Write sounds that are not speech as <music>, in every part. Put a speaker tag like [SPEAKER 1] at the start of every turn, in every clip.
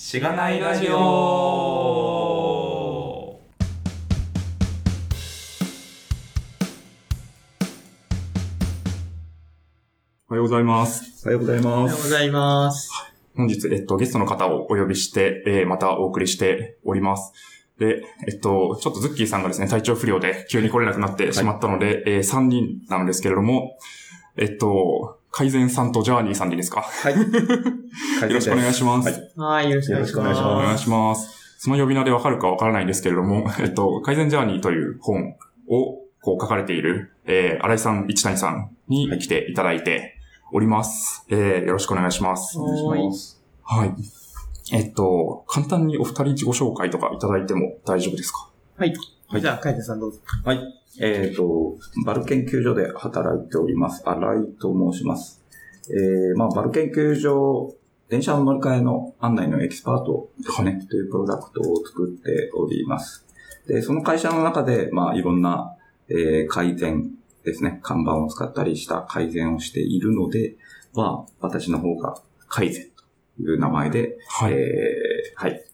[SPEAKER 1] しがないラジオ
[SPEAKER 2] おはようございます。
[SPEAKER 3] おはようござい
[SPEAKER 4] お
[SPEAKER 3] ます。
[SPEAKER 4] はようございます。
[SPEAKER 2] 本日、えっと、ゲストの方をお呼びして、えーまたお送りしております。で、えっと、ちょっとズッキーさんがですね、体調不良で急に来れなくなってしまったので、え3人なんですけれども、えっと、改善さんとジャーニーさんでいいですか？
[SPEAKER 3] はい。<laughs>
[SPEAKER 2] よろしくお願いします。
[SPEAKER 3] はい
[SPEAKER 4] はい、よろしくお願いします。
[SPEAKER 3] よろしくお願いしま
[SPEAKER 2] お願いします。その呼び名でわかるかわからないんですけれども、えっと、改善ジャーニーという本をこう書かれている、えー、新井さん、一谷さんに来ていただいております。えー、よろしくお願いします。
[SPEAKER 3] お願いします。
[SPEAKER 2] はい。えっと、簡単にお二人自己紹介とかいただいても大丈夫ですか？
[SPEAKER 4] はい。
[SPEAKER 3] はい
[SPEAKER 4] じゃあ、カイテさんどうぞ。
[SPEAKER 3] はい。えっ、と、バル研究所で働いております。新井と申します。えー、まあ、バル研究所、電車の乗り換えの案内のエキスパートですね、というプロダクトを作っております。で、その会社の中で、まあ、いろんな、えー改善ですね、看板を使ったりした改善をしているので、まあ、私の方が改善という名前で、
[SPEAKER 2] はい。
[SPEAKER 3] えーはい。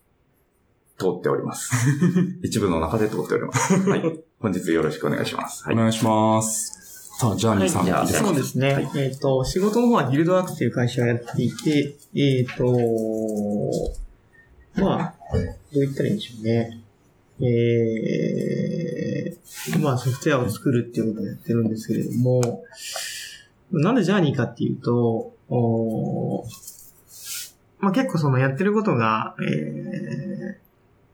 [SPEAKER 3] 通っております。<laughs> 一部の中で通っております。はい。本日よろしくお願いします。はい。
[SPEAKER 2] お願いします。さあ、ジャーニーさん、
[SPEAKER 3] はい
[SPEAKER 4] そうですね。
[SPEAKER 3] はい
[SPEAKER 4] えっ、と、仕事の方はギルドワークスという会社をやっていて、えっ、と、まあ、どう言ったらいいんでしょうね。えー、まあ、ソフトウェアを作るっていうことをやってるんですけれども、なんでジャーニーかっていうと、おーまあ結構そのやってることが、え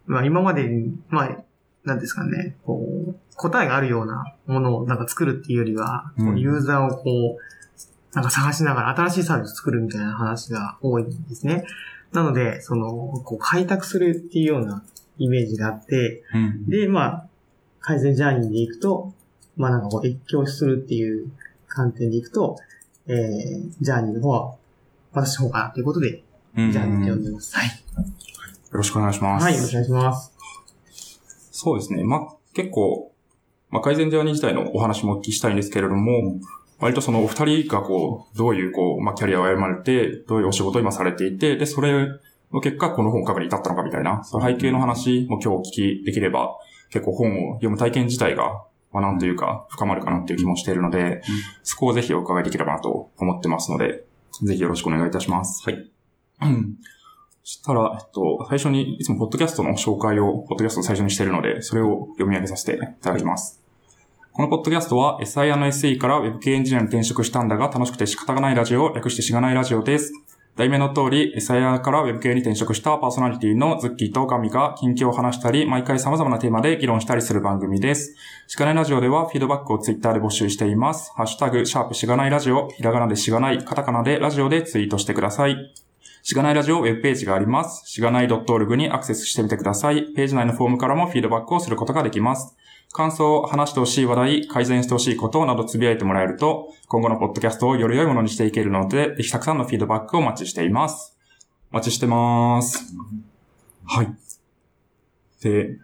[SPEAKER 4] ー、まあ今までに、まあ、なんですかね、こう、答えがあるようなものをなんか作るっていうよりは、
[SPEAKER 2] うん
[SPEAKER 4] ユーザーをこう、なんか探しながら新しいサービスを作るみたいな話が多いんですね。なので、その、こう開拓するっていうようなイメージがあって、
[SPEAKER 2] うん。
[SPEAKER 4] で、まあ、改善ジャーニーでいくと、まあなんかこう越境するっていう観点でいくと、えー、ジャーニーの方は、私の方かなということで、
[SPEAKER 2] うん
[SPEAKER 4] ジャーニーって呼んでます。はい。
[SPEAKER 2] よろしくお願いします。
[SPEAKER 4] はい、よろしくお願いします。
[SPEAKER 2] そうですね。まあ、結構、まあ、改善ジャーニー自体のお話もお聞きしたいんですけれども、割とそのお二人がこう、どういうこう、まあ、キャリアを歩まれて、どういうお仕事を今されていて、で、それの結果、この本を書くに至ったのかみたいな、その背景の話も今日お聞きできれば、結構本を読む体験自体が、まあ、なんというか、深まるかなっていう気もしているので、そこをぜひお伺いできればなと思ってますので、ぜひよろしくお願いいたします。
[SPEAKER 3] はい。<clears throat>
[SPEAKER 2] したら、えっと、最初に、いつもポッドキャストの紹介を、ポッドキャストを最初にしているので、それを読み上げさせていただきます。このポッドキャストは SIR&SE から Web 系エンジニアに転職したんだが楽しくて仕方がないラジオを、略してしがないラジオです。題名の通り、SIR から Web 系に転職したパーソナリティのズッキーとガミが近況を話したり、毎回様々なテーマで議論したりする番組です。しがないラジオではフィードバックをツイッターで募集しています。ハッシュタグ、シャープしがないラジオ、ひらがなでしがない、カタカナでラジオでツイートしてください。しがないラジオウェブページがあります。しがない .org にアクセスしてみてください。ページ内のフォームからもフィードバックをすることができます。感想、話してほしい話題、改善してほしいことなどつぶやいてもらえると、今後のポッドキャストをより良いものにしていけるので、ぜひたくさんのフィードバックをお待ちしています。お待ちしてます。はい。で、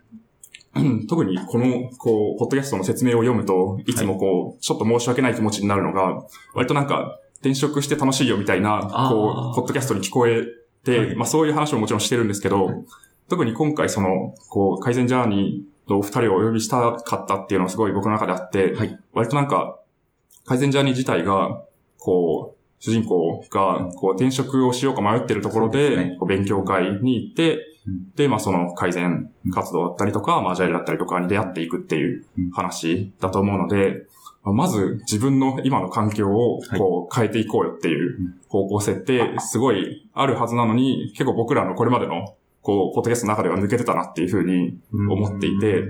[SPEAKER 2] <clears throat> 特にこの、こう、ポッドキャストの説明を読むと、いつもこう、ちょっと申し訳ない気持ちになるのが、割となんか、転職して楽しいよみたいな、こう、ポッドキャストに聞こえて、
[SPEAKER 3] はい。
[SPEAKER 2] まあそういう話ももちろんしてるんですけど、特に今回その、こう、改善ジャーニーのお二人をお呼びしたかったっていうのはすごい僕の中であって、
[SPEAKER 3] はい。
[SPEAKER 2] 割となんか、改善ジャーニー自体が、こう、主人公が、こう、転職をしようか迷ってるところで、勉強会に行って、
[SPEAKER 3] うん。
[SPEAKER 2] で、まあその改善活動だったりとか、まあアジャイルだったりとかに出会っていくっていう話だと思うので、まず自分の今の環境をこう変えていこうよっていう方向性ってすごいあるはずなのに、結構僕らのこれまでのこう、ポッドキャストの中では抜けてたなっていうふうに思っていて、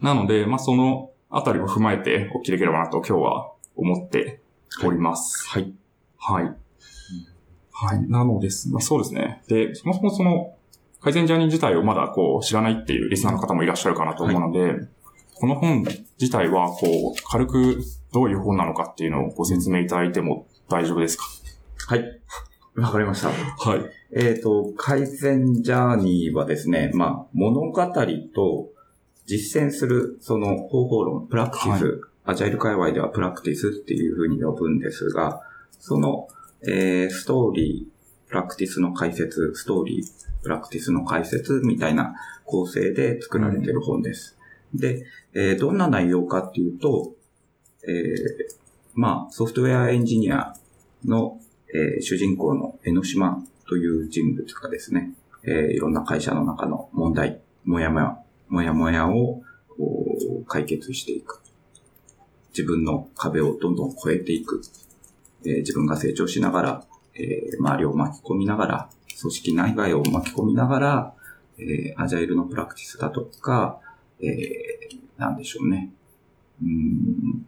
[SPEAKER 2] なので、まあそのあたりを踏まえてお聞きできればなと今日は思っております。
[SPEAKER 3] はい。
[SPEAKER 2] はい。はい。なのです。まあそうですね。で、そもそもその、改善ジャーニー自体をまだこう知らないっていうリスナーの方もいらっしゃるかなと思うので、この本自体はこう、軽くどういう本なのかっていうのをご説明いただいても大丈夫ですか？
[SPEAKER 3] はい。わかりました。
[SPEAKER 2] はい。
[SPEAKER 3] えっ、と、改善ジャーニーはですね、まあ、物語と実践するその方法論、プラクティス、アジャイル界隈ではプラクティスっていうふうに呼ぶんですが、その、えーストーリープラクティスの解説、ストーリー、プラクティスの解説みたいな構成で作られている本です。で、えーどんな内容かっていうと、えーまあ、ソフトウェアエンジニアの、えー主人公の江ノ島という人物がですね、えーいろんな会社の中の問題、もやもや、もやもやを解決していく。自分の壁をどんどん越えていく。えー自分が成長しながら、えー周りを巻き込みながら、組織内外を巻き込みながら、えーアジャイルのプラクティスだとか、えーなんでしょうね。うーん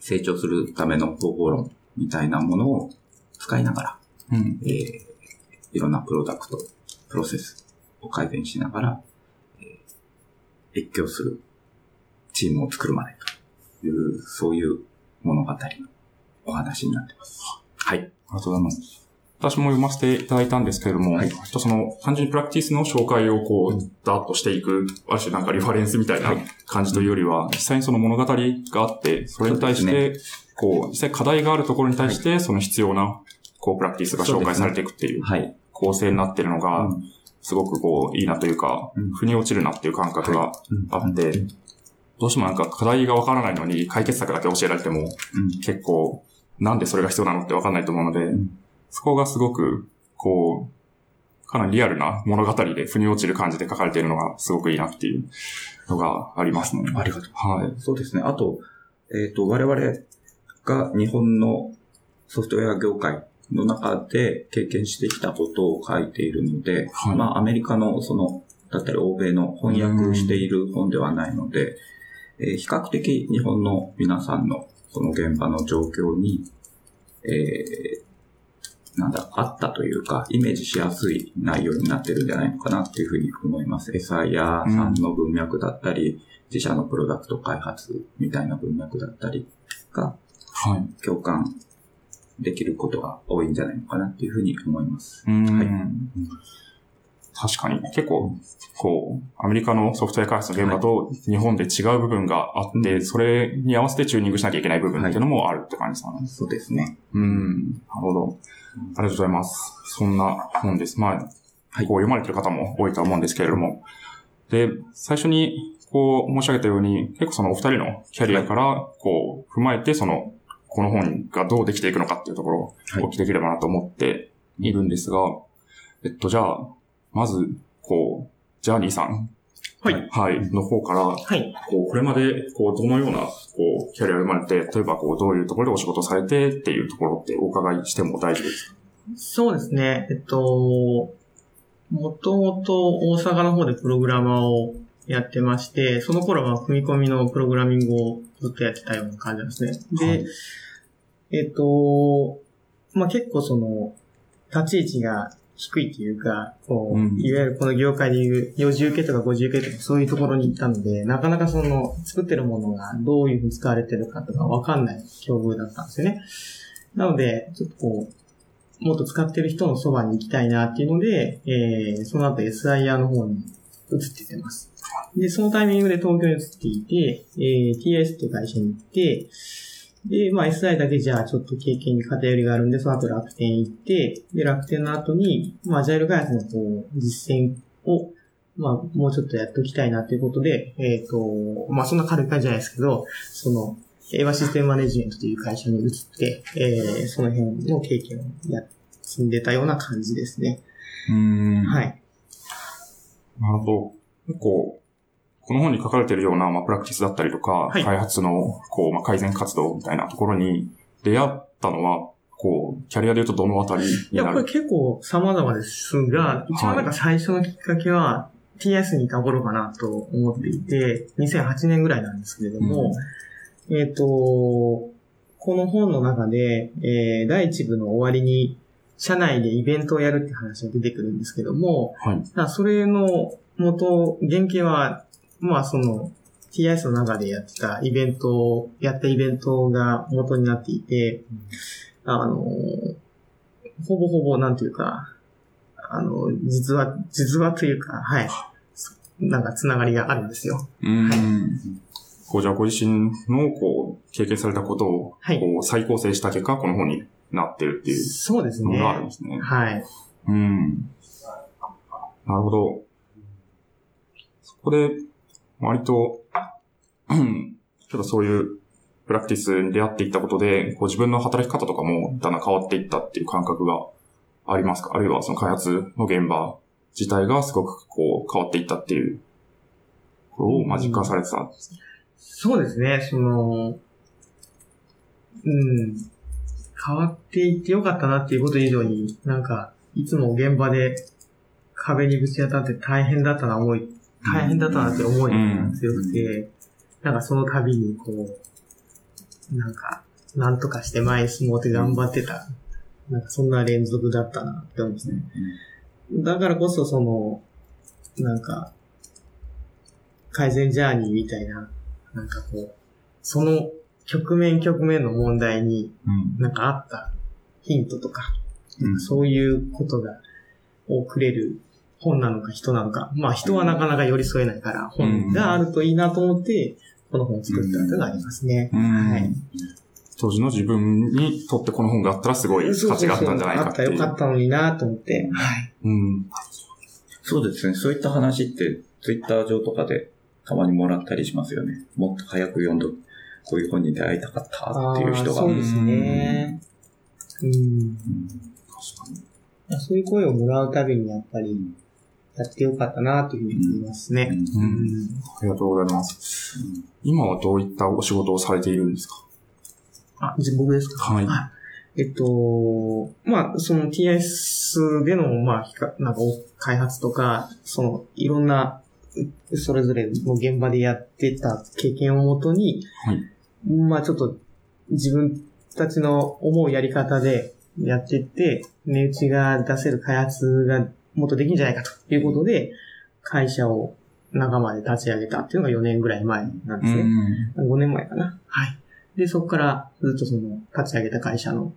[SPEAKER 3] 成長するための方法論みたいなものを使いながら、
[SPEAKER 2] うん。
[SPEAKER 3] えーいろんなプロダクト、プロセスを改善しながら、えー越境するチームを作るまでという、そういう物語のお話になってます。はい。
[SPEAKER 2] ありがとうございます。私も読ませていただいたんですけれども、
[SPEAKER 3] はい。
[SPEAKER 2] ちょっとその、単純にプラクティスの紹介をこう、ダーッとしていく、ある種なんかリファレンスみたいな
[SPEAKER 3] はい。
[SPEAKER 2] 感じというよりは、実際にその物語があって、それに対して、こう、実際課題があるところに対して、その必要な、こう、プラクティスが紹介されていくっていう
[SPEAKER 3] はい。
[SPEAKER 2] 構成になってるのが、
[SPEAKER 3] うん。
[SPEAKER 2] すごくこう、いいなというか
[SPEAKER 3] うん、
[SPEAKER 2] 腑に落ちるなっていう感覚があって、どうしてもなんか課題がわからないのに解決策だけ教えられても、
[SPEAKER 3] うん。
[SPEAKER 2] 結構、なんでそれが必要なのってわかんないと思うので、
[SPEAKER 3] ん
[SPEAKER 2] そこがすごく、こう、かなりリアルな物語で腑に落ちる感じで書かれているのがすごくいいなっていうのがありますね。
[SPEAKER 3] ありがとう。
[SPEAKER 2] はい。
[SPEAKER 3] そうですね。あと、えっ、と、我々が日本のソフトウェア業界の中で経験してきたことを書いているので、
[SPEAKER 2] はい
[SPEAKER 3] まあ、アメリカのその、だったり欧米の翻訳している本ではないので、えー比較的日本の皆さんのその現場の状況に、えーなんだ、あったというか、イメージしやすい内容になってるんじゃないのかなっていうふうに思います。SIR さんの文脈だったり、自社のプロダクト開発みたいな文脈だったりが
[SPEAKER 2] はい。
[SPEAKER 3] 共感できることが多いんじゃないのかなっていうふうに思います。はい
[SPEAKER 2] 確かに。結構、こう、アメリカのソフトウェア開発の現場と日本で違う部分があって、それに合わせてチューニングしなきゃいけない部分っていうのもあるって感じですかね。
[SPEAKER 3] そうですね。
[SPEAKER 2] うん。なるほど。ありがとうございます。そんな本です。まあ、
[SPEAKER 3] はい
[SPEAKER 2] こう読まれてる方も多いとは思うんですけれども。で、最初に、こう申し上げたように、結構そのお二人のキャリアから、こう、踏まえて、その、この本がどうできていくのかっていうところを
[SPEAKER 3] はい
[SPEAKER 2] お聞きできればなと思っているんですが、えっと、じゃあ、まず、こう、ジャーニーさん。
[SPEAKER 4] はい。
[SPEAKER 2] はい。の方から、
[SPEAKER 4] はい。
[SPEAKER 2] こう、これまで、こう、どのような、こう、キャリアを生まれて、例えば、こう、どういうところでお仕事をされてっていうところってお伺いしても大丈夫ですか？
[SPEAKER 4] そうですね。えっと、もともと大阪の方でプログラマーをやってまして、その頃は組み込みのプログラミングをずっとやってたような感じなんですね。で、
[SPEAKER 2] はい
[SPEAKER 4] えっと、まあ、結構その、立ち位置が低いというか、こう、
[SPEAKER 2] うん
[SPEAKER 4] いわゆるこの業界でいう4次受けとか5次受けとかそういうところに行ったので、なかなかその、作ってるものがどういうふうに使われてるかとかわかんない境遇だったんですよね。なので、ちょっとこう、もっと使ってる人のそばに行きたいなっていうので、えー、その後 SIR の方に移っててます。で、そのタイミングで東京に移っていて、えー、TIS って会社に行って、で、まあ SI だけじゃあちょっと経験に偏りがあるんで、その後楽天行って、で、楽天の後に、まあアジャイル開発のこう、実践を、まあもうちょっとやっておきたいなっていうことで、えっ、と、まあそんな軽い感じじゃないですけど、その、英和システムマネジメントという会社に移って、えー、その辺の経験をや、積んでたような感じですね。
[SPEAKER 2] うん
[SPEAKER 4] はい。
[SPEAKER 2] なるほど。結構、この本に書かれているような、まあ、プラクティスだったりとか、
[SPEAKER 4] はい。
[SPEAKER 2] 開発の、こう、まあ、改善活動みたいなところに出会ったのは、こう、キャリアで言うとどのあたり
[SPEAKER 4] いや、これ
[SPEAKER 2] になる
[SPEAKER 4] 結構様々ですが、一番なんか最初のきっかけは、TS にいた頃かなと思っていて、2008年ぐらいなんですけれども、えっ、と、この本の中で、えー第一部の終わりに、社内でイベントをやるって話が出てくるんですけども、
[SPEAKER 2] はい。
[SPEAKER 4] それの元、原型は、まあその、TIS の中でやってたイベントを、やったイベントが元になっていて、あの、ほぼほぼなんていうか、あの、実は、実はというか、はい。なんかつながりがあるんですよ。
[SPEAKER 2] うん。
[SPEAKER 4] はい
[SPEAKER 2] こう、じゃあご自身の、こう、経験されたことを、
[SPEAKER 4] はい
[SPEAKER 2] こう、再構成した結果、この本になってるっていう
[SPEAKER 4] そうです
[SPEAKER 2] のがあるん
[SPEAKER 4] ね。
[SPEAKER 2] ですね。
[SPEAKER 4] はい。
[SPEAKER 2] うん。なるほど。そこで、割と、ちょっとそういうプラクティスに出会っていったことで、こう自分の働き方とかもだんだん変わっていったっていう感覚がありますか？あるいはその開発の現場自体がすごくこう変わっていったっていう、これをまあ実感されてたんですね。
[SPEAKER 4] そうですね、その、うん、変わっていってよかったなっていうこと以上に、なんか、いつも現場で壁にぶち当たって大変だったな思い、大変だったなって思いが強くて、なんかその度にこう、なんか、なんとかして前に進もうって頑張ってた、なんかそんな連続だったなって思うんですね。だからこそその、なんか、改善ジャーニーみたいな、なんかこう、その局面局面の問題に
[SPEAKER 2] うん。
[SPEAKER 4] なんかあったヒントとか、
[SPEAKER 2] うん
[SPEAKER 4] そういうことが、をくれる本なのか人なのか。まあ人はなかなか寄り添えないから、本があるといいなと思って、この本を作ったっていうのがありますね。
[SPEAKER 2] 当時の自分にとってこの本があったらすごい価値があったんじゃないかっていう。
[SPEAKER 4] あったよかったのになと思って。はい。
[SPEAKER 2] うん。
[SPEAKER 3] そうですね。そういった話って、ツイッター上とかでたまにもらったりしますよね。もっと早く読んど、こういう本に出会いたかったっていう人が。
[SPEAKER 4] そうですね。うん。
[SPEAKER 3] うん
[SPEAKER 4] そういう声をもらうたびにやっぱり、やってよかったなというふうに思いますね。
[SPEAKER 2] うん。ありがとうございます。今はどういったお仕事をされているんですか？
[SPEAKER 4] あ、じゃあ僕ですか？
[SPEAKER 2] はい。
[SPEAKER 4] えっと、まあ、その TIS での、まあ、なんか、お開発とか、その、いろんな、うそれぞれの現場でやってた経験をもとに、
[SPEAKER 2] はい。
[SPEAKER 4] まあ、ちょっと、自分たちの思うやり方でやっていって、値打ちが出せる開発がもっとできるんじゃないかということで、会社を仲間で立ち上げたっていうのが4年ぐらい前なんですね。
[SPEAKER 2] ん。
[SPEAKER 4] 5年前かな。はい。で、そこからずっとその立ち上げた会社の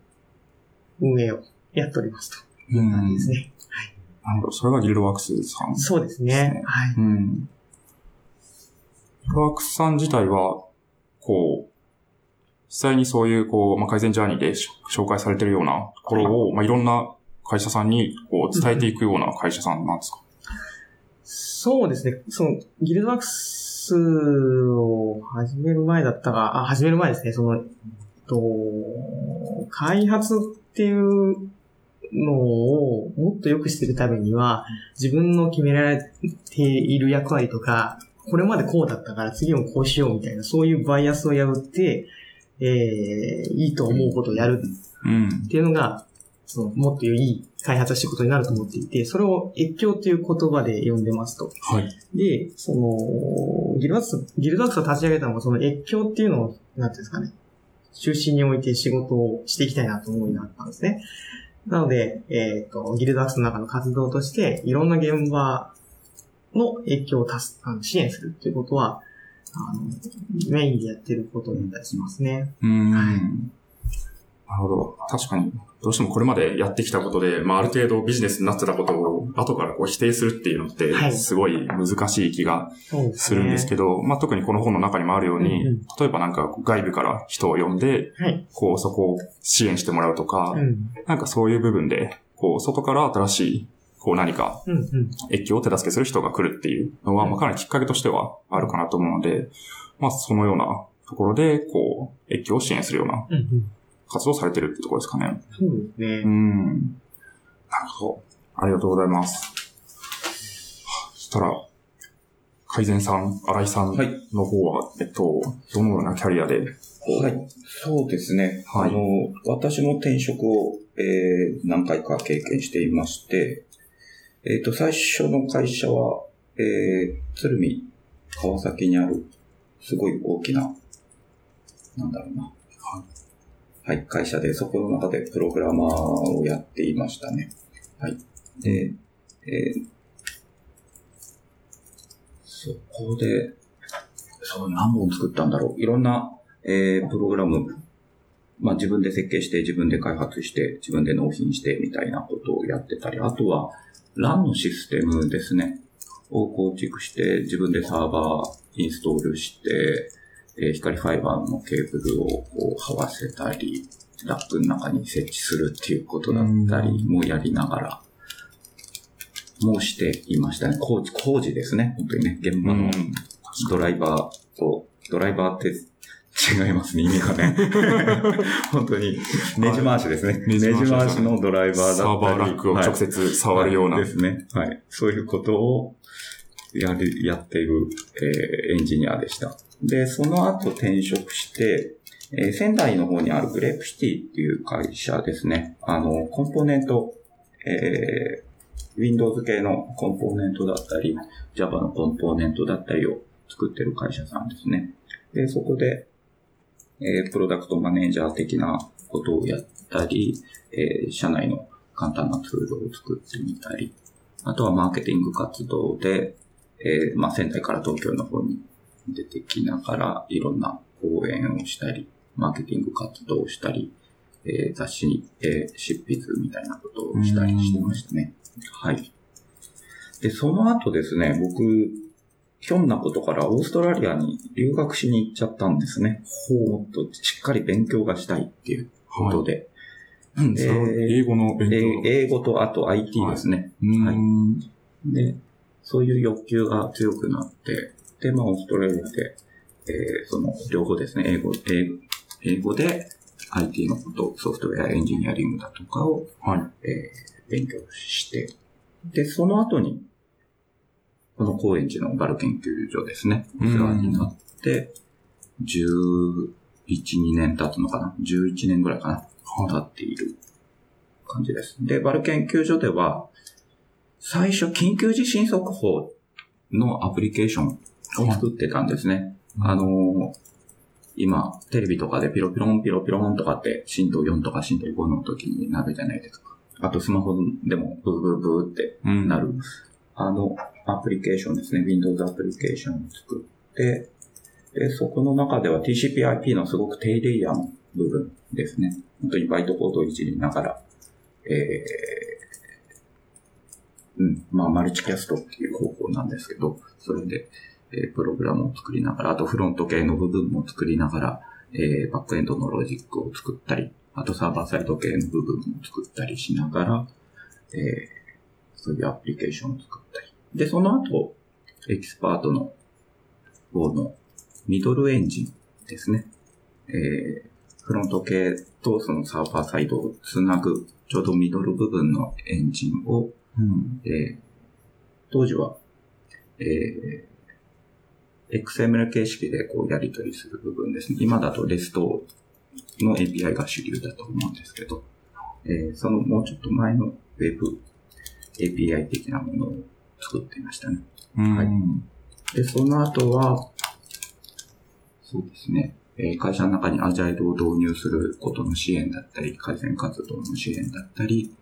[SPEAKER 4] 運営をやっておりますという感じですね。
[SPEAKER 2] なるほど。それがギルドワークスさん。
[SPEAKER 4] そうです
[SPEAKER 2] ね
[SPEAKER 4] ね。はい。
[SPEAKER 2] うん。ギルドワークスさん自体は、こう、実際にそういう、こう、まあ、改善ジャーニーでし紹介されてるようなところを、まあ、いろんな会社さんに、こう、伝えていくような会社さんなんですか？
[SPEAKER 4] そうですね。その、ギルドワークスを始める前だったが、あ、始める前ですね。その、と、開発っていうのをもっと良くしていくためには、自分の決められている役割とか、これまでこうだったから次もこうしようみたいな、そういうバイアスを破って、えー、いいと思うことをやるっ。ていうのが、その、もっといい開発をしていくことになると思っていて、それを越境という言葉で呼んでますと。
[SPEAKER 2] はい。
[SPEAKER 4] で、その、ギルダックス、ギルダックスを立ち上げたのが、その越境っていうのを、なんていうんですかね、中心に置いて仕事をしていきたいなと思いがあったんですね。なので、えっ、と、ギルダックスの中の活動として、いろんな現場の越境をたすあの支援するっていうことは、あの、メインでやってることだったりしますね。
[SPEAKER 2] うん。
[SPEAKER 4] はい
[SPEAKER 2] なるほど。確かに、どうしてもこれまでやってきたことで、まあ、ある程度ビジネスになってたことを、後からこう否定するっていうのって
[SPEAKER 4] は、い
[SPEAKER 2] すごい難しい気が
[SPEAKER 4] す
[SPEAKER 2] するんですけど、まあ、特にこの本の中にもあるように、
[SPEAKER 4] うんうん
[SPEAKER 2] 例えばなんか外部から人を呼んで、
[SPEAKER 4] はい。
[SPEAKER 2] こう、そこを支援してもらうとか、
[SPEAKER 4] うん。
[SPEAKER 2] なんかそういう部分で、こう、外から新しい、こう何か。越境を手助けする人が来るっていうのは、まあ、かなりきっかけとしてはあるかなと思うので、まあ、そのようなところで、こう、越境を支援するような。活動をされてるってところですかね。
[SPEAKER 4] そうですね。
[SPEAKER 2] うん。なるほど。ありがとうございます。そしたら、改善さん、新井さん
[SPEAKER 3] はい
[SPEAKER 2] の方は、えっと、どのようなキャリアで、
[SPEAKER 3] はい。そうですね。
[SPEAKER 2] はい
[SPEAKER 3] あの、私も転職を、えー何回か経験していまして、えっ、と、最初の会社は、えー、鶴見、川崎にある、すごい大きな、なんだろうな。はい。会社で、そこの中でプログラマーをやっていましたね。はい。で、えーそこで、そう、何本作ったんだろう。いろんな、えー、プログラム、まあ自分で設計して、自分で開発して、自分で納品して、みたいなことをやってたり、あとは、LAN のシステムですね。を構築して、自分でサーバーインストールして、えー光ファイバーのケーブルをこう這わせたり、ラップの中に設置するっていうことだったりもやりながら、もしていましたね。工事、工事ですね。本当にね。現場の
[SPEAKER 2] うん。
[SPEAKER 3] ドライバーと、ドライバーって違いますね、意味がね。<laughs> 本当に、ネジ回しですね。
[SPEAKER 2] ネ
[SPEAKER 3] ネジ
[SPEAKER 2] ジ回し
[SPEAKER 3] 回しのドライバーだったり。
[SPEAKER 2] サーバーラックを直接触るような。
[SPEAKER 3] はいですね。はい。そういうことをやる、やっている、えーエンジニアでした。で、その後転職して、えー仙台の方にあるグレープシティっていう会社ですね。あの、コンポーネント、えー Windows 系のコンポーネントだったり、Java のコンポーネントだったりを作ってる会社さんですね。で、そこで、えープロダクトマネージャー的なことをやったり、えー社内の簡単なツールを作ってみたり、あとはマーケティング活動で、えーまあ、仙台から東京の方に出てきながら、いろんな講演をしたり、マーケティング活動をしたり、えー雑誌に、えー執筆みたいなことをしたりしてましたね。はい。で、その後ですね、僕、ひょんなことからオーストラリアに留学しに行っちゃったんですね。もっとしっかり勉強がしたいっていうことで。
[SPEAKER 2] うんそれは英語の勉強？
[SPEAKER 3] え英語とあと IT ですね。
[SPEAKER 2] うん
[SPEAKER 3] はいで、そういう欲求が強くなって、で、まあ、オーストラリアで、えーその、両方ですね、英語、英語英語で IT のこと、ソフトウェアエンジニアリングだとかを、
[SPEAKER 2] はい。
[SPEAKER 3] えー勉強して、で、その後に、この高円寺のバル研究所ですね、お世話になって、11、2年経つのかな ?11 年ぐらいかな？経っている感じです。で、バル研究所では、最初、緊急地震速報のアプリケーションを作ってたんですね。あのー今、テレビとかでピロピロンピロピロンとかって震度4とか震度5の時になるじゃないですか。あとスマホでもブーブーブーって
[SPEAKER 2] うん
[SPEAKER 3] なる、あのアプリケーションですね。Windows アプリケーションを作って、で、そこの中では TCP/IP のすごく低レイヤーの部分ですね。本当にバイトコードをいじりながら、えー、うん、まあ、マルチキャストっていう方法なんですけど、それで、えープログラムを作りながら、あとフロント系の部分も作りながら、えーバックエンドのロジックを作ったり、あとサーバーサイド系の部分も作ったりしながら、えーそういうアプリケーションを作ったり。で、その後、エキスパートの方のミドルエンジンですね。えーフロント系とそのサーバーサイドをつなぐ、ちょうどミドル部分のエンジンを、
[SPEAKER 2] うん。
[SPEAKER 3] えー当時は、えー XML 形式でこうやり取りする部分ですね。今だと REST の API が主流だと思うんですけど、えーそのもうちょっと前の Web API 的なものを作っていましたね。
[SPEAKER 2] うん
[SPEAKER 3] はいで、その後は、そうですね、えー会社の中にアジャイルを導入することの支援だったり、改善活動の支援だったり、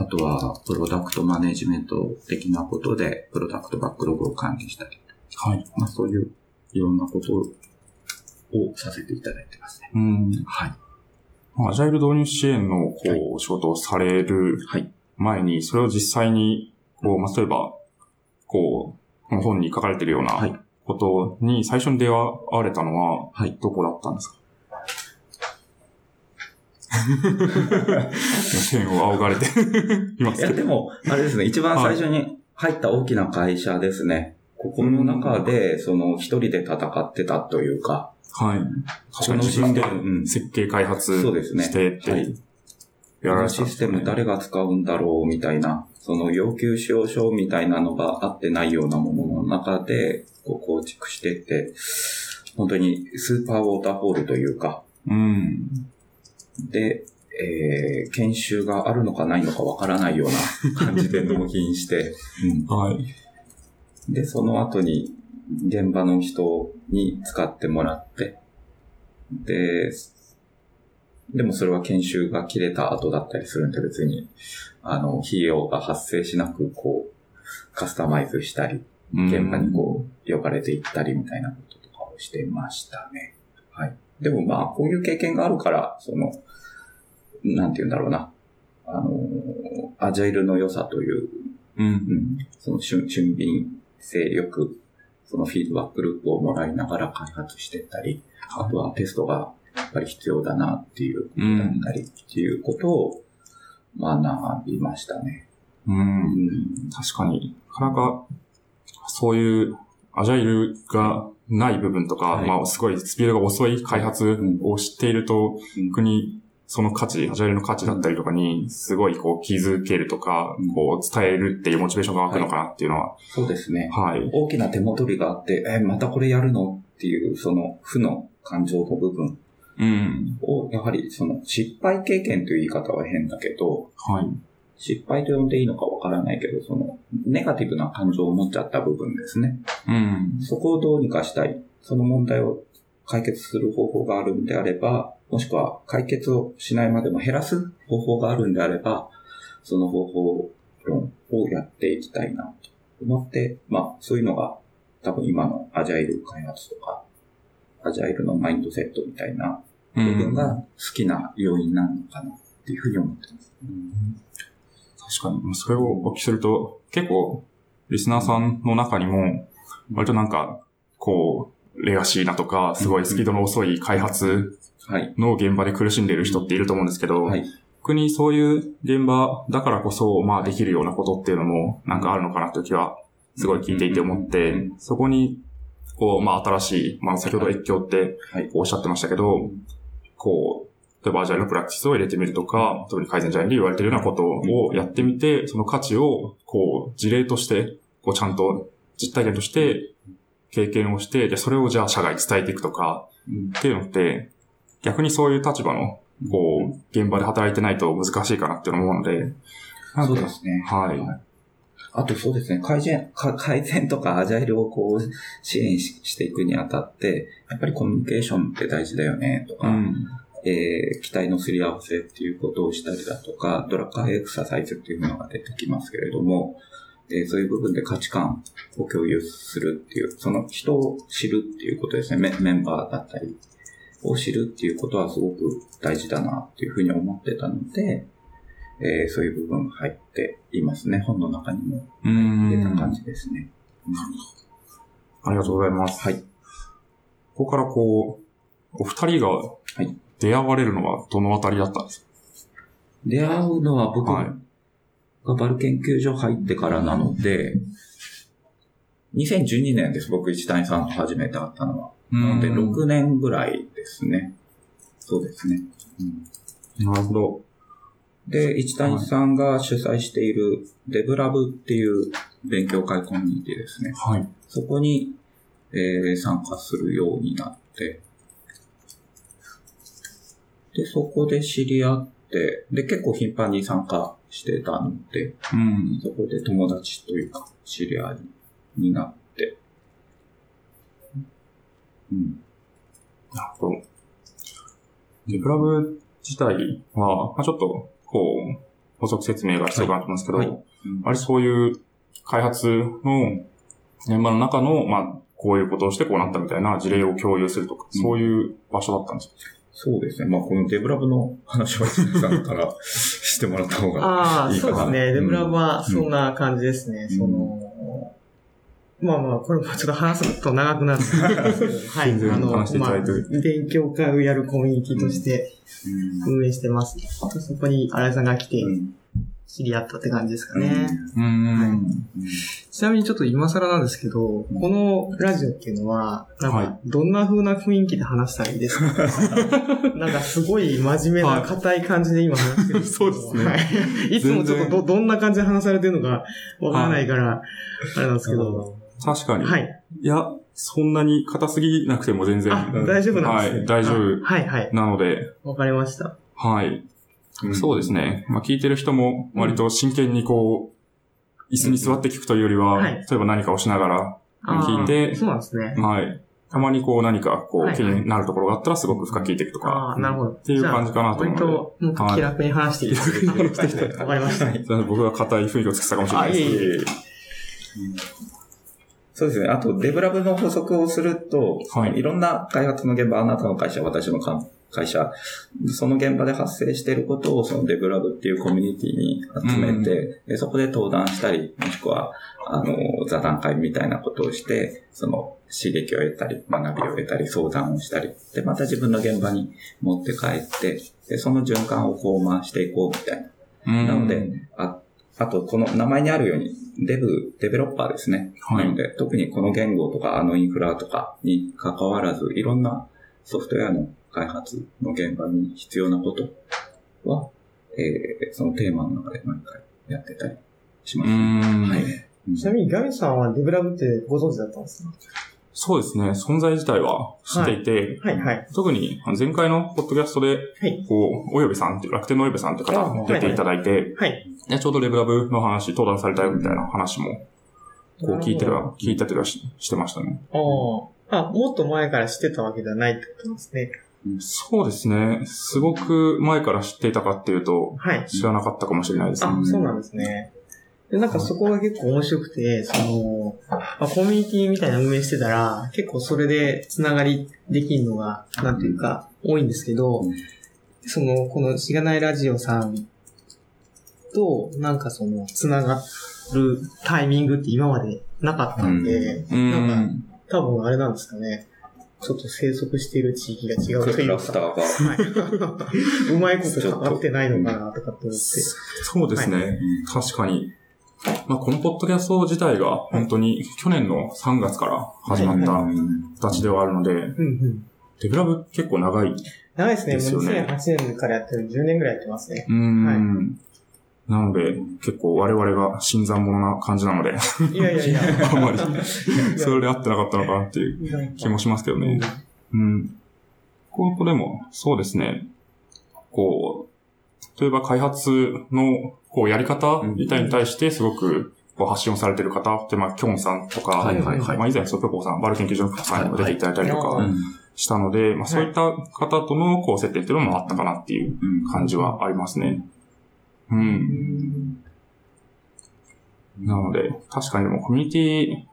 [SPEAKER 3] あとは、プロダクトマネジメント的なことで、プロダクトバックログを管理したり、
[SPEAKER 2] はい。
[SPEAKER 3] まあそういういろんなことをさせていただいてますね。
[SPEAKER 2] うん。
[SPEAKER 3] はい。
[SPEAKER 2] まあアジャイル導入支援の、こ
[SPEAKER 3] はい、
[SPEAKER 2] う、仕事をされる
[SPEAKER 3] はい。
[SPEAKER 2] 前に、それを実際に、こう、まあ、例えば、こう、この本に書かれているよう
[SPEAKER 3] はい
[SPEAKER 2] なことに最初に出会われたのは、
[SPEAKER 3] はい。
[SPEAKER 2] どこだったんですか？線を仰がれていま
[SPEAKER 3] いや、
[SPEAKER 2] すけど。
[SPEAKER 3] でも、<laughs> あれですね、一番最初に入った大きな会社ですね。ここの中で、その、一人で戦ってたというか、
[SPEAKER 2] はい。確かに自分で
[SPEAKER 3] うん
[SPEAKER 2] 設計開発
[SPEAKER 3] そうですね
[SPEAKER 2] してって、
[SPEAKER 3] はい
[SPEAKER 2] やられ
[SPEAKER 3] システム誰が使うんだろうみたいな、その要求使用書みたいなのがあってないようなものの中で、こう構築していって、本当にスーパーウォーターフォールというか、
[SPEAKER 2] うん。
[SPEAKER 3] で、えー研修があるのかないのかわからないような感じで納品して、うん
[SPEAKER 2] はい。
[SPEAKER 3] で、その後に現場の人に使ってもらって、で、でもそれは研修が切れた後だったりするんで別に、あの、費用が発生しなく、こう、カスタマイズしたり、現場にこう、呼ばれていったりみたいなこととかをしてましたね。はい。でもまあ、こういう経験があるから、その、なんて言うんだろうな。あの、アジャイルの良さという
[SPEAKER 2] うん。うん。
[SPEAKER 3] うん、その俊俊敏性よく、そのフィードバックループをもらいながら開発していったり、あとはテストがやっぱり必要だなっていうことだったりっていうことを学びましたね。
[SPEAKER 2] うん。
[SPEAKER 3] うん。
[SPEAKER 2] 確かに。なかなか、そういう、アジャイルがない部分とか、
[SPEAKER 3] はい
[SPEAKER 2] まあ、すごいスピードが遅い開発を知っていると、
[SPEAKER 3] うん
[SPEAKER 2] 逆に、その価値、アジャイルの価値だったりとかに、すごいこう気づけるとか、
[SPEAKER 3] うん
[SPEAKER 2] こう伝えるっていうモチベーションが湧くのかなっていうのは、
[SPEAKER 3] そうですね。
[SPEAKER 2] はい。
[SPEAKER 3] 大きな手戻りがあって、え、またこれやるのっていう、その負の感情の部分
[SPEAKER 2] うん。
[SPEAKER 3] を、やはりその失敗経験という言い方は変だけど、
[SPEAKER 2] はい。
[SPEAKER 3] 失敗と呼んでいいのかわからないけど、そのネガティブな感情を持っちゃった部分ですね。
[SPEAKER 2] うん。
[SPEAKER 3] そこをどうにかしたい。その問題を解決する方法があるんであれば、もしくは解決をしないまでも減らす方法があるんであれば、その方法論をやっていきたいなと思って、まあそういうのが多分今のアジャイル開発とか、アジャイルのマインドセットみたいな
[SPEAKER 2] う
[SPEAKER 3] 部分
[SPEAKER 2] ん。
[SPEAKER 3] が好きな要因なのかなっていうふうに思ってます。
[SPEAKER 2] 確かに。それをお聞きすると、結構、リスナーさんの中にも、割となんか、こう、レガシーなとか、すごいスピードの遅い開発
[SPEAKER 3] はい。
[SPEAKER 2] の現場で苦しんでいる人っていると思うんですけど、
[SPEAKER 3] はい。
[SPEAKER 2] 逆にそういう現場だからこそ、まあできるようなことっていうのもなんかあるのかなという気は、すごい聞いていて思って
[SPEAKER 3] うん、
[SPEAKER 2] そこに、こう、まあ新しい、まあ先ほど越境って
[SPEAKER 3] はい。
[SPEAKER 2] おっしゃってましたけど、こう、例えばアジャイルのプラクティスを入れてみるとか、特に改善ジャイルで言われているようなことをやってみて、その価値を、こう、事例として、こうちゃんと実体験として経験をして、で、それをじゃあ社外に伝えていくとか、
[SPEAKER 3] うん
[SPEAKER 2] っていうのって、逆にそういう立場の、こう、現場で働いてないと難しいかなって思うので、
[SPEAKER 3] そうですね。
[SPEAKER 2] はい。
[SPEAKER 3] あとそうですね、改善、か改善とかアジャイルをこう支援ししていくにあたって、やっぱりコミュニケーションって大事だよねとか、
[SPEAKER 2] うん。
[SPEAKER 3] えー期待のすり合わせっていうことをしたりだとか、ドラッカーエクササイズっていうものが出てきますけれども、えーそういう部分で価値観を共有するっていう、その人を知るっていうことですね、メメンバーだったりを知るっていうことはすごく大事だなっていうふうに思ってたので、えーそういう部分入っていますね。本の中にも
[SPEAKER 2] う
[SPEAKER 3] 出た感
[SPEAKER 2] ん。
[SPEAKER 3] じですね。
[SPEAKER 2] ありがとうございます。
[SPEAKER 3] はい。
[SPEAKER 2] ここからこう、お二人が
[SPEAKER 3] い
[SPEAKER 2] 出会われるのはどのあたりだったんです
[SPEAKER 3] 出会うのは僕
[SPEAKER 2] かはい。
[SPEAKER 3] がバル研究所入ってからなので、2012年です。僕、一谷さんと初めて会ったのは。なので、
[SPEAKER 2] うん
[SPEAKER 3] 6年ぐらいですね。そうですね。
[SPEAKER 2] なるほど。
[SPEAKER 3] で、一谷さんが主催しているデブラブっていう勉強会コミュニティですね。
[SPEAKER 2] はい。
[SPEAKER 3] そこに、えー参加するようになって、で、そこで知り合って、で、結構頻繁に参加してたので、
[SPEAKER 2] うん。
[SPEAKER 3] そこで友達というか、知り合いになって、うん。
[SPEAKER 2] なるほど。デブラブ自体は、まあちょっと、こう、補足説明が必要かなと思うんですけど、
[SPEAKER 3] はいはい
[SPEAKER 2] あれそういう開発の現場の中の、まあ、こういうことをしてこうなったみたいな事例を共有するとか、
[SPEAKER 3] うん
[SPEAKER 2] そういう場所だったんですか？
[SPEAKER 3] そうですね。まあ、このデブラブの話は、さんから <laughs> してもらった方が。
[SPEAKER 4] ああ、
[SPEAKER 3] いいかな
[SPEAKER 4] そうですね。デブラブは
[SPEAKER 3] うん
[SPEAKER 4] そんな感じですね。
[SPEAKER 3] うん
[SPEAKER 4] その、まあまあ、これもちょっと話すと長くなる。んですけど、はい。あの、まあ勉強会をやるコミュニティとして
[SPEAKER 3] うん
[SPEAKER 4] 運営してます。そこに新井さんが来て
[SPEAKER 3] うん。
[SPEAKER 4] 知り合ったって感じですかね。ちなみにちょっと今更なんですけど、
[SPEAKER 3] うん
[SPEAKER 4] このラジオっていうのは、なん
[SPEAKER 2] は
[SPEAKER 4] か、どんな風な雰囲気で話したらいいですか？<laughs> なんかすごい真面目な硬い感じで今話してる <laughs>
[SPEAKER 2] そうですね。
[SPEAKER 4] はい。いつもちょっとど、どんな感じで話されてるのかわからないから、あれなんですけど。
[SPEAKER 2] 確かに。。
[SPEAKER 4] はいい。
[SPEAKER 2] や、そんなに硬すぎなくても全然。
[SPEAKER 4] あ、大丈夫なんですね。
[SPEAKER 2] はい大丈夫
[SPEAKER 4] あはいはい。
[SPEAKER 2] なので、
[SPEAKER 4] わかりました。
[SPEAKER 2] はい。そうですね。まあ、聞いてる人も割と真剣にこう、椅子に座って聞くというよりは、
[SPEAKER 4] はい
[SPEAKER 2] 例えば何かをしながら聞いて、
[SPEAKER 4] そうなんですね。
[SPEAKER 2] はい。たまにこう何かこ
[SPEAKER 4] はいう
[SPEAKER 2] 気になるところがあったらすごく深く聞いていくとか、
[SPEAKER 4] ああ、なるほど。
[SPEAKER 2] っていう感じかなと思う
[SPEAKER 4] じゃあ割と、気楽に話していい <laughs> ですか
[SPEAKER 2] 気楽に話していい
[SPEAKER 4] わかりました。
[SPEAKER 2] 僕が硬い雰囲気をつけたかもしれないです。
[SPEAKER 4] あいえいえ
[SPEAKER 3] そうですね。あと、デブラブの補足をすると、
[SPEAKER 2] はい
[SPEAKER 3] いろんな開発の現場、あなたの会社、私のか会社、その現場で発生していることを、そのデブラブっていうコミュニティに集めて、でそこで登壇したり、もしくは、あの、座談会みたいなことをして、その刺激を得たり、学びを得たり、相談をしたり、で、また自分の現場に持って帰って、で、その循環をこう回していこうみたいな。
[SPEAKER 2] うん
[SPEAKER 3] なので、ああと、この名前にあるように、デブ、デベロッパーですね。
[SPEAKER 2] はい
[SPEAKER 3] なので、特にこの言語とか、あのインフラとかに関わらず、いろんなソフトウェアの開発の現場に必要なことは、えー、そのテーマの中で毎回やってたりします。はい。
[SPEAKER 4] ちなみにガミさんはデブラブってご存知だったんですか？
[SPEAKER 2] そうですね。存在自体は知っていて、
[SPEAKER 4] はいはい。
[SPEAKER 2] 特にあの前回のポッドキャストで、
[SPEAKER 4] はい。
[SPEAKER 2] こう、およべさんっていう、楽天のおよべさんって
[SPEAKER 4] あ
[SPEAKER 2] 方出ていただいて、
[SPEAKER 4] はい。
[SPEAKER 2] でちょうどレブラブの話、登壇されたよみたいな話も、こう聞いては、聞いたりはししてましたね。
[SPEAKER 4] ああ。あ、もっと前から知ってたわけではないってことですね。
[SPEAKER 2] そうですね。すごく前から知っていたかっていうと、
[SPEAKER 4] はい。
[SPEAKER 2] 知らなかったかもしれないですね。
[SPEAKER 4] あ、そうなんですね。で、なんかそこが結構面白くて、その、まあ、コミュニティみたいな運営してたら、結構それでつながりできるのが、なんていうか、多いんですけど、
[SPEAKER 3] うん
[SPEAKER 4] その、このしがないラジオさんと、なんかその、つながるタイミングって今までなかったんで、
[SPEAKER 2] うー
[SPEAKER 4] なんか、
[SPEAKER 2] ん。
[SPEAKER 4] 多分あれなんですかね。ちょっと生息している地域が違うという
[SPEAKER 3] クラスタ
[SPEAKER 4] か。<laughs> うまいこと関わってないのかなとかって思って。
[SPEAKER 2] そうですね。確かに。まあ、このポッドキャスト自体が本当に去年の3月から始まった形ではあるので、
[SPEAKER 4] うんうん。
[SPEAKER 2] デブラブ結構長い。う
[SPEAKER 4] 長いですね。もう
[SPEAKER 2] ですよね
[SPEAKER 4] 2008年からやってる10年ぐらいやってますね。
[SPEAKER 2] ーん。なので、結構我々が新参者な感じなので、
[SPEAKER 4] いやいやいや。
[SPEAKER 2] あんまりそれで合ってなかったのかなっていう気もしますけどね。うん。ここでも、そうですね。こう、例えば開発の、こう、やり方みたいに対して、すごく、こう、発信をされてる方って、まあ、キョンさんとか、
[SPEAKER 3] はいはいはい
[SPEAKER 2] まあ、以前、ソペコさん、バル研究所のさんにも出ていただいたりとか
[SPEAKER 4] はい
[SPEAKER 2] したので、まあ、そういった方との、こう、接点っていうのもあったかなっていう感じはありますね。う。
[SPEAKER 4] うんん。
[SPEAKER 2] なので、確かにでもコミュニテ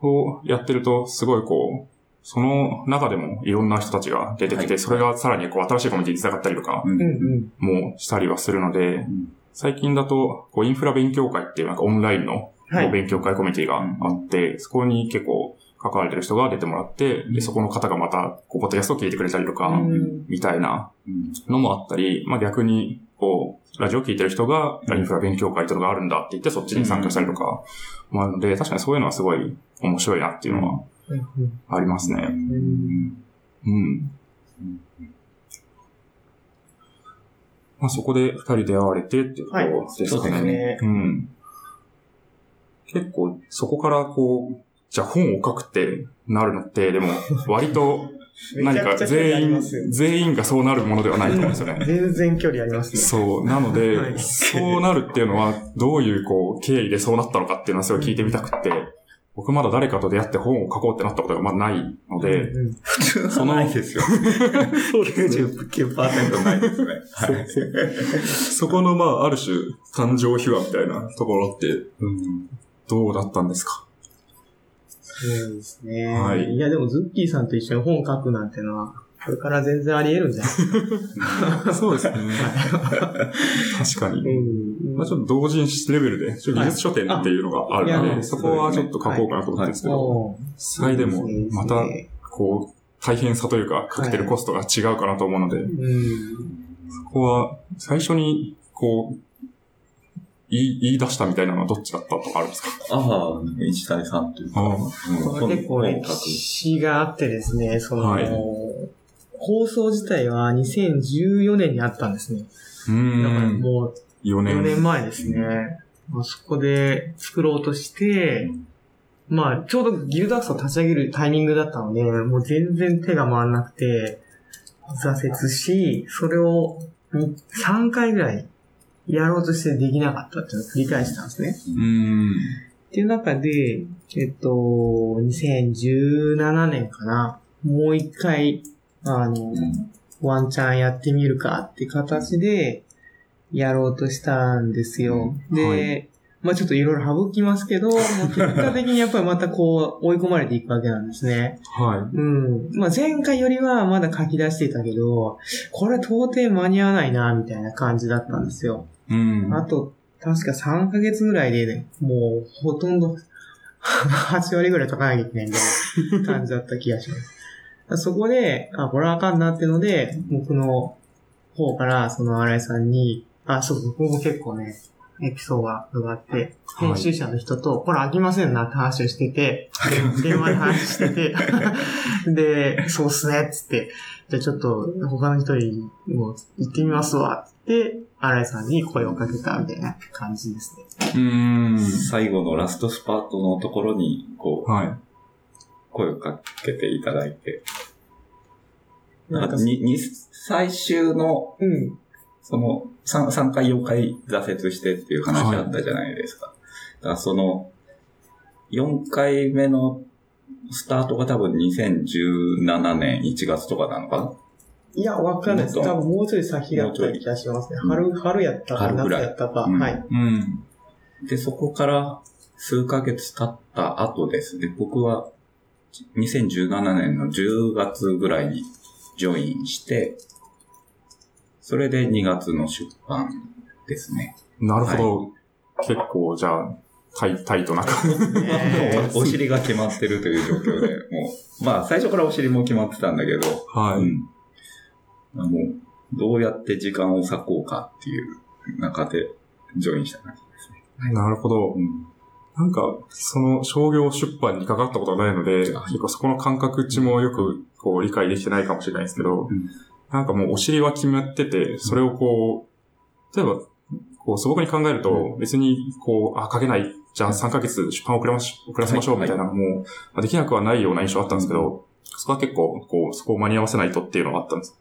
[SPEAKER 2] ィをやってると、すごいこう、その中でもいろんな人たちが出てきて、
[SPEAKER 3] はい
[SPEAKER 2] それがさらにこう新しいコミュニティに繋がったりとか
[SPEAKER 3] うん
[SPEAKER 4] うんうん。
[SPEAKER 2] もしたりはするので、
[SPEAKER 3] ん
[SPEAKER 2] 最近だと、こうインフラ勉強会っていうなんかオンラインの勉強会コミュニティがあって、そこに結構関われてる人が出てもらって、で、そこの方がまた、こう、ポッドキャストを聞いてくれたりとか、
[SPEAKER 4] うん。
[SPEAKER 2] みたいな
[SPEAKER 3] うん。
[SPEAKER 2] のもあったり、まあ逆に、こう、ラジオ聞いてる人が、インフラ勉強会というのがあるんだって言って、そっちに参加したりとか、もあで、確かにそういうのはすごい面白いなっていうのは
[SPEAKER 4] うん。
[SPEAKER 2] ありますね。
[SPEAKER 4] うん
[SPEAKER 2] うん。まあそこで二人出会われてっていうところですか
[SPEAKER 3] はいそうです
[SPEAKER 2] ね
[SPEAKER 4] ね。
[SPEAKER 2] うん。結構、そこからこう、じゃあ本を書くってなるのって、でも、割と、<laughs> 何か全員全員がそうなるものではないと思うんですよね。
[SPEAKER 4] 全然距離ありますね。
[SPEAKER 2] そう。なので、
[SPEAKER 4] はい
[SPEAKER 2] そうなるっていうのは、どういう、こう、経緯でそうなったのかっていうのはすごい聞いてみたくって、僕まだ誰かと出会って本を書こうってなったことがまだないので、
[SPEAKER 4] うんうん
[SPEAKER 3] 普通はないですよ。99%ないですね。<laughs> はい。
[SPEAKER 2] そこの、まあ、ある種、誕生秘話みたいなところって、
[SPEAKER 3] うん
[SPEAKER 2] どうだったんですか？
[SPEAKER 4] そうですね。
[SPEAKER 2] はい
[SPEAKER 4] いや、でもズッキーさんと一緒に本書くなんてのは、これから全然あり得るんじゃない
[SPEAKER 2] そうですね。確かに。
[SPEAKER 4] うん
[SPEAKER 2] まあちょっと同人誌レベルで、ちょっと技術書店っていうのがあるので、そこはちょっと書こうかなと思ってるんですけど、
[SPEAKER 4] おー
[SPEAKER 2] それでも、また、こう、大変さというか、かけてるコストが違うかなと思うので、
[SPEAKER 4] うん。
[SPEAKER 2] そこは、最初に、こう、言い、言い出したみたいなのはどっちだったとかあるんですか？
[SPEAKER 3] ああ、一谷さんというか。
[SPEAKER 2] ああ
[SPEAKER 3] うん
[SPEAKER 4] これ結構歴史があってですね、その、
[SPEAKER 2] はい
[SPEAKER 4] 放送自体は2014年にあったんですね。
[SPEAKER 2] う
[SPEAKER 4] だから
[SPEAKER 2] ん。
[SPEAKER 4] もう
[SPEAKER 2] 4
[SPEAKER 4] 4
[SPEAKER 2] 年。
[SPEAKER 4] 年前ですね。まあ、そこで作ろうとして、まあ、ちょうどギルドアクスを立ち上げるタイミングだったので、もう全然手が回らなくて、挫折し、それを3回ぐらいやろうとしてできなかったっていうのを繰り返したんですね。
[SPEAKER 2] うん。
[SPEAKER 4] っていう中で、えっと、2017年かな。もう一回、あの、ワンチャンやってみるかって形で、やろうとしたんですよ。で、
[SPEAKER 2] はい
[SPEAKER 4] まあちょっといろいろ省きますけど、ま <laughs> あ結果的にやっぱりまたこう追い込まれていくわけなんですね。
[SPEAKER 2] は
[SPEAKER 4] うん。まあ前回よりはまだ書き出していたけど、これ到底間に合わないな、みたいな感じだったんですよ。
[SPEAKER 2] い。うん。
[SPEAKER 4] あと、確か3ヶ月ぐらいでね、もうほとんど <laughs> 8割ぐらい書かなきゃいけないみたいな感じだった気がします。<laughs> そこで、あ、これはあかんなっていうので、僕の方から、その新井さんに、あ、そうそう、僕も結構ね、エピソードがあって、
[SPEAKER 2] はい
[SPEAKER 4] 編集者の人と、これ飽きませんなって話をしてて、で電話で話してて、<laughs> で、そうっすね、っつって、じゃあちょっと他の人にも行ってみますわ、って、新井さんに声をかけたみたいな感じですね。
[SPEAKER 2] うーん。
[SPEAKER 3] 最後のラストスパートのところに、こう、
[SPEAKER 2] はい。
[SPEAKER 3] 声をかけていただいて。
[SPEAKER 4] なんか
[SPEAKER 3] に、に、最終の、
[SPEAKER 4] うん。
[SPEAKER 3] その、3, 3回4回挫折してっていう話あったじゃないですか。だからその、4回目のスタートが多分2017年1月とかなのかな？い
[SPEAKER 4] や、わかんないです。多分もうちょい先だった気がしますね。
[SPEAKER 3] うん
[SPEAKER 4] 春、春やったか、
[SPEAKER 3] 春ぐらい
[SPEAKER 4] 夏やったか。
[SPEAKER 3] うん
[SPEAKER 4] はい。
[SPEAKER 2] うん。
[SPEAKER 3] で、そこから数ヶ月経った後ですね、僕は2017年の10月ぐらいにジョインして、それで2月の出版ですね。
[SPEAKER 2] なるほど。結構、じゃあ、タイタイトな感じ。
[SPEAKER 4] え
[SPEAKER 3] お <laughs> お尻が決まってるという状況で、もう、まあ最初からお尻も決まってたんだけど、
[SPEAKER 2] はい。
[SPEAKER 3] うん。もう、どうやって時間を割こうかっていう中でジョインした感じですね。
[SPEAKER 2] なるほど。
[SPEAKER 3] うん。
[SPEAKER 2] なんか、その商業出版にかかったことがないので、
[SPEAKER 3] はい
[SPEAKER 2] 結構そこの感覚値もよくこう理解できてないかもしれないですけど、
[SPEAKER 3] うん
[SPEAKER 2] なんかもうお尻は決まってて、それをこう、例えば、こう素朴に考えると、別にこう、あ、書けない、じゃあ3ヶ月出版遅れまし、遅らせましょうみたいな、もう、まあできなくはないような印象あったんですけど、そこは結構、こう、そこを間に合わせないとっていうのがあったんです。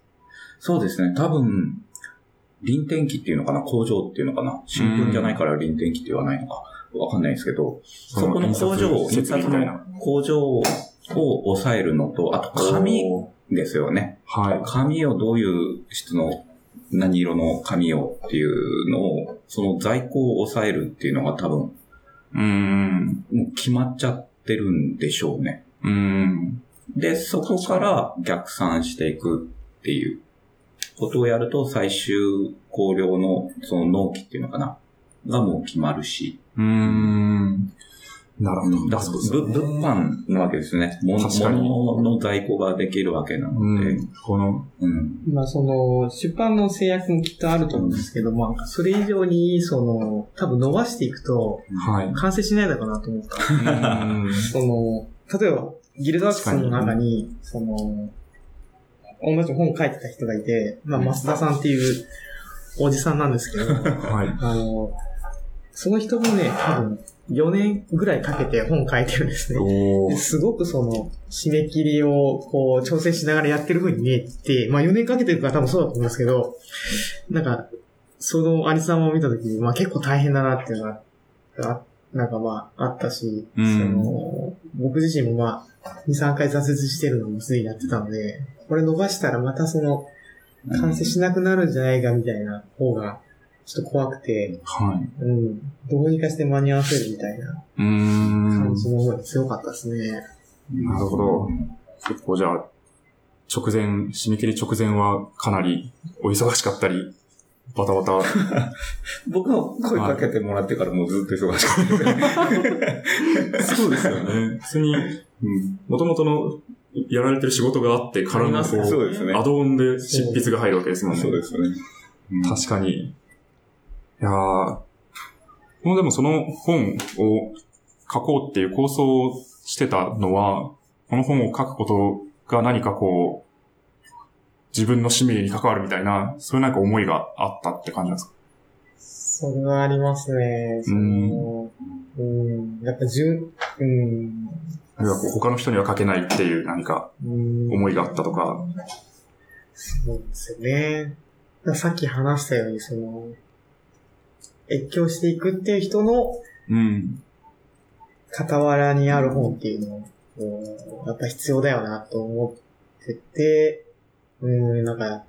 [SPEAKER 3] そうですね。多分、臨転機っていうのかな工場っていうのかな新聞じゃないから臨転機って言わないのかわかんないですけど、そこの工場、
[SPEAKER 2] 印刷設備みたいな。
[SPEAKER 3] 工場を抑えるのと、あと紙ですよね。
[SPEAKER 2] はい。
[SPEAKER 3] 紙をどういう質の何色の紙をっていうのを、その在庫を抑えるっていうのが多分、
[SPEAKER 2] うーん。
[SPEAKER 3] もう決まっちゃってるんでしょうね。
[SPEAKER 2] うーん。
[SPEAKER 3] で、そこから逆算していくっていうことをやると、最終考慮のその納期っていうのかな？がもう決まるし。
[SPEAKER 2] うーん。なるほど。
[SPEAKER 3] だ
[SPEAKER 2] そうですよ
[SPEAKER 3] ぶ物販なわけですね。物の在庫ができるわけなので。
[SPEAKER 2] うん。この、
[SPEAKER 3] うん。
[SPEAKER 4] まあその、出版の制約もきっとあると思うんですけど、まあそれ以上に、その、多分伸ばしていくと、
[SPEAKER 2] はい。
[SPEAKER 4] 完成しないのかなと思った。
[SPEAKER 2] うん <laughs>
[SPEAKER 4] その、例えば、ギルドワークスの中に、その、同じ本書いてた人がいて、まあ、増田さんっていうおじさんなんですけど、
[SPEAKER 2] はい。
[SPEAKER 4] あの、その人もね、多分、4年ぐらいかけて本書いてるんですね。すごくその、締め切りをこう、調整しながらやってる風に見えて、まあ4年かけてるから多分そうだと思うんですけど、なんか、そのアリ様を見たときに、まあ結構大変だなっていうのが、あなんかまああったし、
[SPEAKER 2] うん
[SPEAKER 4] その、僕自身もまあ、2、3回挫折してるのもすでにやってたので、これ伸ばしたらまたその、完成しなくなるんじゃないかみたいな方が、ちょっと怖くて、
[SPEAKER 2] はい。
[SPEAKER 4] うん、どうにかして間に合わせるみたいな
[SPEAKER 2] うーん。
[SPEAKER 4] 感じの思いが強かったですね。
[SPEAKER 2] なるほど。結構じゃあ、直前、締め切り直前はかなりお忙しかったり、バタバタ。<laughs>
[SPEAKER 3] 僕も声かけてもらってからもうずっと忙しかったですね。
[SPEAKER 2] そうですよね。普通に、うん、元々のやられてる仕事があってからのこう、
[SPEAKER 3] そうですね。
[SPEAKER 2] アドオンで執筆が入るわけですもんね。
[SPEAKER 3] そうですね。
[SPEAKER 2] 確かに。いやーもうでもその本を書こうっていう構想をしてたのは、この本を書くことが何かこう、自分の使命に関わるみたいな、そういうなんか思いがあったって感じなんですか？
[SPEAKER 4] それはありますね。そのうん、やっぱじゅうん、
[SPEAKER 2] あるいはこう他の人には書けないっていう何か
[SPEAKER 4] うん、
[SPEAKER 2] 思いがあったとか。
[SPEAKER 4] そうですよね。さっき話したように、その、越境していくっていう人の
[SPEAKER 2] うん。
[SPEAKER 4] 傍らにある本っていうのを、こうやっぱ必要だよなと思ってて、うん、なんか、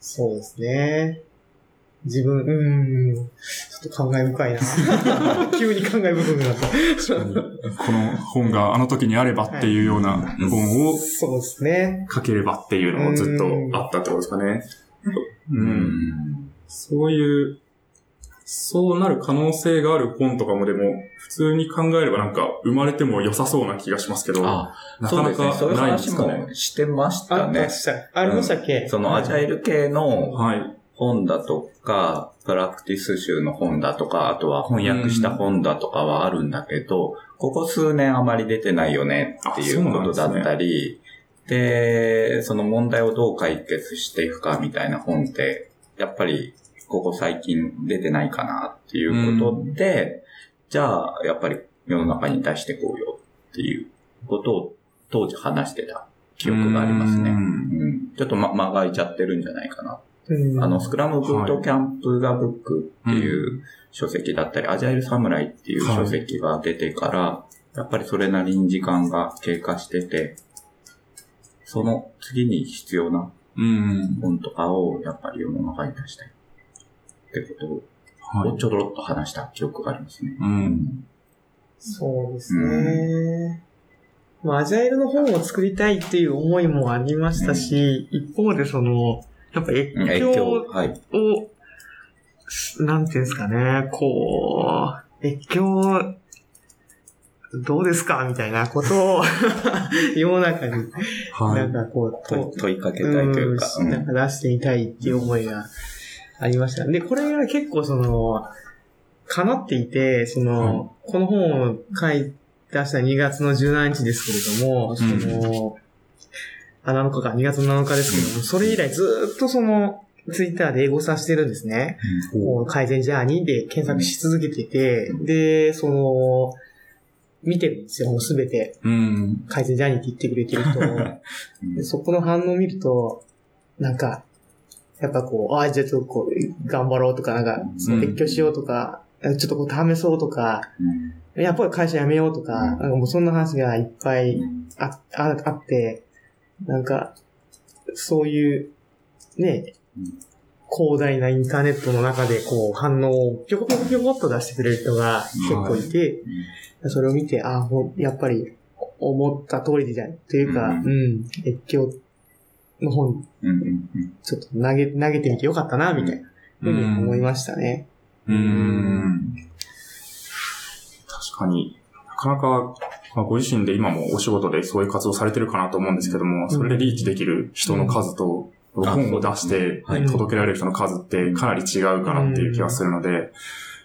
[SPEAKER 4] そうですね。自分、うん、ちょっと感慨深いな。<laughs> 急に感慨深くなった。
[SPEAKER 2] この本があの時にあればっていうような本を
[SPEAKER 4] そうですね。
[SPEAKER 2] 書ければっていうのもずっとあったってことですかね。う。
[SPEAKER 3] うんん。
[SPEAKER 2] そういう、そうなる可能性がある本とかもでも、普通に考えればなんか生まれても良さそうな気がしますけど、
[SPEAKER 3] あ、
[SPEAKER 2] なかな
[SPEAKER 3] そうですね。そういう
[SPEAKER 2] かないんで
[SPEAKER 3] 話
[SPEAKER 2] すかね。
[SPEAKER 3] もしてました
[SPEAKER 4] あ、
[SPEAKER 3] ね。
[SPEAKER 4] したありましたっけ？
[SPEAKER 3] そのアジャイル系の、
[SPEAKER 2] はい。
[SPEAKER 3] 本だとか、プラクティス集の本だとか、あとは翻訳した本だとかはあるんだけど、ここ数年あまり出てないよねっていうことだったり、でその問題をどう解決していくかみたいな本って、やっぱりここ最近出てないかなっていうことで、じゃあやっぱり世の中に出していこうよっていうことを当時話してた記憶がありますね。
[SPEAKER 2] うん。
[SPEAKER 3] うん。ちょっとま間が空いちゃってるんじゃないかな。
[SPEAKER 4] うん。
[SPEAKER 3] あの、スクラムブートキャンプザブックっていう書籍だったり、アジャイルサムライっていう書籍が出てから、やっぱりそれなりに時間が経過してて、その次に必要な
[SPEAKER 2] うん。
[SPEAKER 3] 本とかをやっぱり世の中に出したいってこと
[SPEAKER 2] はい
[SPEAKER 3] を。ちょろっと話した記憶がありますね。
[SPEAKER 2] うん。
[SPEAKER 4] そうですね。まあ、アジャイルの本を作りたいっていう思いもありましたし、一方でその、やっぱ越
[SPEAKER 3] 影響
[SPEAKER 4] 境、
[SPEAKER 3] はい。
[SPEAKER 4] を、なんていうんですかね、こう、越境、どうですか？みたいなことを <laughs> 世の中に、
[SPEAKER 2] は
[SPEAKER 4] ないん。かこう、
[SPEAKER 3] 問い問いかけたいというか。
[SPEAKER 4] うん、なんか出してみたいっていう思いがありました。で、これが結構その、叶っていて、その、この本を書い出した2月の17日ですけれども、その、あ、7日か、2月の7日ですけども、それ以来ずっとその、ツイッターで英語化してるんですね。こう改善ジャーニーで検索し続けてて、で、その、見てるんですよ、もうすべて。
[SPEAKER 2] うん。
[SPEAKER 4] 改善ジャーニーって言ってくれてる人を。<laughs>
[SPEAKER 3] うん。
[SPEAKER 4] でそこの反応を見ると、なんか、やっぱこう、ああ、じゃあちょっとこう、頑張ろうとか、なんか、その
[SPEAKER 2] うん。
[SPEAKER 4] 別居しようとか、ちょっとこう試そうとか、
[SPEAKER 3] うん。
[SPEAKER 4] やっぱり会社辞めようとか、
[SPEAKER 3] うん。
[SPEAKER 4] なんかもうそんな話がいっぱい
[SPEAKER 3] うん。
[SPEAKER 4] あああって、なんか、そういう、ね
[SPEAKER 3] うん、
[SPEAKER 4] 広大なインターネットの中でこう反応をぴょこぴょこぴょこっと出してくれる人が結構いて、それを見て、ああ、やっぱり思った通りじゃん。というか、
[SPEAKER 3] うん。
[SPEAKER 4] うん、越境の本、
[SPEAKER 3] うんうんうん。
[SPEAKER 4] ちょっと投げ、投げてみてよかったな、みたいなふうに思いましたね。
[SPEAKER 2] うん。確かに、なかなか、まあ、ご自身で今もお仕事でそういう活動されてるかなと思うんですけども、それでリーチできる人の数と、
[SPEAKER 3] うん
[SPEAKER 2] 本を出して
[SPEAKER 3] はい
[SPEAKER 2] 届けられる人の数ってかなり違うかなっていう気がするので、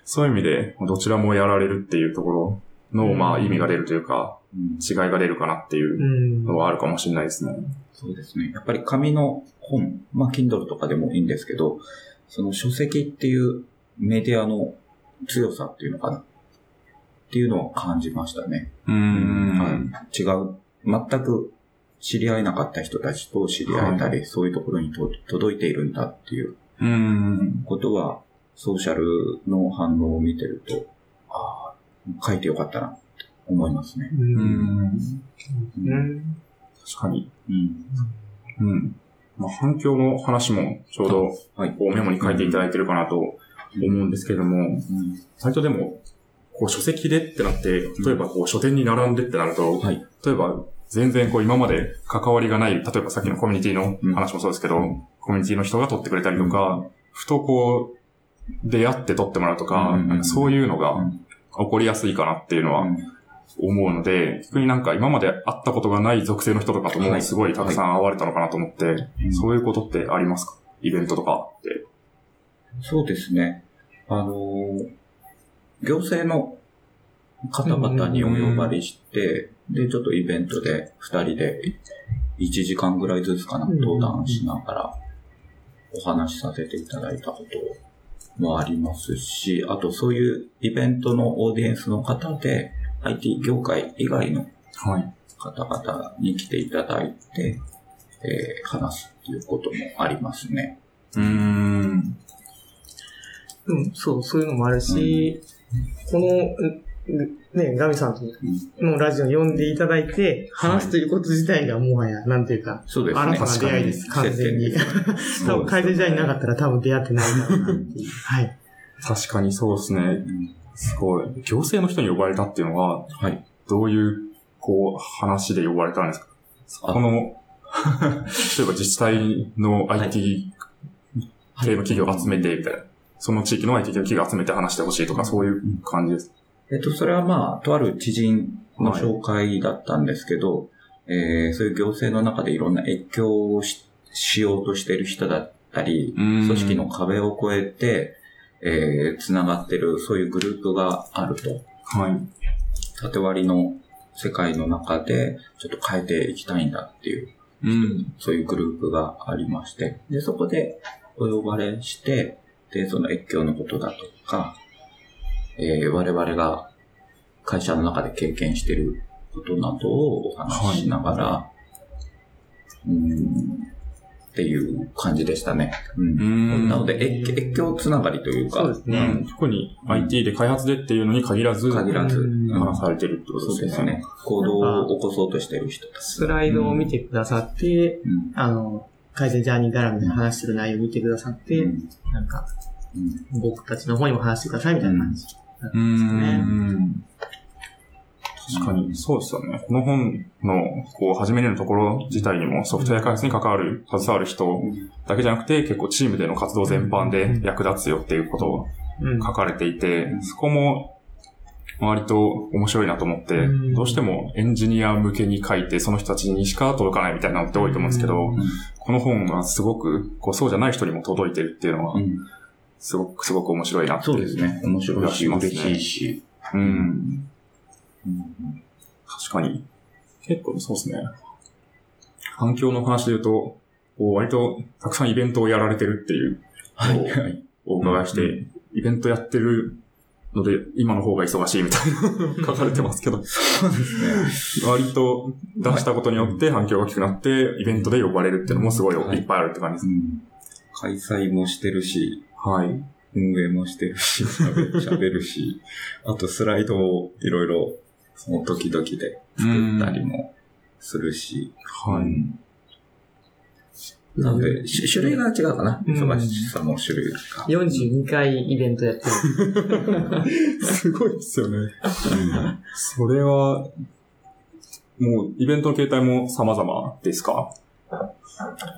[SPEAKER 2] そういう意味でどちらもやられるっていうところの、まあ意味が出るというか、
[SPEAKER 3] うん
[SPEAKER 2] 違いが出るかなっていううんのはあるかもしれないですね。
[SPEAKER 3] そうですね。やっぱり紙の本、まあ、Kindle とかでもいいんですけど、その書籍っていうメディアの強さっていうのかな？っていうのを感じましたね。
[SPEAKER 2] うーん。
[SPEAKER 3] はい、違う。全く知り合えなかった人たちと知り合えたり、そういうところにと届いているんだっていう。ことは、ソーシャルの反応を見てると、ああ、書いてよかったなって思いますね。
[SPEAKER 4] う。
[SPEAKER 2] うん。確かに。
[SPEAKER 3] うん。
[SPEAKER 2] うん。まあ、反響の話もちょうど
[SPEAKER 3] はい。
[SPEAKER 2] こうメモに書いていただいてるかなと思うんですけども、
[SPEAKER 3] うん。
[SPEAKER 2] 割とでも、こう書籍でってなって、例えばこう書店に並んでってなると、
[SPEAKER 3] はい。
[SPEAKER 2] 例えば全然こう今まで関わりがない、例えばさっきのコミュニティの話もそうですけど、
[SPEAKER 3] うん
[SPEAKER 2] コミュニティの人が撮ってくれたりとか、ふとこう、出会って撮ってもらうとか、
[SPEAKER 3] うん。
[SPEAKER 2] かそういうのが
[SPEAKER 3] うん。
[SPEAKER 2] 起こりやすいかなっていうのは思うので、逆になんか今まで会ったことがない属性の人とかとも
[SPEAKER 3] はい。
[SPEAKER 2] すごいたくさん会われたのかなと思って、
[SPEAKER 3] うん。
[SPEAKER 2] そういうことってありますか？イベントとかって。
[SPEAKER 3] そうですね。あのー行政の方々にお呼ばれして、で、ちょっとイベントで二人で1時間ぐらいずつかな、
[SPEAKER 4] うん
[SPEAKER 3] 登壇しながらお話しさせていただいたこともありますし、あとそういうイベントのオーディエンスの方で IT 業界以外の
[SPEAKER 2] はい。
[SPEAKER 3] 方々に来ていただいて、えー話すっていうこともありますね。
[SPEAKER 2] うーん。
[SPEAKER 4] うん、そう、そういうのもあるし、この、うね、ガミさんとのラジオに呼んでいただいて、話すということ自体がもはや、なんていうか、
[SPEAKER 3] そうですね。
[SPEAKER 4] 新たな出会いです、完全に。多分改善じゃなかったら多分出会ってないだろうなっていう。はい。
[SPEAKER 2] 確かにそうですね。
[SPEAKER 3] うん
[SPEAKER 2] すごい。行政の人に呼ばれたっていうのは、
[SPEAKER 3] はい。
[SPEAKER 2] どういう、こう、話で呼ばれたんですか？
[SPEAKER 3] あ
[SPEAKER 2] この、<laughs> 例えば自治体の IT 系の企業を集めて、みたいな。その地域の IT 系の企業を集めて話してほしいとか、そういう感じです。
[SPEAKER 3] えっと、それはまあ、とある知人の紹介だったんですけど、えーそういう行政の中でいろんな越境をししようとしている人だったり、
[SPEAKER 2] うん
[SPEAKER 3] 組織の壁を越えて、えー、繋がってる、そういうグループがあると。
[SPEAKER 2] はい。
[SPEAKER 3] 縦割りの世界の中で、ちょっと変えていきたいんだっていう、
[SPEAKER 2] うん。
[SPEAKER 3] そういうグループがありまして、で、そこでお呼ばれして、で、その越境のことだとか、えー我々が会社の中で経験していることなどをお話ししながら、うん、っていう感じでしたね。うん
[SPEAKER 2] うん
[SPEAKER 3] なので、越越境つながりというか、
[SPEAKER 4] そうですね
[SPEAKER 2] うん特に IT で開発でっていうのに限らず、
[SPEAKER 3] 限らず、
[SPEAKER 4] うん
[SPEAKER 2] 話されてるってことでよね。
[SPEAKER 3] ですすね。行動を起こそうとしている人。
[SPEAKER 4] スライドを見てくださって、
[SPEAKER 3] うん
[SPEAKER 4] あの、改善ジャーニー絡みで話してる内容を見てくださって、
[SPEAKER 3] うん
[SPEAKER 4] なんか、
[SPEAKER 3] うん
[SPEAKER 4] 僕たちの方にも話してくださいみたいな感じ。
[SPEAKER 2] う
[SPEAKER 4] ね
[SPEAKER 2] ん。確かに、そうですよね。この本の、こう、始めるのところ自体にもソフトウェア開発に関わる、携わる人だけじゃなくて、結構チームでの活動全般で役立つよっていうことを
[SPEAKER 4] うん。
[SPEAKER 2] 書かれていて、そこも割と面白いなと思って
[SPEAKER 4] うん、
[SPEAKER 2] どうしてもエンジニア向けに書いて、その人たちにしか届かないみたいなのって多いと思うんですけど
[SPEAKER 4] う、
[SPEAKER 2] この本はすごく、こう、そうじゃない人にも届いてるっていうのは
[SPEAKER 3] う、ん
[SPEAKER 2] すごく、すごく面白いなってい
[SPEAKER 3] そうですね。面白いし、嬉しいし。
[SPEAKER 2] うん。
[SPEAKER 3] うん
[SPEAKER 2] 確かに。結構そうですね。反響の話で言うと、こう割とたくさんイベントをやられてるっていう
[SPEAKER 3] はい。
[SPEAKER 2] お伺いして、
[SPEAKER 3] う
[SPEAKER 2] イベントやってるので、今の方が忙しいみたいな <laughs> 書かれてますけど、
[SPEAKER 3] そうですね。
[SPEAKER 2] 割と出したことによって反響が大きくなって、イベントで呼ばれるっていうのもすごい
[SPEAKER 3] はい
[SPEAKER 2] いっぱいあるって感じです。
[SPEAKER 3] うん開催もしてるし、
[SPEAKER 2] はい。
[SPEAKER 3] 運営もしてるし、喋 <laughs> 喋るし、あとスライドをいろいろ、その時々で作ったりもするし、
[SPEAKER 2] はい。
[SPEAKER 3] うんなので、し種類が違うかな。
[SPEAKER 4] うん
[SPEAKER 3] 忙しさも種類が。
[SPEAKER 4] 42回イベントやってる。<laughs>
[SPEAKER 2] すごいですよね。それは、もうイベントの形態も様々ですか？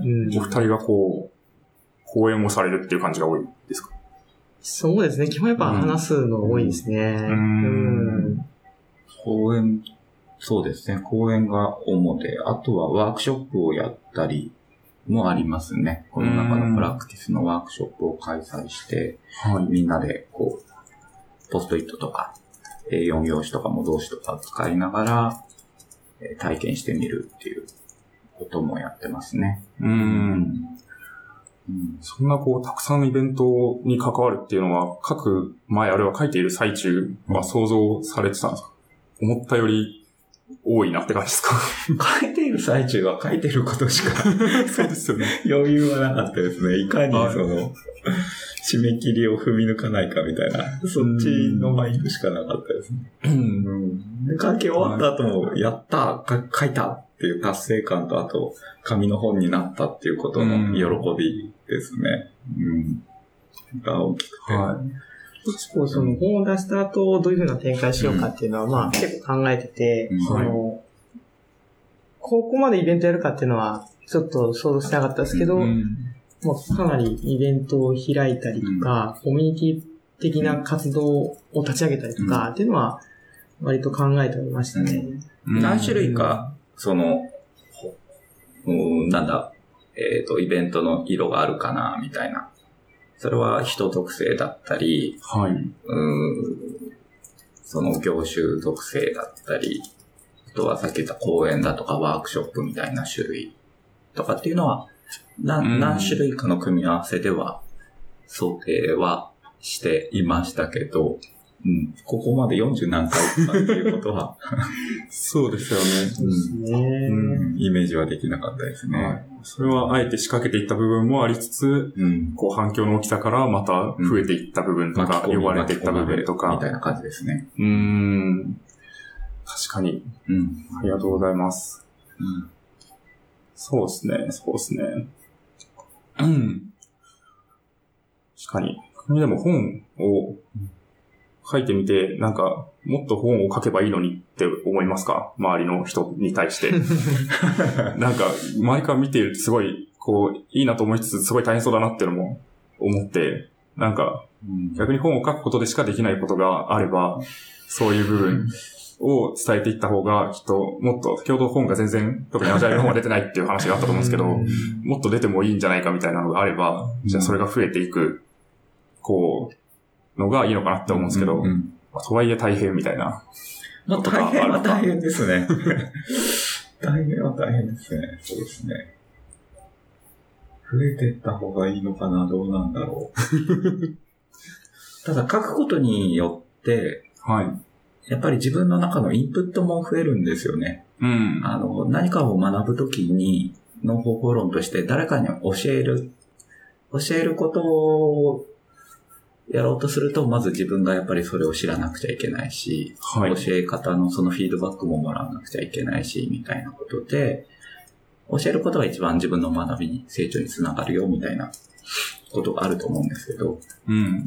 [SPEAKER 4] うん
[SPEAKER 2] お二人がこう、講演をされるっていう感じが多いですか？
[SPEAKER 4] そうですね。基本やっぱ話すの多いですね。
[SPEAKER 2] ん
[SPEAKER 4] うん
[SPEAKER 3] 講演、そうですね。講演が主で、あとはワークショップをやったりもありますね。この中のプラクティスのワークショップを開催して、
[SPEAKER 2] はい。
[SPEAKER 3] みんなでこう、ポストイットとか、A4 用紙とか模動紙とかを使いながら、えー体験してみるっていうこともやってますね。
[SPEAKER 2] う。。
[SPEAKER 3] うん
[SPEAKER 2] そんなこう、たくさんのイベントに関わるっていうのは、書く前、あるいは書いている最中は想像されてたんですか？思ったより多いなって感じですか？<laughs>
[SPEAKER 3] 書いている最中は書いてることしか <laughs>
[SPEAKER 2] そうですよね。<laughs>
[SPEAKER 3] 余裕はなかったですね。いかに
[SPEAKER 2] はい
[SPEAKER 3] その、締め切りを踏み抜かないかみたいな、そっちのマインドしかなかったですね。
[SPEAKER 2] うん。
[SPEAKER 3] で、書き終わった後も、やったか書いたっていう達成感と、あと、紙の本になったっていうことの喜びですね。うん。が大きくて。
[SPEAKER 2] は
[SPEAKER 4] 結構その本を出した後、どういうふうな展開しようかっていうのは、まあ結構考えてて、
[SPEAKER 3] うん
[SPEAKER 4] その、ここまでイベントやるかっていうのは、ちょっと想像してなかったですけど、
[SPEAKER 2] い。うん。
[SPEAKER 4] まあ、かなりイベントを開いたりとか、コミュニティ的な活動を立ち上げたりとか、っていうのは、割と考えておりましたね。
[SPEAKER 3] 何種類か、その、ほうん、なんだ、えっ、と、イベントの色があるかな、みたいな。それは人特性だったり、
[SPEAKER 2] はい。
[SPEAKER 3] うん、その業種特性だったり、あとはさっき言った講演だとかワークショップみたいな種類とかっていうのは、何種類かの組み合わせでは想定はしていましたけど、うん、ここまで40何回っていうことは、
[SPEAKER 2] そうですよね。
[SPEAKER 4] そう
[SPEAKER 3] ん、イメージはできなかったですね。
[SPEAKER 2] はい。それはあえて仕掛けていった部分もありつつ、
[SPEAKER 3] うん。
[SPEAKER 2] こう反響の大きさからまた増えていった部分とか、呼ばれていった部分とか
[SPEAKER 3] みたい。な感じですね。
[SPEAKER 2] うーん。確かに。
[SPEAKER 3] うん。
[SPEAKER 2] ありがとうございます。
[SPEAKER 3] うん
[SPEAKER 2] そうですね、そうですね。うん。確かに。でも本を書いてみて、なんか、もっと本を書けばいいのにって思いますか？周りの人に対して。<laughs> なんか、周りから見ているとすごい、こう、いいなと思いつつ、すごい大変そうだなっていうのも思って、なんか、
[SPEAKER 3] うん。
[SPEAKER 2] 逆に本を書くことでしかできないことがあれば、そういう部分を伝えていった方が、きっと、もっと、先ほど本が全然、特にアジャイルの本が出てないっていう話があったと思うんですけど、もっと出てもいいんじゃないかみたいなのがあれば、じゃあそれが増えていく、こう、のがいいのかなって思うんですけど、
[SPEAKER 3] うんうん
[SPEAKER 2] まあとはいえ大変みたいな。
[SPEAKER 3] まあ大変は大変ですね。<laughs> 大変は大変ですね。そうですね。増えていった方がいいのかな、どうなんだろう。<laughs> ただ書くことによって、
[SPEAKER 2] はい。
[SPEAKER 3] やっぱり自分の中のインプットも増えるんですよね。
[SPEAKER 2] うん。
[SPEAKER 3] あの、何かを学ぶときに、の方法論として誰かに教える、教えることをやろうとすると、まず自分がやっぱりそれを知らなくちゃいけないし、
[SPEAKER 2] はい。
[SPEAKER 3] 教え方のそのフィードバックももらわなくちゃいけないし、みたいなことで、教えることが一番自分の学びに、成長につながるよ、みたいなことがあると思うんですけど、
[SPEAKER 2] うん。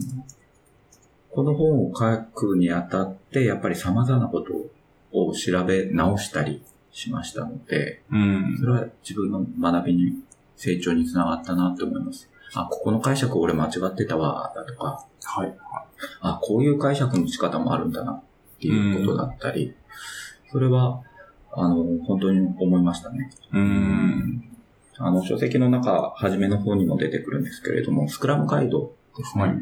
[SPEAKER 3] この本を書くにあたって、やっぱり様々なことを調べ直したりしましたので、
[SPEAKER 2] うん
[SPEAKER 3] そ。れは自分の学びに、成長につながったなって思います。あ、ここの解釈俺間違ってたわ、だとか、
[SPEAKER 2] はい。
[SPEAKER 3] あ、こういう解釈の仕方もあるんだなっていうことだったり、それは、あの、本当に思いましたね。
[SPEAKER 2] うん。
[SPEAKER 3] あの、書籍の中、初めの方にも出てくるんですけれども、スクラムガイドですね、
[SPEAKER 2] はい。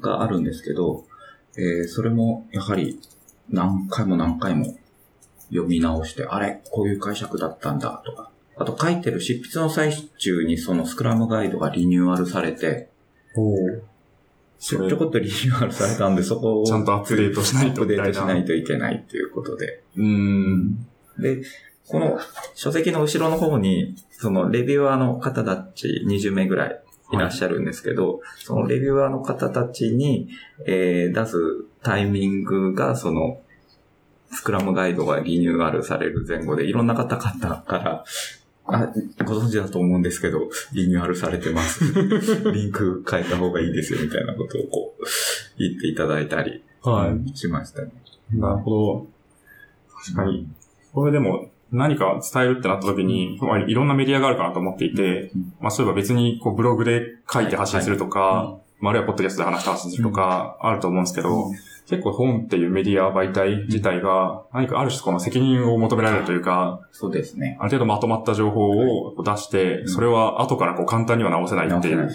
[SPEAKER 3] があるんですけど、えーそれもやはり何回も何回も読み直して、あれ、こういう解釈だったんだとか、あと書いてる執筆の最中にそのスクラムガイドがリニューアルされて、
[SPEAKER 2] お
[SPEAKER 3] ちょちょこっとリニューアルされたんで、そこを
[SPEAKER 2] ちゃんとアップデートしないと
[SPEAKER 3] アップデートしないといけないということで。
[SPEAKER 2] うん。
[SPEAKER 3] で、この書籍の後ろの方に、そのレビュアーの方たち20名ぐらいいらっしゃるんですけど、そのレビュアーの方たちに、えー出すタイミングが、その、スクラムガイドがリニューアルされる前後で、いろんな方々から、あ、ご存知だと思うんですけど、リニューアルされてます。<laughs> リンク変えた方がいいですよ、みたいなことをこう、言っていただいたり、
[SPEAKER 2] はい。
[SPEAKER 3] しましたね。
[SPEAKER 2] なるほど。確かに。これでも、何か伝えるってなった時に、まあいろんなメディアがあるかなと思っていて、
[SPEAKER 3] うん
[SPEAKER 2] まあそういえば別にこうブログで書いて発信するとか、
[SPEAKER 3] は
[SPEAKER 2] まああるいはポッドキャストで話して発信するとか、あると思うんですけど、結構本っていうメディア媒体自体が、何かある種この責任を求められるというか、
[SPEAKER 3] そうですね。
[SPEAKER 2] ある程度まとまった情報を出して、
[SPEAKER 3] うん。
[SPEAKER 2] それは後からこう簡単には直せないっていう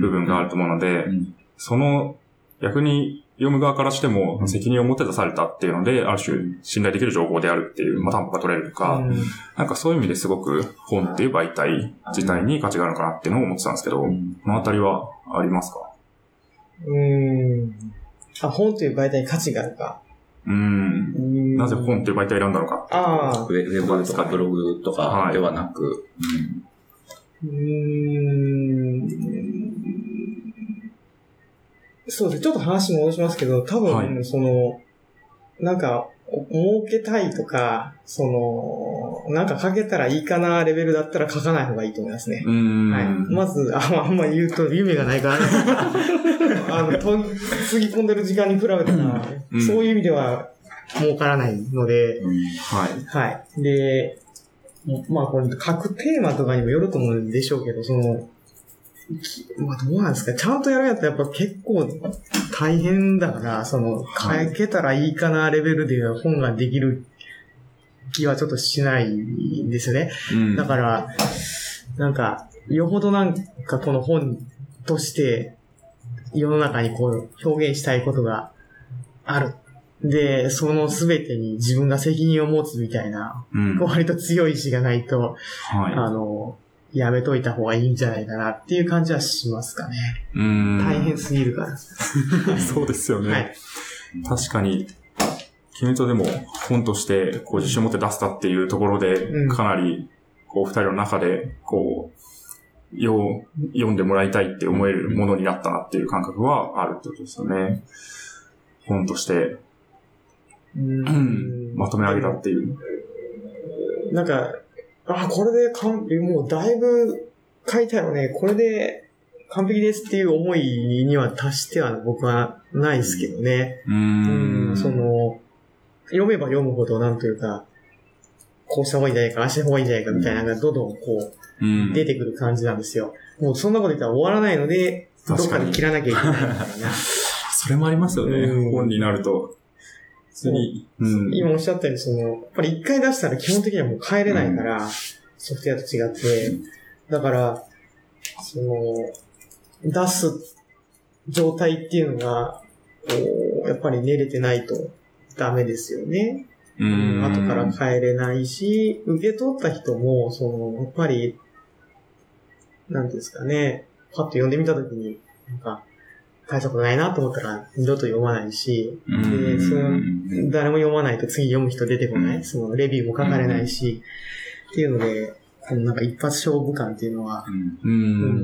[SPEAKER 2] 部分があると思うので、
[SPEAKER 3] うん。
[SPEAKER 2] その逆に読む側からしても責任を持って出されたっていうので、ある種信頼できる情報であるっていう、まあ、担保が取れるとか、
[SPEAKER 4] うん
[SPEAKER 2] なんかそういう意味ですごく本っていう媒体自体に価値があるのかなっていうのを思ってたんですけど、このあたりはありますか
[SPEAKER 4] うん。あ、本という媒体に価値があるか。
[SPEAKER 2] うーん。なぜ本っていう媒体を選んだのか。
[SPEAKER 4] ああ。
[SPEAKER 3] ウェブとかブログとかではなく、
[SPEAKER 4] うーん。そうですね。ちょっと話戻しますけど、多分、
[SPEAKER 2] はい
[SPEAKER 4] その、なんか、お儲けたいとか、その、なんか書けたらいいかなレベルだったら書かない方がいいと思いますね。はい。まず、ああんま言うと夢がないから、<laughs> あの、とつぎ込んでる時間に比べたら、
[SPEAKER 2] うん
[SPEAKER 4] そういう意味では儲からないので、
[SPEAKER 2] はい。
[SPEAKER 4] はい。で、まあこれ書くテーマとかにもよると思うんでしょうけど、その、きまあどうなんですかちゃんとやるんやったらやっぱ結構大変だから、その、
[SPEAKER 3] はい
[SPEAKER 4] 書けたらいいかなレベルで本ができる気はちょっとしないんですよね。
[SPEAKER 2] うん
[SPEAKER 4] だから、なんか、よほどなんかこの本として世の中にこう表現したいことがある。で、その全てに自分が責任を持つみたいな、
[SPEAKER 2] うん。
[SPEAKER 4] 割と強い意志がないと、
[SPEAKER 2] は
[SPEAKER 4] あの、やめといた方がいいんじゃないかなっていう感じはしますかね。大変すぎるから。<laughs>
[SPEAKER 2] そうですよね。
[SPEAKER 4] はい。
[SPEAKER 2] 確かに、君とでも本としてこう自信を持って出したっていうところで
[SPEAKER 4] う、ん
[SPEAKER 2] かなり、こう二人の中で、こう、よう読んでもらいたいって思えるものになったなっていう感覚はあるってことですよね。本として、<clears throat> まとめ上げたっていう。
[SPEAKER 4] なんか、あ、これでかん、もうだいぶ書いたよね。これで完璧ですっていう思いには達しては僕はないですけどね。うん
[SPEAKER 2] ん。
[SPEAKER 4] その、読めば読むほどなんというか、こうした方がいいんじゃないか、ああした方がいいんじゃないかみたいなのがどんどんこう
[SPEAKER 2] うん、
[SPEAKER 4] 出てくる感じなんですよ。もうそんなこと言ったら終わらないので、どっ
[SPEAKER 2] 確か
[SPEAKER 4] で切らなきゃいけないみたいな。<laughs>
[SPEAKER 2] それもありますよね。
[SPEAKER 4] うん
[SPEAKER 2] 本になると。通に、うん。
[SPEAKER 4] 今おっしゃったように、その、やっぱり一回出したら基本的にはもう変えれないから、ソフトウェアと違って、だから、その、出す状態っていうのが、やっぱり練れてないとダメですよね。
[SPEAKER 2] うん。
[SPEAKER 4] 後から変えれないし、受け取った人も、その、やっぱり、なんですかね、パッと読んでみたときに、なんか、大したことないなと思ったら二度と読まないし、で、その、誰も読まないと次読む人出てこない、
[SPEAKER 3] うん
[SPEAKER 4] そのレビューも書かれないし、っていうので、このなんか一発勝負感っていうのは
[SPEAKER 3] うん
[SPEAKER 2] う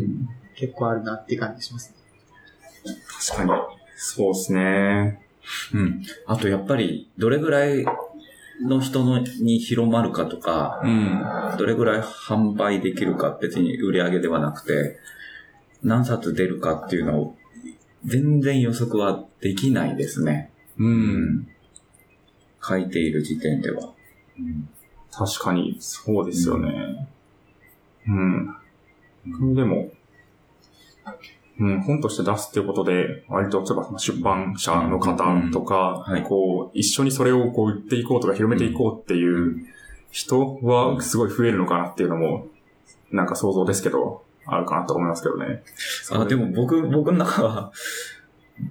[SPEAKER 2] ん。
[SPEAKER 4] 結構あるなっていう感じしますね。
[SPEAKER 2] 確かに。そうですね。
[SPEAKER 3] うん。あとやっぱり、どれぐらいの人のに広まるかとか、
[SPEAKER 2] うん。
[SPEAKER 3] どれぐらい販売できるか別に売り上げではなくて、何冊出るかっていうのを全然予測はできないですね。
[SPEAKER 2] うん。
[SPEAKER 3] 書いている時点では。
[SPEAKER 2] 確かに、そうですよね。うん。でも、うん、本として出すっていうことで、割と、例えば出版社の方とか、こう、一緒にそれをこう売っていこうとか広めていこうっていう人はすごい増えるのかなっていうのも、なんか想像ですけど、あるかなと思いますけどね。
[SPEAKER 3] あ、でも僕、僕の中は、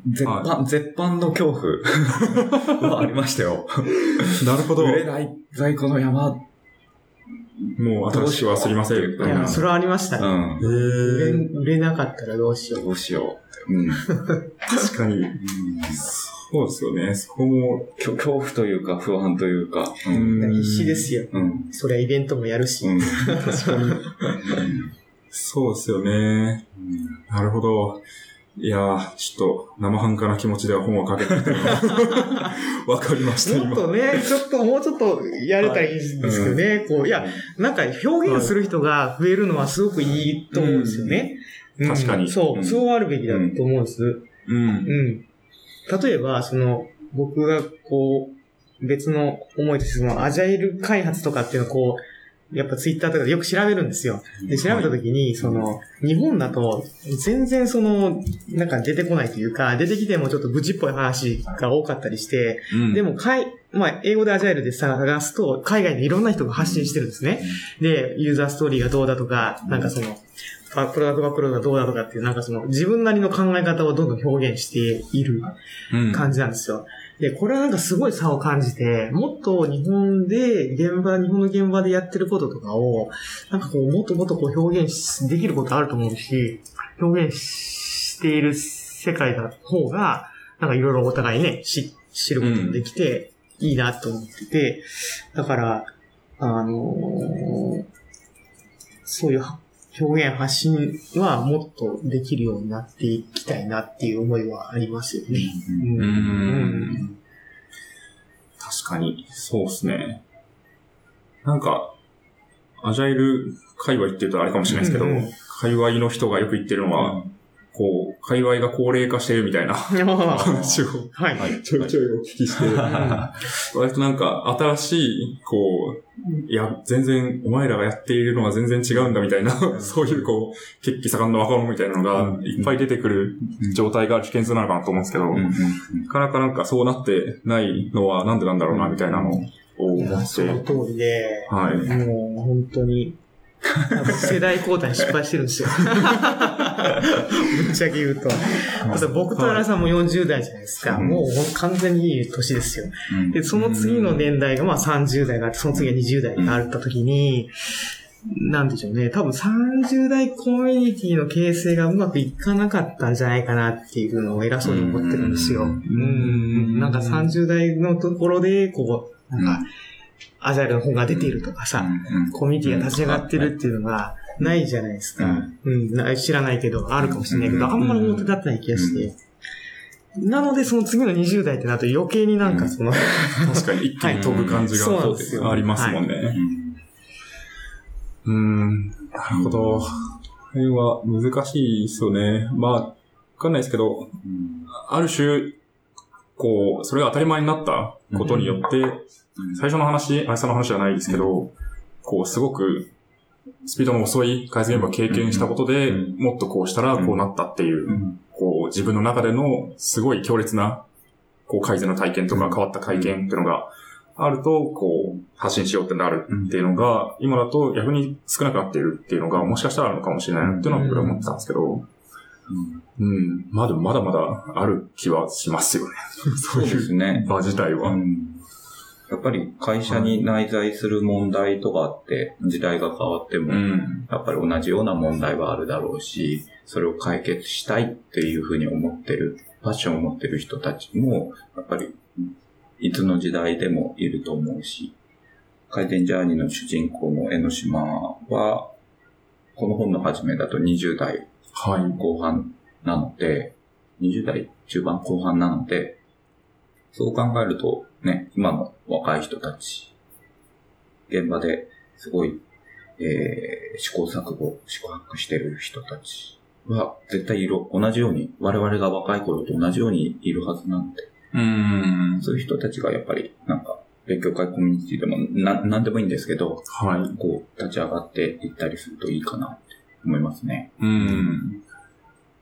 [SPEAKER 3] 絶版、絶版の恐怖 <laughs> はありましたよ。
[SPEAKER 2] なるほど。
[SPEAKER 3] 売れない在庫の山。
[SPEAKER 2] もう新しくはすりません。
[SPEAKER 3] うん
[SPEAKER 4] いや、それはありました
[SPEAKER 3] う
[SPEAKER 4] ね。
[SPEAKER 3] ん。
[SPEAKER 4] 売れ売れなかったらどうしよう。
[SPEAKER 3] どうしよう。うん。
[SPEAKER 2] 確かに。そうですよね。そこも、
[SPEAKER 3] 恐怖というか、不安というか。う。
[SPEAKER 2] うんん
[SPEAKER 4] 必死ですよ。
[SPEAKER 3] うん。
[SPEAKER 4] そりゃイベントもやるし。
[SPEAKER 3] うん。
[SPEAKER 2] 確かに。<laughs> そうですよね。なるほど。いやー、ちょっと生半可な気持ちでは本を書けた <laughs> わかりました、今。
[SPEAKER 4] もっとね、ちょっと、もうちょっとやれたらいいんですけどね。こう、いや、なんか表現する人が増えるのはすごくいいと思うんですよね。
[SPEAKER 2] うん確かに
[SPEAKER 4] そうう、
[SPEAKER 3] ん
[SPEAKER 4] そうあるべきだと思うんです。
[SPEAKER 2] うん。
[SPEAKER 4] うん。例えば、その、僕がこう、別の思いとして、その、アジャイル開発とかっていうのをこう、やっぱツイッターとかでよく調べるんですよ。で、調べたときに、その、日本だと、全然その、なんか出てこないというか、出てきてもちょっと愚痴っぽい話が多かったりして、
[SPEAKER 2] うん
[SPEAKER 4] で、も、かい、まあ、英語でアジャイルで探すと、海外でいろんな人が発信してるんですね。で、ユーザーストーリーがどうだとか、なんかその、あプロダクトバックロードがどうだとかっていう、なんかその、自分なりの考え方をどんどん表現している
[SPEAKER 2] うん
[SPEAKER 4] 感じなんですよ。で、これはなんかすごい差を感じて、もっと日本で、現場、日本の現場でやってることとかを、なんかこう、もっともっとこう表現できることあると思うし、表現している世界の方が、なんかいろいろお互いね、知知ることもできて、いいなと思ってて、だから、あのーそういうは表現発信はもっとできるようになっていきたいなっていう思いはありますよね。
[SPEAKER 2] う
[SPEAKER 4] うん
[SPEAKER 2] ん。確かに、そうですね。なんか、アジャイル界隈って言うとあれかもしれないですけど、
[SPEAKER 4] うんうん
[SPEAKER 2] 界隈の人がよく言ってるのは、こう、界隈が高齢化してるみたいな話を
[SPEAKER 4] はい。
[SPEAKER 2] ちょいちょいお聞きして、割となんか新しい、こう、いや、全然、お前らがやっているのは全然違うんだみたいな、そういうこう、血気盛んな若者みたいなのがいっぱい出てくる状態が危険性なのかなと思うんですけど、
[SPEAKER 3] うん。
[SPEAKER 2] なかなかなんかそうなってないのはなんでなんだろうな、みたいなのを
[SPEAKER 4] い
[SPEAKER 2] 思
[SPEAKER 4] や、その
[SPEAKER 2] って。
[SPEAKER 4] 通りで、
[SPEAKER 2] はい。
[SPEAKER 4] もう本当に、世代交代失敗してるんですよ。ぶっちゃけ言うと。あと僕と荒さんも40代じゃないですか。
[SPEAKER 3] うん
[SPEAKER 4] もう完全にいい年ですよ。
[SPEAKER 3] うん
[SPEAKER 4] で、その次の年代がまあ30代があって、その次が20代があった時に、なんでしょうね。多分30代コミュニティの形成がうまくいかなかったんじゃないかなっていうのを偉そうに思ってるんですよ。
[SPEAKER 3] うん
[SPEAKER 4] うん。なんか30代のところで、こう、なんか、アジャイルの本が出ているとかさ、コミュニティが立ち上がってるっていうのがないじゃないですか。うん、な知らないけど、あるかもしれないけど、
[SPEAKER 3] うん
[SPEAKER 4] あんまり表立ってない気がして。なので、その次の20代ってなると余計になんかその、<laughs>
[SPEAKER 2] 確かに一気に飛ぶ感じ
[SPEAKER 4] はい
[SPEAKER 2] ありますもんね。うーん、なるほど。これは難しいですよね。まあ、わかんないですけど、ある種、こう、それが当たり前になったことによって、最初の話、あいさんの話じゃないですけど、こう、すごく、スピードの遅い改善現場を経験したことで、
[SPEAKER 3] うん。
[SPEAKER 2] もっとこうしたらこうなったっていう、こう、自分の中でのすごい強烈なこう改善の体験とか変わった体験っていうのがあると、こう、発信しようってなるっていうのが、今だと逆に少なくなっているっていうのが、もしかしたらあるのかもしれないなっていうのは僕は思ってたんですけど、うん。まあでもまだまだある気はしますよね。そう
[SPEAKER 3] そうね。
[SPEAKER 2] い <laughs> う場自体は。
[SPEAKER 3] うんやっぱり会社に内在する問題とかあって、時代が変わっても、
[SPEAKER 2] うん。
[SPEAKER 3] やっぱり同じような問題はあるだろうし、それを解決したいっていうふうに思ってる、パッションを持ってる人たちも、やっぱり、いつの時代でもいると思うし、回転ジャーニーの主人公の江ノ島は、この本の始めだと20代
[SPEAKER 2] はい。
[SPEAKER 3] 後半なので、20代中盤後半なので、そう考えるとね、今の若い人たち、現場ですごい、えー試行錯誤、試行錯誤してる人たちは絶対いる、同じように、我々が若い頃と同じようにいるはずなんで、
[SPEAKER 2] うん。
[SPEAKER 3] そういう人たちがやっぱりなんか、勉強会コミュニティでもな、なんでもいいんですけど、
[SPEAKER 2] はい。
[SPEAKER 3] こう、立ち上がっていったりするといいかなって思いますね。
[SPEAKER 2] うん。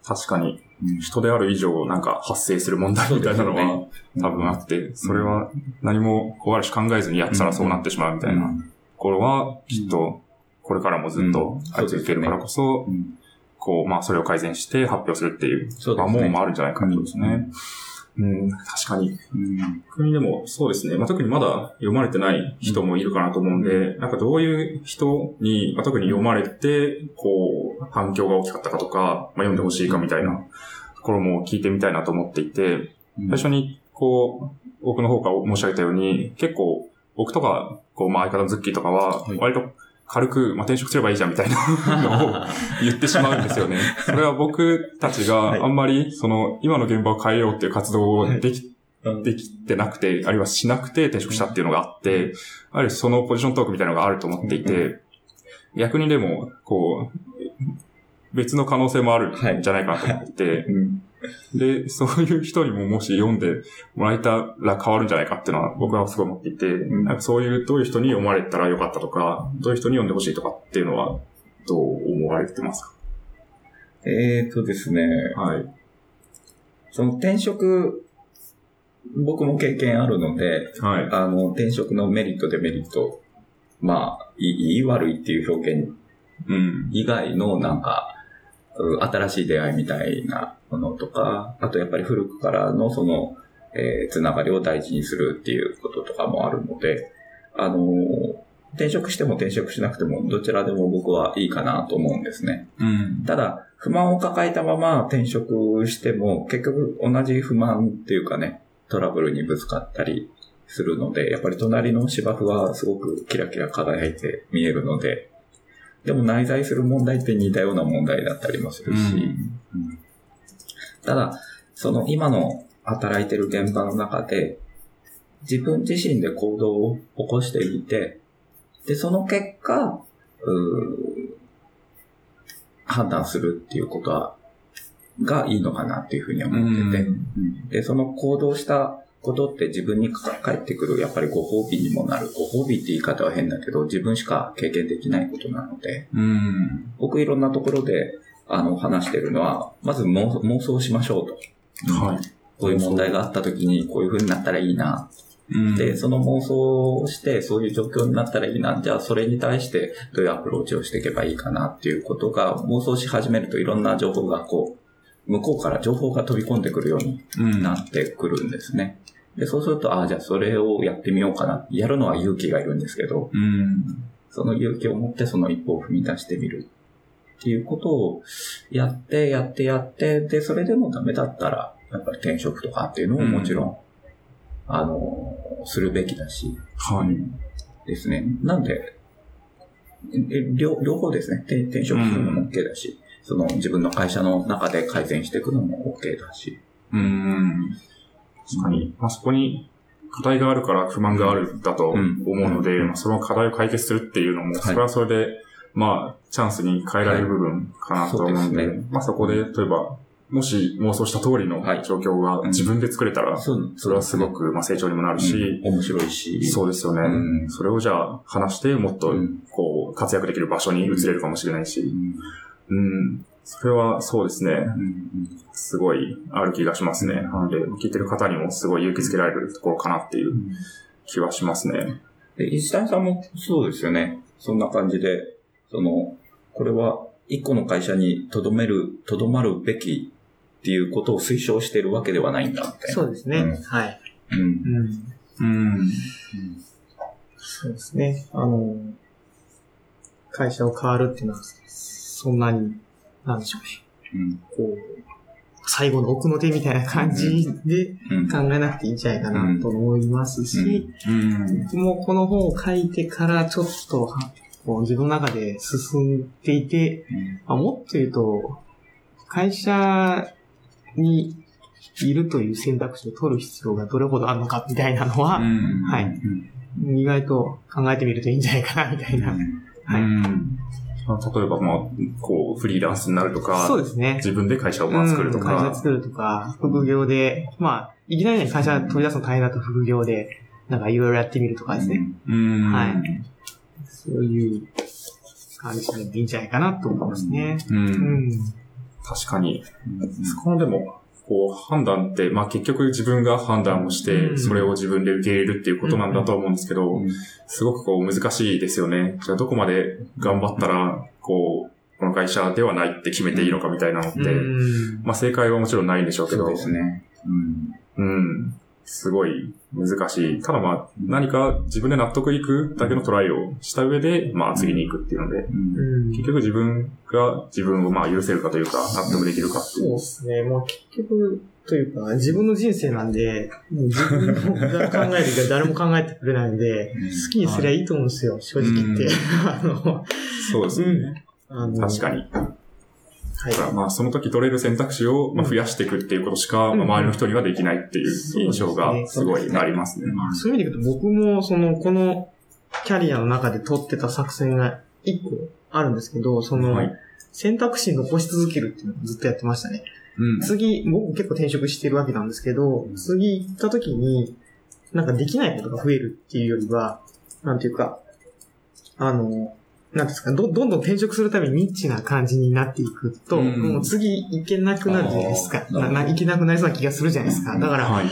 [SPEAKER 2] 確かに、
[SPEAKER 3] うん
[SPEAKER 2] 人である以上、なんか発生する問題みたいなのは、多分あって、それは何も、こうある種考えずにやってたらそうなってしまうみたいなところは、きっと、これからもずっとあり続けるからこそ、
[SPEAKER 3] うん
[SPEAKER 2] こう、まあ、それを改善して発表するっていう、まあ、
[SPEAKER 3] そうですね。
[SPEAKER 2] もあるんじゃないかとですね。うん、確かに。
[SPEAKER 3] うん
[SPEAKER 2] 逆にでも、そうですね。まあ、特にまだ読まれてない人もいるかなと思うんで、なんかどういう人に、まあ、特に読まれて、こう、反響が大きかったかとか、まあ、読んでほしいかみたいなところも聞いてみたいなと思っていて、最初に、こう、僕の方から申し上げたように、結構、僕とか、こう、まあ、相方のズッキーとかは
[SPEAKER 3] はい、
[SPEAKER 2] 割と軽く、まあ、転職すればいいじゃんみたいな <laughs> のを言ってしまうんですよね。それは僕たち
[SPEAKER 3] はい。
[SPEAKER 2] があんまり、その、今の現場を変えようっていう活動をでき
[SPEAKER 3] うん。
[SPEAKER 2] できてなくて、あるいはしなくて転職したっていうのがあって、ある種そのポジショントークみたいなのがあると思っていて、逆にでも、こう、別の可能性もあるんじゃないかなと思ってて、
[SPEAKER 3] うん
[SPEAKER 2] で、そういう人にももし読んでもらえたら変わるんじゃないかっていうのは僕はすごい思っていて、
[SPEAKER 3] ん
[SPEAKER 2] なんかそういう、どういう人に読まれたらよかったとか、どういう人に読んでほしいとかっていうのは、どう思われてますか？
[SPEAKER 3] えーとですね、
[SPEAKER 2] はい。
[SPEAKER 3] その転職、僕も経験あるので、
[SPEAKER 2] はい。
[SPEAKER 3] あの、転職のメリット、デメリット、まあ、いいい悪いっていう表現
[SPEAKER 2] うん。
[SPEAKER 3] 以外のなんか、う新しい出会いみたいなものとか、あとやっぱり古くからのその、えーつながりを大事にするっていうこととかもあるので、あのー転職しても転職しなくてもどちらでも僕はいいかなと思うんですね。
[SPEAKER 2] うん。
[SPEAKER 3] ただ、不満を抱えたまま転職しても、結局同じ不満っていうかね、トラブルにぶつかったりするので、やっぱり隣の芝生はすごくキラキラ輝いて見えるので、でも内在する問題って似たような問題だったりもするし、うんただ、その今の働いてる現場の中で、自分自身で行動を起こしていて、で、その結果、判断するっていうことは、がいいのかなっていうふうに思ってて、うん。で、その行動したことって自分にか返ってくる、やっぱりご褒美にもなる。ご褒美って言い方は変だけど、自分しか経験できないことなので、
[SPEAKER 2] うん。
[SPEAKER 3] 僕いろんなところで、あの、話してるのは、まず妄妄想しましょうと。
[SPEAKER 2] はい。
[SPEAKER 3] こういう問題があった時に、こういう風になったらいいな。
[SPEAKER 2] うん
[SPEAKER 3] で、その妄想をして、そういう状況になったらいいな。じゃあ、それに対して、どういうアプローチをしていけばいいかなっていうことが、妄想し始めるといろんな情報がこう、向こうから情報が飛び込んでくるように
[SPEAKER 2] うん
[SPEAKER 3] なってくるんですね。で、そうすると、ああ、じゃあそれをやってみようかな。やるのは勇気がいるんですけど、
[SPEAKER 2] うん。
[SPEAKER 3] その勇気を持ってその一歩を踏み出してみるっていうことをやって、やって、やって、で、それでもダメだったら、やっぱり転職とかっていうのももちろん、あの、するべきだし、
[SPEAKER 2] はい。
[SPEAKER 3] ですね。なんで、え両両方ですね。転転職するのも OK だし、その自分の会社の中で改善していくのも OK だし。
[SPEAKER 2] うん。確かに。まあ、そこに課題があるから不満があるだと思うので、
[SPEAKER 3] うん
[SPEAKER 2] まあ、その課題を解決するっていうのも、
[SPEAKER 3] はい。
[SPEAKER 2] それはそれで、まあ、チャンスに変えられる部分かなと思うんで、
[SPEAKER 3] はい。ですね
[SPEAKER 2] まあそこで、例えば、もし妄想した通りの
[SPEAKER 3] はい。
[SPEAKER 2] 状況が自分で作れたら、
[SPEAKER 3] そ
[SPEAKER 2] れはすごく、まあ、成長にもなるし、
[SPEAKER 3] うん。面白いし。
[SPEAKER 2] そうですよね、
[SPEAKER 3] うん。
[SPEAKER 2] それをじゃあ話して、もっと
[SPEAKER 3] うん。
[SPEAKER 2] こう活躍できる場所に移れるかもしれないし、
[SPEAKER 3] うん
[SPEAKER 2] うん、それはそうですね。
[SPEAKER 3] うん
[SPEAKER 2] すごいある気がしますね。なので、聞いてる方にもすごい勇気づけられるところかなっていう気はしますね。
[SPEAKER 3] で、石谷さんもそうですよね。そんな感じで、その、これは一個の会社にとどめる、とどまるべきっていうことを推奨してるわけではないんだみたいな。
[SPEAKER 4] そうですね。
[SPEAKER 3] うん
[SPEAKER 4] はい。
[SPEAKER 3] うん。
[SPEAKER 4] うん。
[SPEAKER 2] うん。
[SPEAKER 4] そうですね。あの、会社を変わるっていうのは、そんなに、なんでしょうね。
[SPEAKER 3] うん。
[SPEAKER 4] こう、最後の奥の手みたいな感じで
[SPEAKER 3] うん。
[SPEAKER 4] 考えなくていいんじゃないかなと思いますし、
[SPEAKER 2] うん。
[SPEAKER 4] 僕もこの本を書いてからちょっとは、こう自分の中で進んでいて、まあ、もっと言うと、会社にいるという選択肢を取る必要がどれほどあるのかみたいなのは、
[SPEAKER 2] うん
[SPEAKER 4] はい
[SPEAKER 3] うん。
[SPEAKER 4] 意外と考えてみるといいんじゃないかなみたいな。はい。
[SPEAKER 2] うんまあ例えば、まあ、こう、フリーランスになるとか、
[SPEAKER 4] そうですね。
[SPEAKER 2] 自分で会社をまあ作ると
[SPEAKER 4] うん会
[SPEAKER 2] か
[SPEAKER 4] 社、作るとか、副業で、まあ、いきなりね、会社取り出すの大変だった副業で、なんかいろいろやってみるとかですね。
[SPEAKER 2] うん。
[SPEAKER 4] はいそういう感じでもいいんじゃないかなと思いますね。
[SPEAKER 2] う。
[SPEAKER 4] うんん。
[SPEAKER 2] 確かに。
[SPEAKER 3] うん
[SPEAKER 2] そこのでも、こう、判断って、まあ結局自分が判断をして、
[SPEAKER 4] うん
[SPEAKER 2] それを自分で受け入れるっていうことなんだと思うんですけど、
[SPEAKER 3] うん
[SPEAKER 2] すごくこう難しいですよね。じゃあどこまで頑張ったら、こう、この会社ではないって決めていいのかみたいなのって、
[SPEAKER 4] うん
[SPEAKER 2] まあ正解はもちろんないんでしょうけど、
[SPEAKER 3] そうですね。うん。
[SPEAKER 2] うん。すごい難しい。ただまあ、何か自分で納得いくだけのトライをした上で、まあ次に行くっていうので、結局自分が自分をまあ許せるかというか、納得できるかっていう。
[SPEAKER 4] そうですね。まあ結局、というか、自分の人生なんで、自分が考えるけど <laughs> 誰も考えてくれないんで、好きにすりゃいいと思うんですよ、正直言って。<laughs> あの、
[SPEAKER 2] そうですね。
[SPEAKER 4] あの
[SPEAKER 2] 確かに。
[SPEAKER 4] はい
[SPEAKER 2] だ。からまあその時取れる選択肢をまあ増やしていくっていうことしか、
[SPEAKER 4] うん
[SPEAKER 2] まあ周りの人にはできないっていう印象がすごいありますね。
[SPEAKER 4] そういう意味で言うと、僕も、その、このキャリアの中で取ってた作戦が一個あるんですけど、その、
[SPEAKER 2] はい
[SPEAKER 4] 選択肢残し続けるっていうのをずっとやってましたね。
[SPEAKER 2] うん。
[SPEAKER 4] 次、僕結構転職してるわけなんですけど、次行った時に、なんかできないことが増えるっていうよりは、なんていうか、あの、なんですか、ど、どんどん転職するためにニッチな感じになっていくと、
[SPEAKER 2] うん
[SPEAKER 4] もう次行けなくなるじゃないですか。なな行けなくなりそうな気がするじゃないですか。だから、
[SPEAKER 2] はい。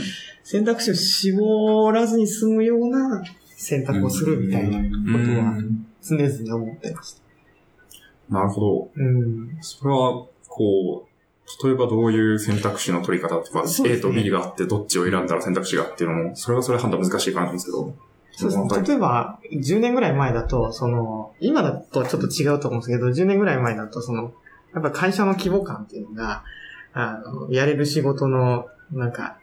[SPEAKER 4] 選択肢を絞らずに済むような選択をするみたいなことは常々思ってました。
[SPEAKER 2] なるほど。
[SPEAKER 4] うん。
[SPEAKER 2] それは、こう、例えばどういう選択肢の取り方とか、
[SPEAKER 4] そうです
[SPEAKER 2] A
[SPEAKER 4] ね
[SPEAKER 2] と B があってどっちを選んだら選択肢がっていうのも、それはそれ判断難しい感じですけど。
[SPEAKER 4] そうですね。例えば、10年ぐらい前だと、その、今だとちょっと違うと思うんですけど、10年ぐらい前だと、その、やっぱ会社の規模感っていうのが、あの、やれる仕事の、なんか、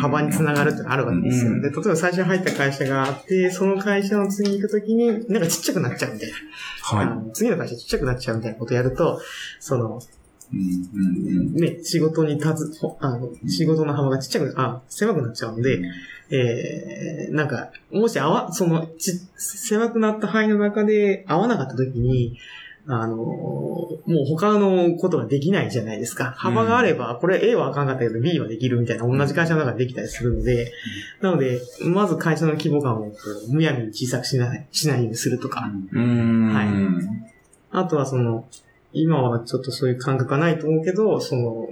[SPEAKER 4] 幅につながるってのあるわけですよ。
[SPEAKER 3] うん。
[SPEAKER 4] で、例えば最初入った会社があって、その会社の次行くときに、なんかちっちゃくなっちゃうみたいな。あ
[SPEAKER 2] は
[SPEAKER 4] の次の会社ちっちゃくなっちゃうみたいなことをやると、その、ね、仕事に立つ、ほあの、仕事の幅がちっちゃく、あ、狭くなっちゃうんで、えー、なんか、もし合わ、その、ち、狭くなった範囲の中で合わなかった時に、あの、もう他のことができないじゃないですか。幅があれば、これ A はあかんかったけど B はできるみたいな、同じ会社の中でできたりするので、なので、まず会社の規模感をむやみに小さくしない、しないようにするとか。はいあとはその、今はちょっとそういう感覚はないと思うけど、その、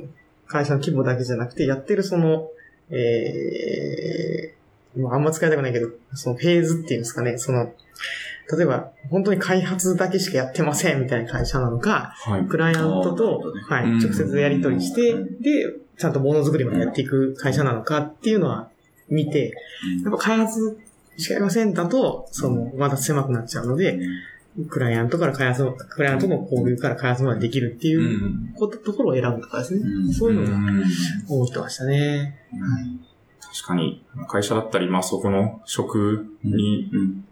[SPEAKER 4] 会社の規模だけじゃなくて、やってるその、えー、まああんま使いたくないけど、そのフェーズっていうんですかね、その、例えば、本当に開発だけしかやってませんみたいな会社なのか、
[SPEAKER 2] はい。
[SPEAKER 4] クライアントとはい、
[SPEAKER 2] うん
[SPEAKER 4] 直接やり取りして、で、ちゃんとものづくりまでやっていく会社なのかっていうのは見て、やっぱ開発しかやりませんだと、その、また狭くなっちゃうので、クライアントから開発、クライアントの交流から開発までできるって
[SPEAKER 2] う。
[SPEAKER 4] いうんこと、ところを選ぶとかですね。
[SPEAKER 3] うん
[SPEAKER 4] そういうのが
[SPEAKER 2] ん
[SPEAKER 4] 思ってましたね。
[SPEAKER 2] 確かに、会社だったり、まあそこの職に
[SPEAKER 3] うん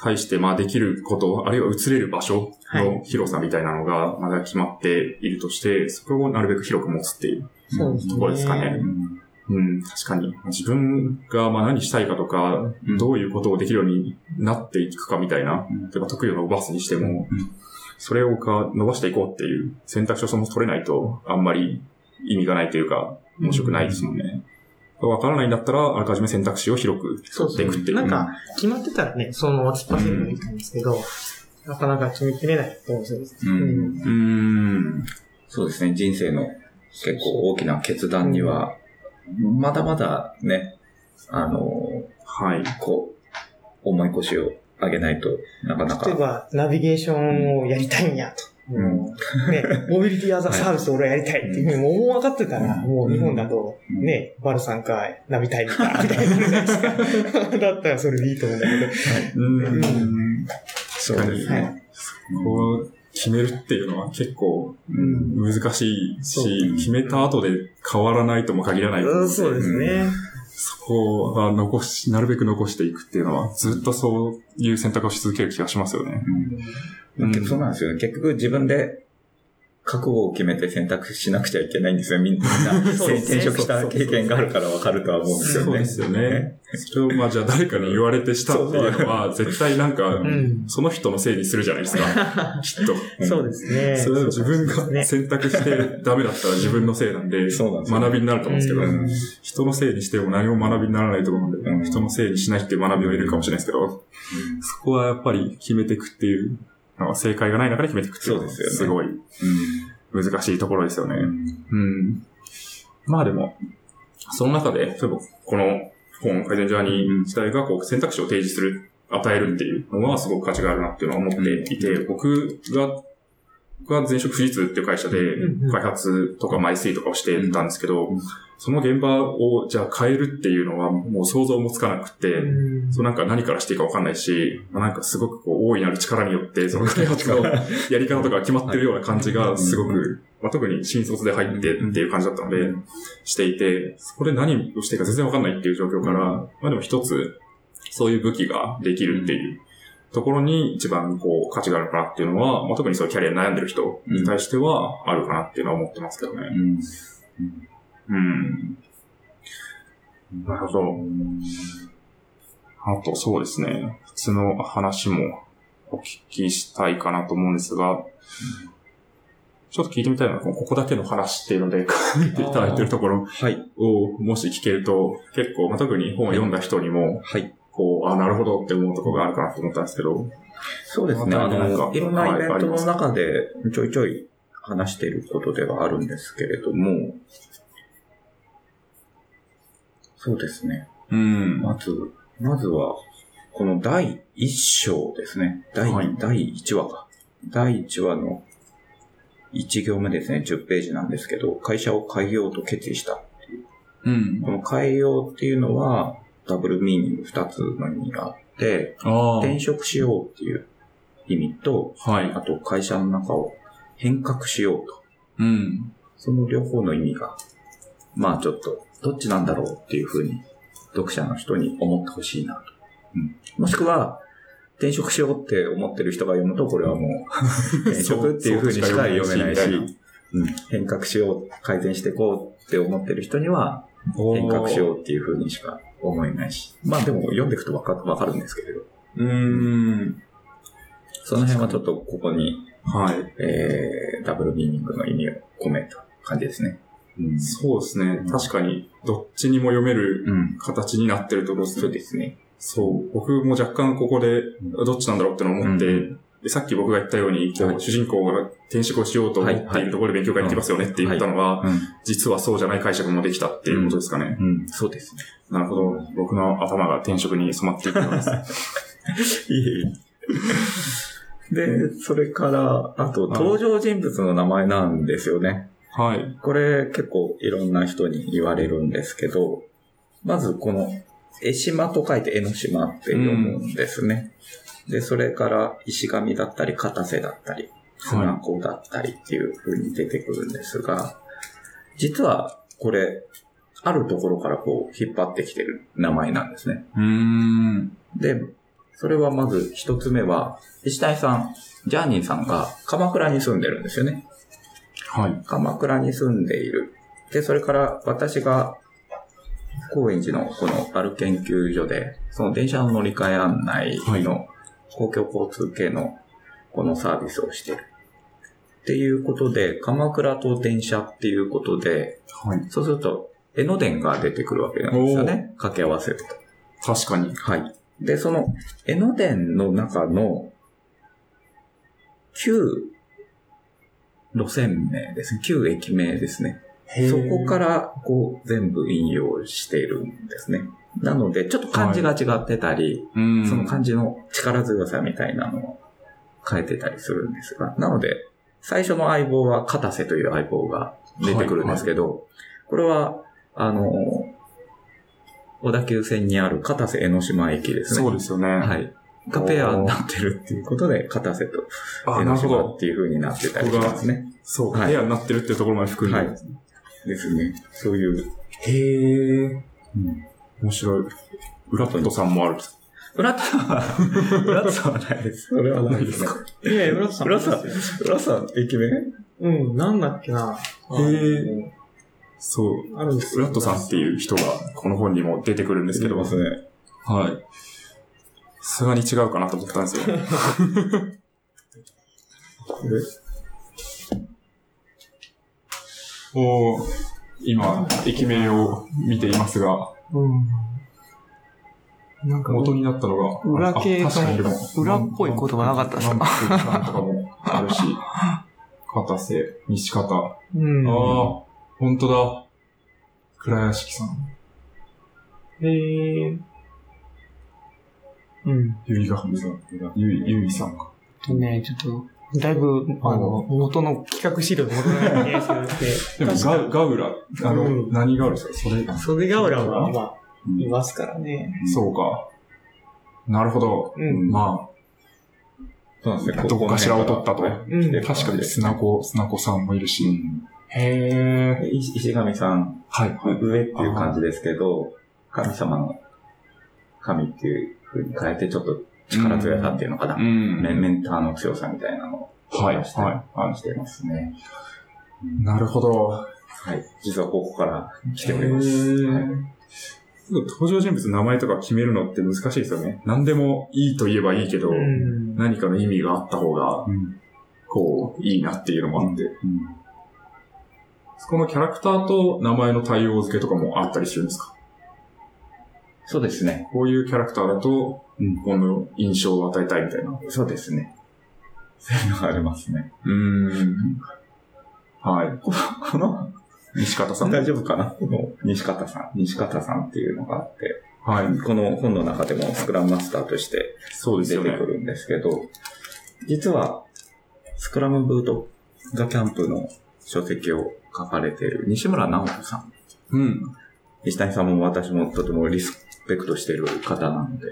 [SPEAKER 2] 対して、まあできること、あるいは移れる場所の広さみたいなのがまだ決まっているとして、そこをなるべく広く持つっていう
[SPEAKER 4] そうですね。
[SPEAKER 2] ところですかね。うん、確かに。自分がまあ何したいかとか、
[SPEAKER 3] うん
[SPEAKER 2] どういうことをできるようになっていくかみたいな、
[SPEAKER 3] うん
[SPEAKER 2] 例えば得意を伸ばすにしても、
[SPEAKER 3] うん
[SPEAKER 2] それをか伸ばしていこうっていう選択肢をそもそも取れないと、あんまり意味がないというか、面白くないですもんね。わからないんだったら、あらかじめ選択肢を広く
[SPEAKER 4] そうそう
[SPEAKER 2] 取っていくっていう。
[SPEAKER 4] なんか、決まってたらね、そのまま突っ走ればいいんですけど、なかなか決めきれないと思うんですよ。
[SPEAKER 3] うん
[SPEAKER 4] うん
[SPEAKER 2] うーん。
[SPEAKER 3] そうですね、人生の結構大きな決断には、まだまだね、あの、
[SPEAKER 2] はい。
[SPEAKER 3] こう、重い腰を上げないとなかなか。
[SPEAKER 4] 例えば、ナビゲーションをやりたいんやと。
[SPEAKER 3] うん
[SPEAKER 4] ね、<laughs> モビリティアザサービスを俺はやりたいっていうふうにもう分かってたら、もう日本だと、
[SPEAKER 3] うん
[SPEAKER 4] ね、バルさんかナビタイムか、みたいになるじゃないですか。<laughs> だったらそれでいいと思うんだけど。
[SPEAKER 2] うん。
[SPEAKER 3] そうです
[SPEAKER 4] は
[SPEAKER 3] ね。
[SPEAKER 4] い。
[SPEAKER 2] こう決めるっていうのは結構
[SPEAKER 3] うん
[SPEAKER 2] 難しい
[SPEAKER 4] そう
[SPEAKER 2] し、決めた後で変わらないとも限らない。
[SPEAKER 4] うんそうですね。
[SPEAKER 2] そこは残し、なるべく残していくっていうのは、ずっとそういう選択をし続ける気がしますよね。
[SPEAKER 3] うん結そうなんですよね。結局自分で覚悟を決めて選択しなくちゃいけないんですよ。みんな <laughs> 転職した経験があるからわかるとは思うんですよね。
[SPEAKER 2] そうですよね。それをまあじゃあ誰かに言われてしたっていうのは、絶対なんか
[SPEAKER 4] う、ん。
[SPEAKER 2] その人のせいにするじゃないですか。<laughs> きっと。
[SPEAKER 4] そうですね。
[SPEAKER 2] それは自分が
[SPEAKER 4] ね
[SPEAKER 2] 選択してダメだったら自分のせいなんで、学びになると思うんですけど、
[SPEAKER 4] うん
[SPEAKER 2] 人のせいにしても何も学びにならないと思うんで、
[SPEAKER 3] うん
[SPEAKER 2] 人のせいにしないっていう学びを得るかもしれないですけど、そこはやっぱり決めていくっていう正解がない中で決めていくっていう。のは
[SPEAKER 3] す
[SPEAKER 2] すごい。難しいところですよね。うん。まあでも、その中で、例えばこの本、改善ジャーニー自体がこう選択肢を提示する、与えるっていうのはすごく価値があるなっていうのは思っていて、僕が、僕は前職富士通っていう会社で開発とか MySea とかをしてたんですけど
[SPEAKER 3] うん、
[SPEAKER 2] その現場をじゃあ変えるっていうのはもう想像もつかなくて、
[SPEAKER 4] うん。
[SPEAKER 2] そうなんか何からしていいかわかんないし、まあなんかすごくこう大いなる力によって、その開発のやり方とか決まってるような感じが <laughs> すごく、まあ、特に新卒で入ってっていう感じだったので、していて、そこで何をしていいか全然わかんないっていう状況から、まあでも一つ、そういう武器ができるっていうところに一番こう価値があるのかなっていうのは、まあ特にそういうキャリアに悩んでる人に対してはあるかなっていうのは思ってますけどね。
[SPEAKER 3] うん。
[SPEAKER 2] うん。なるほど。あと、そうですね。別の話もお聞きしたいかなと思うんですが、ちょっと聞いてみたいのは、ここだけの話っていうので <laughs> 書いていただいてるところ
[SPEAKER 3] はい。
[SPEAKER 2] を、もし聞けると、結構、まあ、特に本を読んだ人にも、
[SPEAKER 3] はい。
[SPEAKER 2] こう、あ、なるほどって思うところがあるかなと思ったんですけど、
[SPEAKER 3] そうですね。あ
[SPEAKER 2] またなんか
[SPEAKER 3] の、いろんなイベントの中でちょいちょい話していることではあるんですけれども、そうですね。
[SPEAKER 2] うん。
[SPEAKER 3] まず、まずは、この第1章ですね。第、
[SPEAKER 2] はい
[SPEAKER 3] 第1話か。第1話の1行目ですね。10ページなんですけど、会社を変えようと決意した。
[SPEAKER 2] うん。
[SPEAKER 3] この変えようっていうのは、ダブルミーニング2つの意味があって。転職しようっていう意味と、
[SPEAKER 2] はい
[SPEAKER 3] あ。と会社の中を変革しようと。
[SPEAKER 2] うん。
[SPEAKER 3] その両方の意味が、まあちょっと、どっちなんだろうっていうふうに、読者の人に思ってほしいなと。うん、もしくは、転職しようって思ってる人が読むと、これはもう、<laughs> 転職っていうふうにしか読めないし、変革しよう、改善していこうって思ってる人には、変革しようっていうふうにしか思えないし。まあでも読んでいくとわかわかるんですけれど。
[SPEAKER 2] うーん。
[SPEAKER 3] その辺はちょっとここに、
[SPEAKER 2] はい。
[SPEAKER 3] えー、ダブルミーニングの意味を込めた感じですね。うん
[SPEAKER 2] そうですね。確かに、どっちにも読める
[SPEAKER 3] うん。
[SPEAKER 2] 形になってるところです
[SPEAKER 3] そう
[SPEAKER 2] ね。
[SPEAKER 3] ですね。
[SPEAKER 2] そう。僕も若干ここで、どっちなんだろうってのを思って、
[SPEAKER 3] う
[SPEAKER 2] でさっき僕が言ったように、こう、
[SPEAKER 3] はい
[SPEAKER 2] 主人公が転職をしようと思っているところで勉強会に行きますよねって言ったのは、
[SPEAKER 3] うん。
[SPEAKER 2] 実はそうじゃない解釈もできたっていうことですかね。
[SPEAKER 3] うん。そうですね。
[SPEAKER 2] なるほど。僕の頭が転職に染まっていくようです。<laughs>
[SPEAKER 3] いえいえ。で、それから、あと、登場人物の名前なんですよね。
[SPEAKER 2] はい。
[SPEAKER 3] これ結構いろんな人に言われるんですけど、まずこの、江島と書いて江ノ島って読むんですね。で、それから石神だったり片瀬だったり、船子だったりっていう風に出てくるんですが、実はこれ、あるところからこう引っ張ってきてる名前なんですね。
[SPEAKER 2] うーん。
[SPEAKER 3] で、それはまず一つ目は、石谷さん、ジャーニーさんが鎌倉に住んでるんですよね。
[SPEAKER 2] はい。
[SPEAKER 3] 鎌倉に住んでいる。で、それから私が高円寺のこのある研究所で、その電車の乗り換え案内の公共交通系のこのサービスをしている。っていうことで、鎌倉と電車っていうことで、
[SPEAKER 2] はい。
[SPEAKER 3] そうすると江ノ電が出てくるわけなんですよね。掛け合わせると。
[SPEAKER 2] 確かに。
[SPEAKER 3] はい。で、その江ノ電の中の旧路線名ですね。旧駅名ですね。そこからこう全部引用しているんですね。なので、ちょっと漢字が違ってたり、
[SPEAKER 2] うん。
[SPEAKER 3] その漢字の力強さみたいなのを変えてたりするんですが、なので、最初の相棒は片瀬という相棒が出てくるんですけど、これは、あの、小田急線にある片瀬江ノ島駅ですね。
[SPEAKER 2] そうですよね。
[SPEAKER 3] はい。がペアになってるっていうことで、片瀬と
[SPEAKER 2] あ、
[SPEAKER 3] 江ノ
[SPEAKER 2] なるほど。
[SPEAKER 3] 島っていう風になってたりしますね。
[SPEAKER 2] そう、
[SPEAKER 3] はい
[SPEAKER 2] ペアになってるっていうところまで含んでるんですね。
[SPEAKER 3] ですね。そういう。
[SPEAKER 2] へえ。
[SPEAKER 3] うん
[SPEAKER 2] 面白い。ウラットさんもある。
[SPEAKER 3] ブラッドは、ブラッドさんはないです。それはないですか。
[SPEAKER 4] いやいや、浦さん。
[SPEAKER 3] 浦さん、浦さん、駅名
[SPEAKER 4] うん、なんだっけな。
[SPEAKER 2] へそう。
[SPEAKER 4] あるんです
[SPEAKER 2] ウラットさんっていう人がこの本にも出てくるんですけど、
[SPEAKER 3] ね。
[SPEAKER 2] はい。さすがに違うかなと思ったんですよ。<laughs> おー今、駅名を見ていますが、
[SPEAKER 4] うん。なんか、
[SPEAKER 2] 元になったのが、
[SPEAKER 4] 裏系
[SPEAKER 2] あ確かにでも
[SPEAKER 4] 裏っぽい言葉なかったですか
[SPEAKER 2] とかもあるし、片瀬、西方。
[SPEAKER 4] うん。
[SPEAKER 2] ああ、本当だ。倉屋敷さん。
[SPEAKER 4] へえ。うん。
[SPEAKER 2] ゆいがはみさん。ゆい、ゆいさんか。
[SPEAKER 4] とね、ちょっと、だいぶ、あの、元の企画資料で <laughs>
[SPEAKER 2] でもガガウラ、あの、
[SPEAKER 4] うん
[SPEAKER 2] 何ガウラですか？それ、
[SPEAKER 4] 袖ヶ浦は、まあ、
[SPEAKER 3] うん
[SPEAKER 4] いますからね。
[SPEAKER 2] そうか。なるほど。
[SPEAKER 4] うん
[SPEAKER 2] ま
[SPEAKER 3] そうなんですね。
[SPEAKER 2] あ、どこかしらを取ったと。
[SPEAKER 4] うん。
[SPEAKER 2] 確かに砂子、砂子さんもいるし。
[SPEAKER 3] うん
[SPEAKER 2] へえ。
[SPEAKER 3] 石石神さん、
[SPEAKER 2] はい。
[SPEAKER 3] 上っていう感じですけど、神様の神っていう風に変えて、ちょっと力強さっていうのかな。
[SPEAKER 2] ん
[SPEAKER 3] メメンターの強さみたいなのを
[SPEAKER 2] はい。
[SPEAKER 3] 出した
[SPEAKER 2] は
[SPEAKER 3] りしてますね。
[SPEAKER 2] い。なるほど。
[SPEAKER 3] はい。実はここから来ております。はい
[SPEAKER 2] 登場人物の名前とか決めるのって難しいですよね。何でもいいと言えばいいけど、
[SPEAKER 4] うん。
[SPEAKER 2] 何かの意味があった方が、
[SPEAKER 3] うん
[SPEAKER 2] こう、いいなっていうのもあって。
[SPEAKER 3] うん
[SPEAKER 2] このキャラクターと名前の対応付けとかもあったりするんですか？
[SPEAKER 3] そうですね。
[SPEAKER 2] こういうキャラクターだと、
[SPEAKER 3] うん
[SPEAKER 2] この印象を与えたいみたいな。
[SPEAKER 3] そうですね。そういうのがありますね。
[SPEAKER 2] うーん。はい。
[SPEAKER 3] この、
[SPEAKER 2] 西方さん。
[SPEAKER 3] 大丈夫かな？この西方さん。西方さんっていうのがあって、
[SPEAKER 2] はい。
[SPEAKER 3] この本の中でもスクラムマスターとして出てく。るんですけど、実は、スクラムブートザキャンプの書籍を書かれている西村直人さん。
[SPEAKER 2] うん。
[SPEAKER 3] 石谷さんも私もとてもリスペクトしている方なので、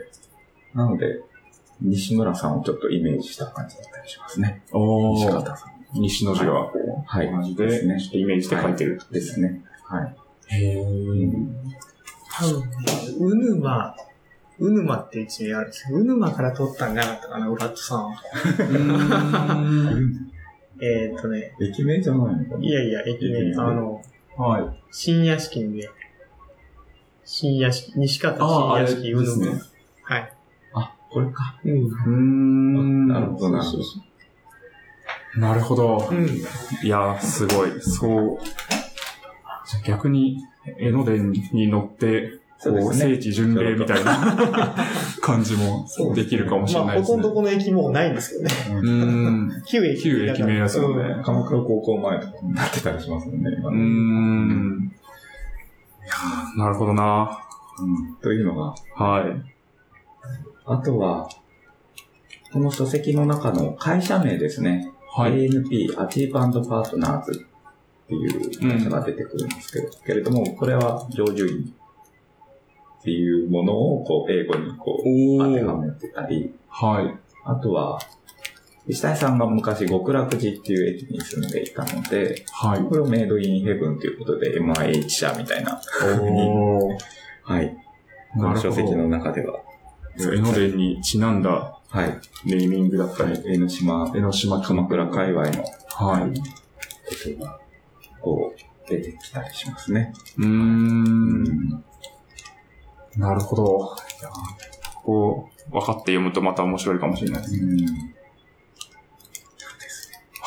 [SPEAKER 3] なので、西村さんをちょっとイメージした感じだったりしますね。
[SPEAKER 2] お
[SPEAKER 3] 西方さん。
[SPEAKER 2] 西の字がこう、
[SPEAKER 3] はい。
[SPEAKER 2] 同じで、
[SPEAKER 3] ですね
[SPEAKER 2] ちょっとイメージして書いてる。
[SPEAKER 3] ですね。はい。
[SPEAKER 2] へー。
[SPEAKER 4] 多分ね、うぬま、うぬまっていう地名あるんですよ。うぬまから取ったんじゃなかったかな、ウラットさんは。<laughs> えーっとね、
[SPEAKER 3] 駅名じゃないのかない
[SPEAKER 4] やいや、駅名、あの、
[SPEAKER 2] はい。
[SPEAKER 4] 新屋敷にね、新屋敷、西方新屋敷、うぬま。はい。
[SPEAKER 3] あ、これか。
[SPEAKER 4] うん。
[SPEAKER 2] うーん。
[SPEAKER 3] なるほど、なるほど。
[SPEAKER 2] なるほど。
[SPEAKER 4] うん。
[SPEAKER 2] いやー、すごい。そう。じゃあ逆に、江ノ電に乗って、こう、聖地巡礼みたいな <laughs> 感じもできるかもしれ
[SPEAKER 4] まあ、
[SPEAKER 2] ないですね。
[SPEAKER 4] ほとんどこの駅もうないんですけどね。
[SPEAKER 2] うーん。<laughs>
[SPEAKER 4] 旧駅。
[SPEAKER 2] 旧駅名ですよね。
[SPEAKER 3] 鎌倉高校前とかになってたりしますよね、今
[SPEAKER 2] うん。なるほどな。
[SPEAKER 3] うんというのが、
[SPEAKER 2] はい。
[SPEAKER 3] あとは、この書籍の中の会社名ですね。
[SPEAKER 2] はい。
[SPEAKER 3] ANP、アチープパートナーズっていう会社が出てくるんですけど、けれども、これは上樹院っていうものをこう英語にこう
[SPEAKER 2] お
[SPEAKER 3] 当ては
[SPEAKER 2] ー。
[SPEAKER 3] めてたり、
[SPEAKER 2] はい。
[SPEAKER 3] あとは、石谷さんが昔極楽寺っていう駅に住んでいたので、
[SPEAKER 2] はい。
[SPEAKER 3] これをメイドインヘブンということで MIH 社みたいな、
[SPEAKER 2] おー。
[SPEAKER 3] はい。この書籍の
[SPEAKER 2] ど。
[SPEAKER 3] 中では、
[SPEAKER 2] 江ノ電にちなんだ
[SPEAKER 3] はい。
[SPEAKER 2] ネーミングだったり、
[SPEAKER 3] 江ノ島、
[SPEAKER 2] 江ノ島
[SPEAKER 3] 鎌倉界隈の
[SPEAKER 2] はい。
[SPEAKER 3] ことが、こう、出てきたりしますね。
[SPEAKER 2] うーん。なるほど。いやこう、分かって読むとまた面白いかもしれないです。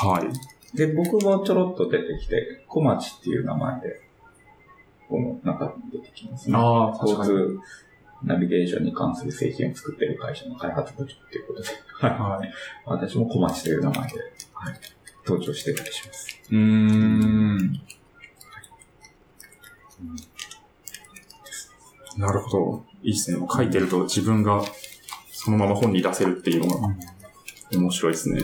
[SPEAKER 2] はい。
[SPEAKER 3] で、僕もちょろっと出てきて、小町っていう名前で、この中に出てきますね。
[SPEAKER 2] ああ、
[SPEAKER 3] 交。通ナビゲーションに関する製品を作っている会社の開発部長っていうことで、はい。
[SPEAKER 2] はい。
[SPEAKER 3] 私も小町という名前で、はい、登場してたりします。
[SPEAKER 2] うーん。なるほど。いいですね。書いてると自分がそのまま本に出せるっていうのが面白いですね。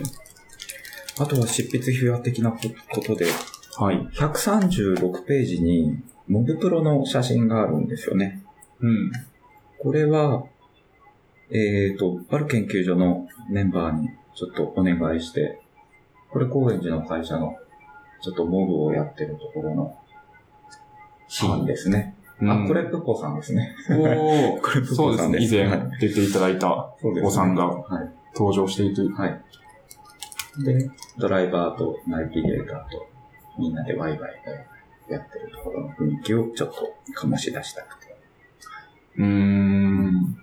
[SPEAKER 3] あとは執筆秘話的なことで、
[SPEAKER 2] はい。
[SPEAKER 3] 136ページに、モブプロの写真があるんですよね。
[SPEAKER 2] うん。
[SPEAKER 3] これは、えっ、と、バル研究所のメンバーにちょっとお願いして、これ高円寺の会社のちょっとモブをやってるところのシーンですね。あ、これプポさんですね。
[SPEAKER 2] おー <laughs>
[SPEAKER 3] これプ
[SPEAKER 2] そうですね。
[SPEAKER 3] ポさんです。
[SPEAKER 2] 以前
[SPEAKER 3] はい
[SPEAKER 2] 出ていただいたお子さんが
[SPEAKER 3] はい。
[SPEAKER 2] 登場しているという。
[SPEAKER 3] はい。で、ドライバーとナビゲーターとみんなでワイワイやってるところの雰囲気をちょっと醸し出したくて。
[SPEAKER 2] うーん。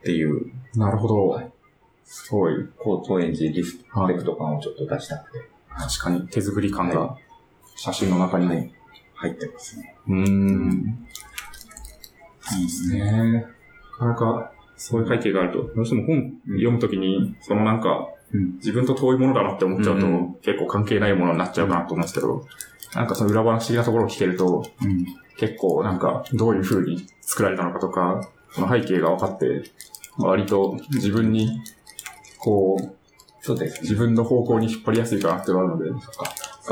[SPEAKER 3] っていう、
[SPEAKER 2] なるほど。
[SPEAKER 3] はい
[SPEAKER 2] すごい。
[SPEAKER 3] 高高円寺リスペクト感をちょっと出したくて
[SPEAKER 2] 確かに手作り感が写真の中にも。
[SPEAKER 3] はい入ってますね。
[SPEAKER 2] うーん。いいですね。なかなかそういう背景があると、どうしても本読むときに、そのなんか、
[SPEAKER 3] うん。
[SPEAKER 2] 自分と遠いものだなって思っちゃうと、
[SPEAKER 3] うん
[SPEAKER 2] 結構関係ないものになっちゃうかなと思うんですけど、なんかその裏話的なところを聞けると、
[SPEAKER 3] うん。
[SPEAKER 2] 結構なんかどういう風に作られたのかとか、その背景が分かって、割と自分に、こう、
[SPEAKER 3] そうですね。
[SPEAKER 2] 自分の方向に引っ張りやすいかなっていうのがあるので、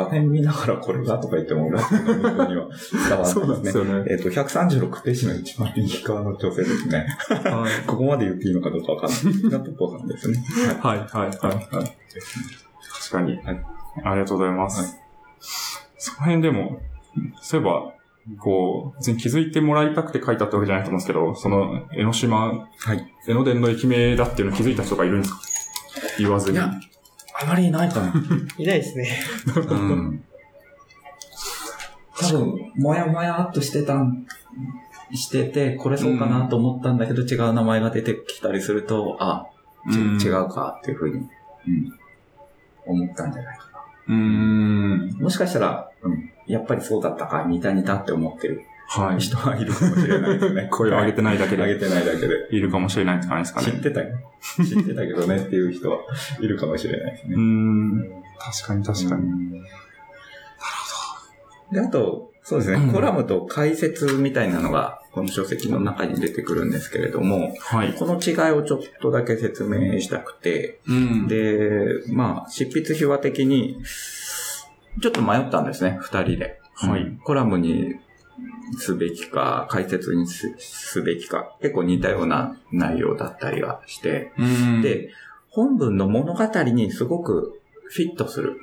[SPEAKER 3] 画面見ながらこれがとか言っても、裏の人には伝わらないですね。
[SPEAKER 2] よね。
[SPEAKER 3] えっと、136ページの一番右側の女性ですね。
[SPEAKER 2] はい。
[SPEAKER 3] ここまで言っていいのかどうかわかんない。がポポさんですね。
[SPEAKER 2] はい、はい、はい。はい確かに。
[SPEAKER 3] はい
[SPEAKER 2] ありがとうございます。
[SPEAKER 3] はい
[SPEAKER 2] その辺でも、そういえば、こう、別に気づいてもらいたくて書いたってわけじゃないと思うんですけど、その、江ノ島、
[SPEAKER 3] はい。
[SPEAKER 2] 江ノ電の駅名だっていうの気づいた人がいるんですか？言わずに。
[SPEAKER 3] いやあまりいないかな。<laughs>
[SPEAKER 4] いないですね。
[SPEAKER 3] うん。多分、もやもやっとしてたん、してて、これそうかなと思ったんだけど、違う名前が出てきたりすると、あ、ち
[SPEAKER 2] うん
[SPEAKER 3] 違うかっていうふうに、うん、思ったんじゃないか
[SPEAKER 2] うーん。
[SPEAKER 3] な。もしかしたら、うん、やっぱりそうだったか、似た似たって思ってる
[SPEAKER 2] はい。
[SPEAKER 3] 人はいるかもしれないですね。<laughs>
[SPEAKER 2] 声を上げてないだけで
[SPEAKER 3] 上げてないだけで。
[SPEAKER 2] いるかもしれないって感じですかね。
[SPEAKER 3] 知ってたよ。知ってたけどねっていう人はいるかもしれないですね
[SPEAKER 2] うー。ん。確かに確かに。
[SPEAKER 3] うんで、あと、そうですね、
[SPEAKER 2] うん
[SPEAKER 3] コラムと解説みたいなのが、この書籍の中に出てくるんですけれども、
[SPEAKER 2] はい。
[SPEAKER 3] この違いをちょっとだけ説明したくて、
[SPEAKER 2] うん。
[SPEAKER 3] で、まあ、執筆秘話的に、ちょっと迷ったんですね、二人で。
[SPEAKER 2] はい
[SPEAKER 3] うんコラムにすべきか、解説にすすべきか、結構似たような内容だったりはして、
[SPEAKER 2] うん、
[SPEAKER 3] で、本文の物語にすごくフィットする。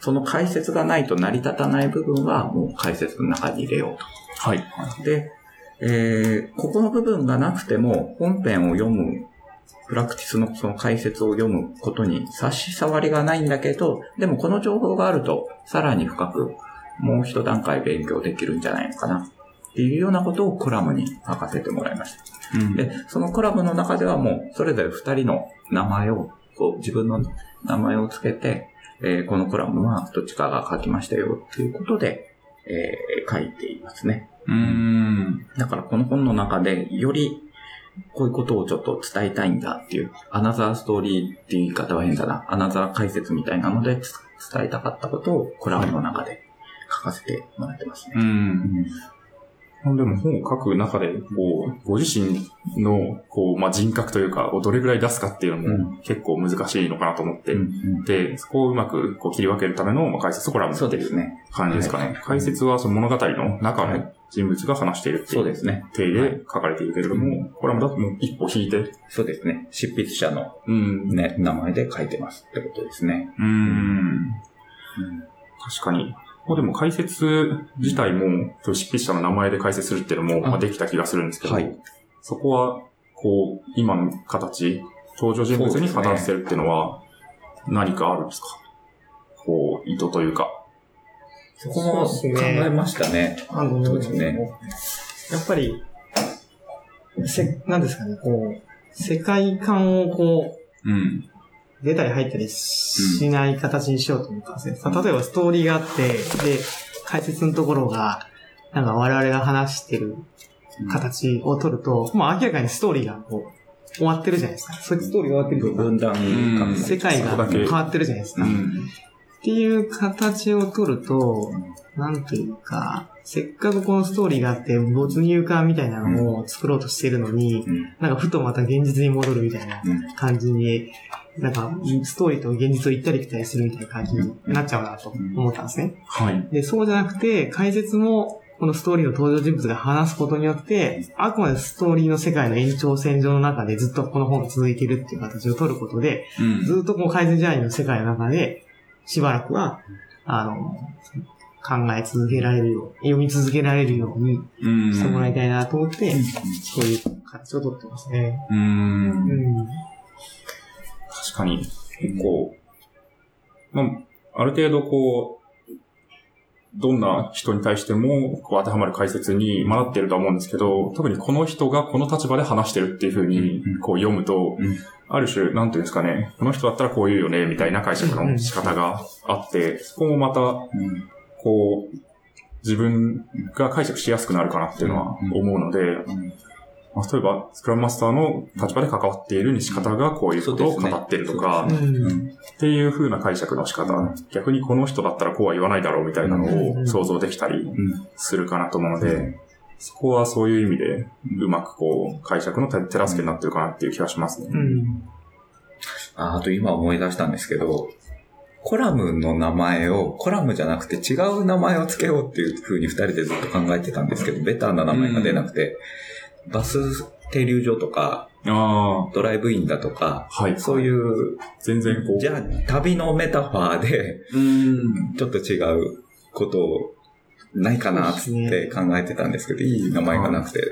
[SPEAKER 3] その解説がないと成り立たない部分はもう解説の中に入れよう
[SPEAKER 2] はい。
[SPEAKER 3] と。で、えーここの部分がなくても本編を読む、プラクティスのその解説を読むことに差し障りがないんだけど、でもこの情報があるとさらに深くもう一段階勉強できるんじゃないのかな。っていうようなことをコラムに書かせてもらいました。
[SPEAKER 2] うん。
[SPEAKER 3] で、そのコラムの中ではもう、それぞれ二人の名前を、こう、自分の名前をつけて、えーこのコラムはどっちかが書きましたよっていうことで、えー書いていますね。
[SPEAKER 2] うーん。
[SPEAKER 3] だからこの本の中で、より、こういうことをちょっと伝えたいんだっていう、アナザーストーリーっていう言い方は変だな。アナザー解説みたいなのでつ伝えたかったことをコラムの中で書かせてもらってますね。
[SPEAKER 2] うん。でも本を書く中で、こう、ご自身の、こう、まあ、人格というか、をどれぐらい出すかっていうの
[SPEAKER 3] う
[SPEAKER 2] も結構難しいのかなと思って、
[SPEAKER 3] うん
[SPEAKER 2] で、そこをうまくこう切り分けるための、まあ、解説コラムって
[SPEAKER 3] そう
[SPEAKER 2] いう
[SPEAKER 3] ですね。
[SPEAKER 2] 感じですかね。
[SPEAKER 3] はい
[SPEAKER 2] 解説はその物語の中の
[SPEAKER 3] はい
[SPEAKER 2] 人物が話しているっていう
[SPEAKER 3] そうですね。
[SPEAKER 2] 体で書かれているけれども、コラムだともう一歩引いて、
[SPEAKER 3] そうですね。執筆者の
[SPEAKER 2] うん。
[SPEAKER 3] ね、名前で書いてますってことですね。
[SPEAKER 2] うーん。確かに。もうでも解説自体も、執筆者の名前で解説するっていうのも、まあ、
[SPEAKER 3] あ
[SPEAKER 2] できた気がするんですけど、
[SPEAKER 3] はい
[SPEAKER 2] そこは、こう、今の形、登場人物に語らせるっていうのは、何かあるんですか？こう、意図というか。
[SPEAKER 3] そこも考えましたね。
[SPEAKER 4] あの
[SPEAKER 3] そうですね。
[SPEAKER 4] やっぱり、せ、なんですかね、こう、世界観をこう、
[SPEAKER 2] うん。
[SPEAKER 4] 出たり入ったりしない形にしようと思ったんですね。さ例えばストーリーがあって、で、解説のところが、なんか我々が話してる形を取ると、もう明らかにストーリーがこう、終わってるじゃないですか。そういうストーリーが終わってると
[SPEAKER 3] 分断
[SPEAKER 4] 世界が変わってるじゃないですか。っ
[SPEAKER 2] うん。
[SPEAKER 4] ていう形を取ると、なんていうか、せっかくこのストーリーがあって、没入感みたいなのを作ろうとしてるのに、
[SPEAKER 3] うん。
[SPEAKER 4] なんかふとまた現実に戻るみたいな
[SPEAKER 3] うん
[SPEAKER 4] 感じに、なんかストーリーと現実を行ったり来たりするみたいな感じになっちゃうなと思ったんですね。
[SPEAKER 2] はい。
[SPEAKER 4] で、そうじゃなくて、解説も、このストーリーの登場人物が話すことによって、あくまでストーリーの世界の延長線上の中でずっとこの本が続いているっていう形を取ることで、
[SPEAKER 2] うん
[SPEAKER 4] ずっとこう改善ジャーニーの世界の中で、しばらくは、あの、考え続けられるよう、読み続けられるように
[SPEAKER 2] うん。
[SPEAKER 4] してもらいたいなと思って、そういう形を取ってますね。
[SPEAKER 2] う。
[SPEAKER 4] うんん。
[SPEAKER 2] 確かに、結構、まあ、ある程度こう、どんな人に対してもこう当てはまる解説に学っているとは思うんですけど、特にこの人がこの立場で話してるっていう風に
[SPEAKER 3] うん
[SPEAKER 2] こう読むと、
[SPEAKER 3] うん
[SPEAKER 2] ある種、なんていうんですかね、この人だったらこう言うよね、みたいな解釈の仕方があって、そこもまた、
[SPEAKER 3] うん。
[SPEAKER 2] こう、自分が解釈しやすくなるかなっていうのは思うので、
[SPEAKER 3] うん
[SPEAKER 2] まあ例えば、スクラムマスターの立場で関わっている西方がこういうことを語ってるとか。っていう風な解釈の仕方、逆にこの人だったらこうは言わないだろうみたいなのを想像できたり
[SPEAKER 3] うん。
[SPEAKER 2] するかなと思うので、そこはそういう意味で、うまくこう、解釈の手手助けになってるかなっていう気がしますね。
[SPEAKER 4] うん。
[SPEAKER 3] ああと今思い出したんですけど、コラムの名前を、コラムじゃなくて違う名前を付けようっていう風に二人でずっと考えてたんですけど、ベターな名前が出なくて、バス停留所とか、
[SPEAKER 2] あ
[SPEAKER 3] ドライブインだとか、
[SPEAKER 2] あ、はい。
[SPEAKER 3] そういう、
[SPEAKER 2] 全然こう、
[SPEAKER 3] じゃあ旅のメタファーで、
[SPEAKER 2] うん。
[SPEAKER 3] ちょっと違うことをないかなって考えてたんですけど、いい名前がなくて、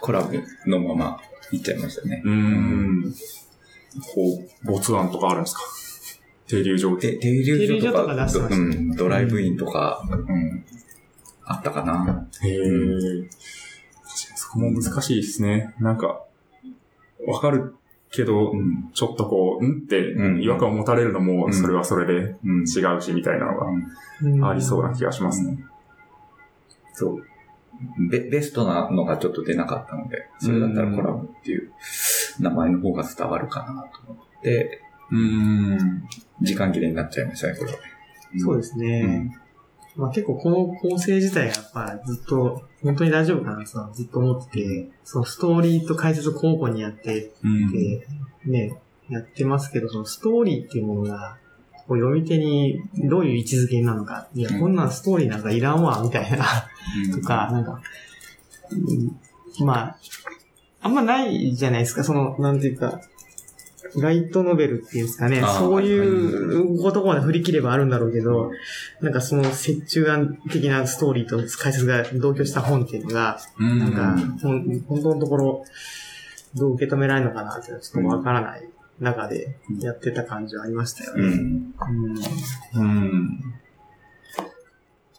[SPEAKER 3] コラムのまま行っちゃいましたね。
[SPEAKER 2] うーん。こう、没案とかあるんですか？停留場
[SPEAKER 3] で、停留所と
[SPEAKER 4] 停留所とか
[SPEAKER 3] うん、ドライブインとか、うん、あったかな。
[SPEAKER 2] へえ。も難しいですね。なんか、わかるけど、
[SPEAKER 3] うん、
[SPEAKER 2] ちょっとこう、んって
[SPEAKER 3] うん
[SPEAKER 2] 違和感を持たれるのも、
[SPEAKER 3] うん
[SPEAKER 2] それはそれで
[SPEAKER 3] うん、
[SPEAKER 2] 違うし、みたいなのが
[SPEAKER 4] うん
[SPEAKER 2] ありそうな気がしますね。
[SPEAKER 3] そう。ベベストなのがちょっと出なかったので、それだったらコラムっていう名前の方が伝わるかなと思って、
[SPEAKER 2] うーん。
[SPEAKER 3] 時間切れになっちゃいましたね、これ。
[SPEAKER 4] そうですね。
[SPEAKER 3] うん
[SPEAKER 4] まあ結構この構成自体がやっぱずっと本当に大丈夫かなってずっと思ってて、そのストーリーと解説を交互にやって
[SPEAKER 2] うん。
[SPEAKER 4] て、ね、やってますけど、そのストーリーっていうものが、こう読み手にどういう位置づけなのか、いや、こんなんストーリーなんかいらんわ、みたいな、とか、なんか、うん。まあ、あんまないじゃないですか、その、なんていうか、ライトノベルっていうんですかねそういう言葉まで振り切ればあるんだろうけど、なんかその折衷案的なストーリーと解説が同居した本っていうのが、
[SPEAKER 2] うん。
[SPEAKER 4] なんか、本当のところ、どう受け止められるのかなっていうのはちょっとわからない中でやってた感じはありましたよね。
[SPEAKER 3] うん。
[SPEAKER 4] うん
[SPEAKER 2] うん。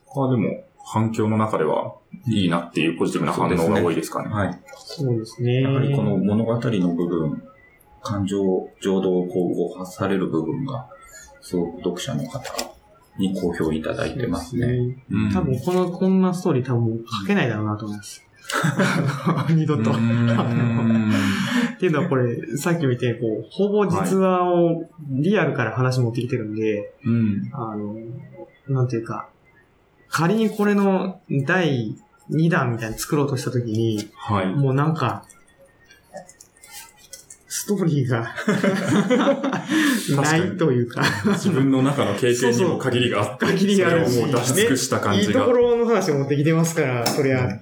[SPEAKER 2] ここはでも、反響の中ではいいなっていうポジティブな反応が多いですかね。
[SPEAKER 3] はい。
[SPEAKER 4] そうですね。
[SPEAKER 3] やはりこの物語の部分、感情、情動をこう動かされる部分が、すごく読者の方に好評いただいてますね。
[SPEAKER 2] うん
[SPEAKER 4] 多分この、こんなストーリー多分書けないだろうなと思います。<laughs> 二度と。<laughs> っていうのはこれ、さっき見て、こう、ほぼ実話をリアルから話持ってきてるんで、
[SPEAKER 2] うん。
[SPEAKER 4] あの、なんていうか、仮にこれの第2弾みたいに作ろうとしたときに、
[SPEAKER 2] はい。
[SPEAKER 4] もうなんか、ストーリーが。ないというか、
[SPEAKER 2] 自分の中の経験にも限りがあって、
[SPEAKER 4] 限りがあるし。
[SPEAKER 2] もう出し尽くした感
[SPEAKER 4] いいと
[SPEAKER 2] じが。
[SPEAKER 4] ころの話を持ってきてますから、そりゃ。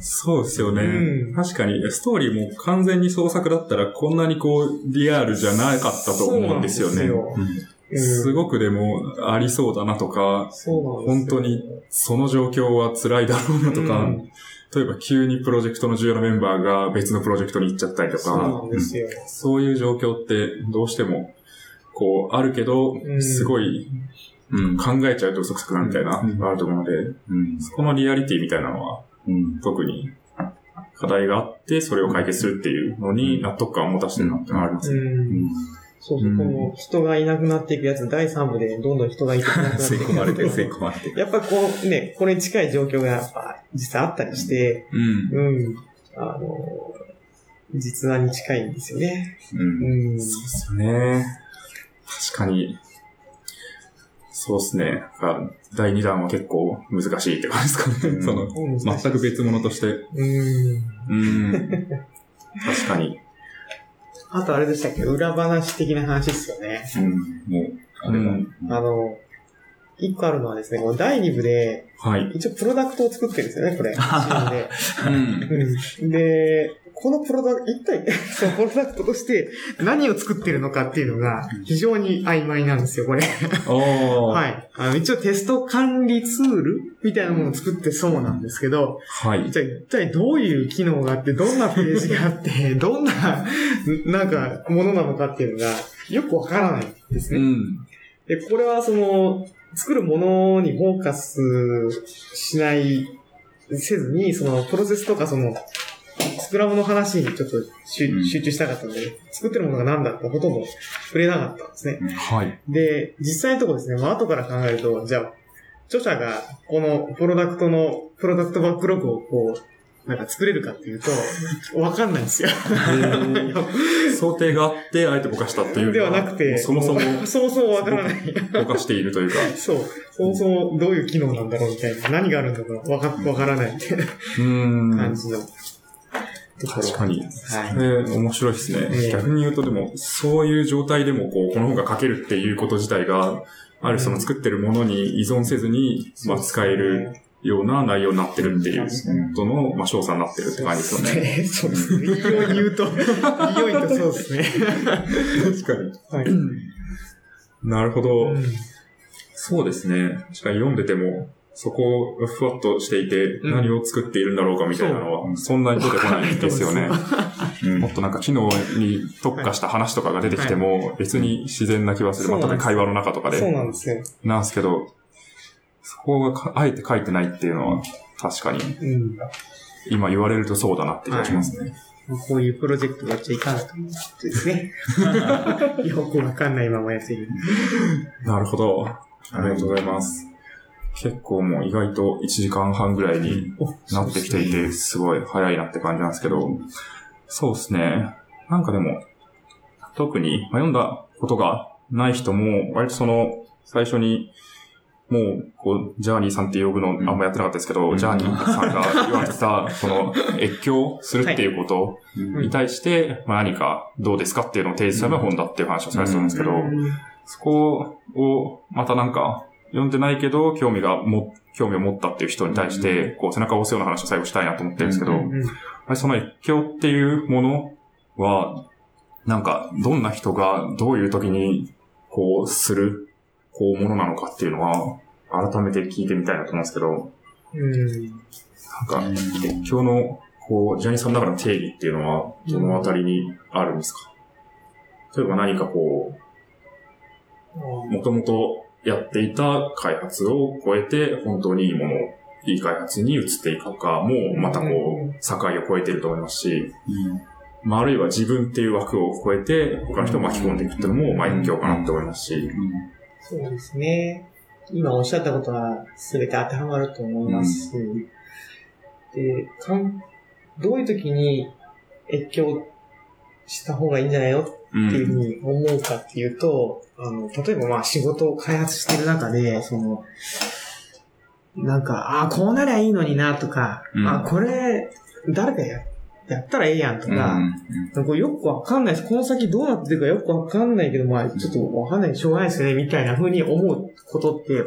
[SPEAKER 2] そうですよね、
[SPEAKER 4] うん。
[SPEAKER 2] 確かに、ストーリーも完全に創作だったら、こんなにこう、リアルじゃなかったと思うんですよね。
[SPEAKER 4] す
[SPEAKER 2] ごくでも、ありそうだなとか、本当にその状況は辛いだろうなとか、
[SPEAKER 4] うん
[SPEAKER 2] 例えば急にプロジェクトの重要なメンバーが別のプロジェクトに行っちゃったりと
[SPEAKER 4] そうな
[SPEAKER 2] か
[SPEAKER 4] ん、ですよ。
[SPEAKER 2] そういう状況ってどうしても、こう、あるけど
[SPEAKER 4] う、ん
[SPEAKER 2] すごい、うん、考えちゃうと嘘くさくなるみたいな、あると思うので、
[SPEAKER 3] うん。
[SPEAKER 2] そこのリアリティみたいなのは、
[SPEAKER 3] うん。
[SPEAKER 2] 特に課題があって、それを解決するっていうのに納得感を持たせてるなってのがありますね。
[SPEAKER 4] うんそうそう、
[SPEAKER 2] うん
[SPEAKER 4] この人がいなくなっていくやつ、第3部でどんどん人がいなくなってい
[SPEAKER 3] 吸い
[SPEAKER 4] く
[SPEAKER 3] 込まれて吸い込まれてる。
[SPEAKER 4] やっぱこうね、これに近い状況がやっぱ実際あったりして、
[SPEAKER 2] うん。
[SPEAKER 4] うん、あの、実話に近いんですよね。
[SPEAKER 3] うん。
[SPEAKER 4] うん。
[SPEAKER 2] そうですよね。確かに、そうですね。が第2弾は結構難しいって感じですかね。
[SPEAKER 3] うん <laughs>
[SPEAKER 2] その、全く別物として。
[SPEAKER 4] うーん。
[SPEAKER 2] うん。確かに。
[SPEAKER 4] あとあれでしたっけ？裏話的な話ですよね。
[SPEAKER 3] うん。もう、あれが、
[SPEAKER 2] うん
[SPEAKER 4] あの、一個あるのはですね、この第2部で、
[SPEAKER 2] はい。
[SPEAKER 4] 一応プロダクトを作ってるんですよね、これ。で。
[SPEAKER 2] うん。
[SPEAKER 4] うんで、このプロダクト、一体、そのプロダクトとして何を作ってるのかっていうのが非常に曖昧なんですよ、これ。<laughs> はいい。あの一応テスト管理ツールみたいなものを作ってそうなんですけど、
[SPEAKER 2] はい。
[SPEAKER 4] じゃあ一体どういう機能があって、どんなページがあって、<laughs> どんな、なんか、ものなのかっていうのがよくわからないんですね。
[SPEAKER 2] うん。
[SPEAKER 4] で、これはその、作るものにフォーカスしない、せずに、その、プロセスとかその、スクラムの話にちょっと集,、中したかったので、作ってるものが何だったほとんど触れなかったんですね。
[SPEAKER 2] はい。
[SPEAKER 4] で、実際のところですね、まあ後から考えると、じゃあ、著者がこのプロダクトの、プロダクトバックログをこう、なんか作れるかっていうと、わかんないんですよ。<laughs>
[SPEAKER 2] 想定があって、あえてぼかしたっていう
[SPEAKER 4] ではなくて、
[SPEAKER 2] そもそも
[SPEAKER 4] うそもそもわからない。
[SPEAKER 2] ぼかしているというか。
[SPEAKER 4] そう。そもそもどういう機能なんだろうみたいな。何があるんだろうわか、わからないみたいな
[SPEAKER 2] うん。
[SPEAKER 4] 感じの。
[SPEAKER 2] 確かに。
[SPEAKER 4] はい。
[SPEAKER 2] えー、面白いですね、
[SPEAKER 4] ええ
[SPEAKER 2] 逆に言うとでも、そういう状態でも、こう、この本が書けるっていうこと自体が、あるその作ってるものに依存せずに、まあ、使えるような内容になってるっていうことの、まあ、賞賛になってるって感じですよね。<laughs>
[SPEAKER 4] ね。そうですね。いいように言うと、いいように言うとそうですね。
[SPEAKER 2] 確かに。
[SPEAKER 4] はい。
[SPEAKER 2] なるほど。
[SPEAKER 4] うん
[SPEAKER 2] そうですね。確かに読んでても、そこをふわっとしていて、
[SPEAKER 4] うん
[SPEAKER 2] 何を作っているんだろうかみたいなのは、そんなに出てこないんですよね。<laughs>
[SPEAKER 3] うん
[SPEAKER 2] もっとなんか機能に特化した話とかが出てきても、別に自然な気はする。まあ、会話の中とか
[SPEAKER 4] そう
[SPEAKER 2] で。
[SPEAKER 4] なんですよ。
[SPEAKER 2] なんですけど、そこがかあえて書いてないっていうのは、確かに、
[SPEAKER 4] うん。
[SPEAKER 2] 今言われるとそうだなって気がしますね。
[SPEAKER 4] こういうプロジェクトやっちゃいかんと思ってですね。<laughs> よくわかんないままやっている。
[SPEAKER 2] なるほど。ありがとうございます。結構もう意外と1時間半ぐらいになってきていて、すごい早いなって感じなんですけど、そうですね。なんかでも、特に、まあ、読んだことがない人も、割とその、最初に、もう、こう、ジャーニーさんって呼ぶのあんまやってなかったですけど、
[SPEAKER 3] うん。
[SPEAKER 2] ジャーニーさんが言われてた、その、越境するっていうこと
[SPEAKER 3] うん。
[SPEAKER 2] に対して、まあ何かどうですかっていうのを提示すれば本だっていう話をされてたんですけど、
[SPEAKER 4] うん。
[SPEAKER 2] そこを、またなんか、読んでないけど、興味がも、興味を持ったっていう人に対して、こう、背中を押すような話を最後したいなと思ってるんですけど、その越境っていうものは、なんか、どんな人がどういう時に、こう、する、こう、ものなのかっていうのは、改めて聞いてみたいなと思うんですけど、
[SPEAKER 4] うん。
[SPEAKER 2] なん。か、越境の、こう、ジャニーさんの中の定義っていうのは、どのあたりにあるんですか？例えば何かこう、もともとやっていた開発を超えて、本当にいいもの、いい開発に移っていくかも、またこう、境を超えていると思いますし、まあ、あるいは自分っていう枠を超えて、他の人を巻き込んでいくっていうのも、まあ、一興かなって思いますし、
[SPEAKER 4] そうですね。今おっしゃったことは全て当てはまると思います。で、かんどういう時に越境した方がいいんじゃないの？って
[SPEAKER 2] う。
[SPEAKER 4] いうふうんに思うかっていうと、あの、例えばまあ仕事を開発してる中で、その、なんか、ああ、こうなりゃいいのになとか、
[SPEAKER 2] うん
[SPEAKER 4] あこれ、誰かややったらええやんとか、なんかよくわかんないです。この先どうなってるかよくわかんないけど、まあちょっとわかんないしょうがないですよね、みたいな風に思うことって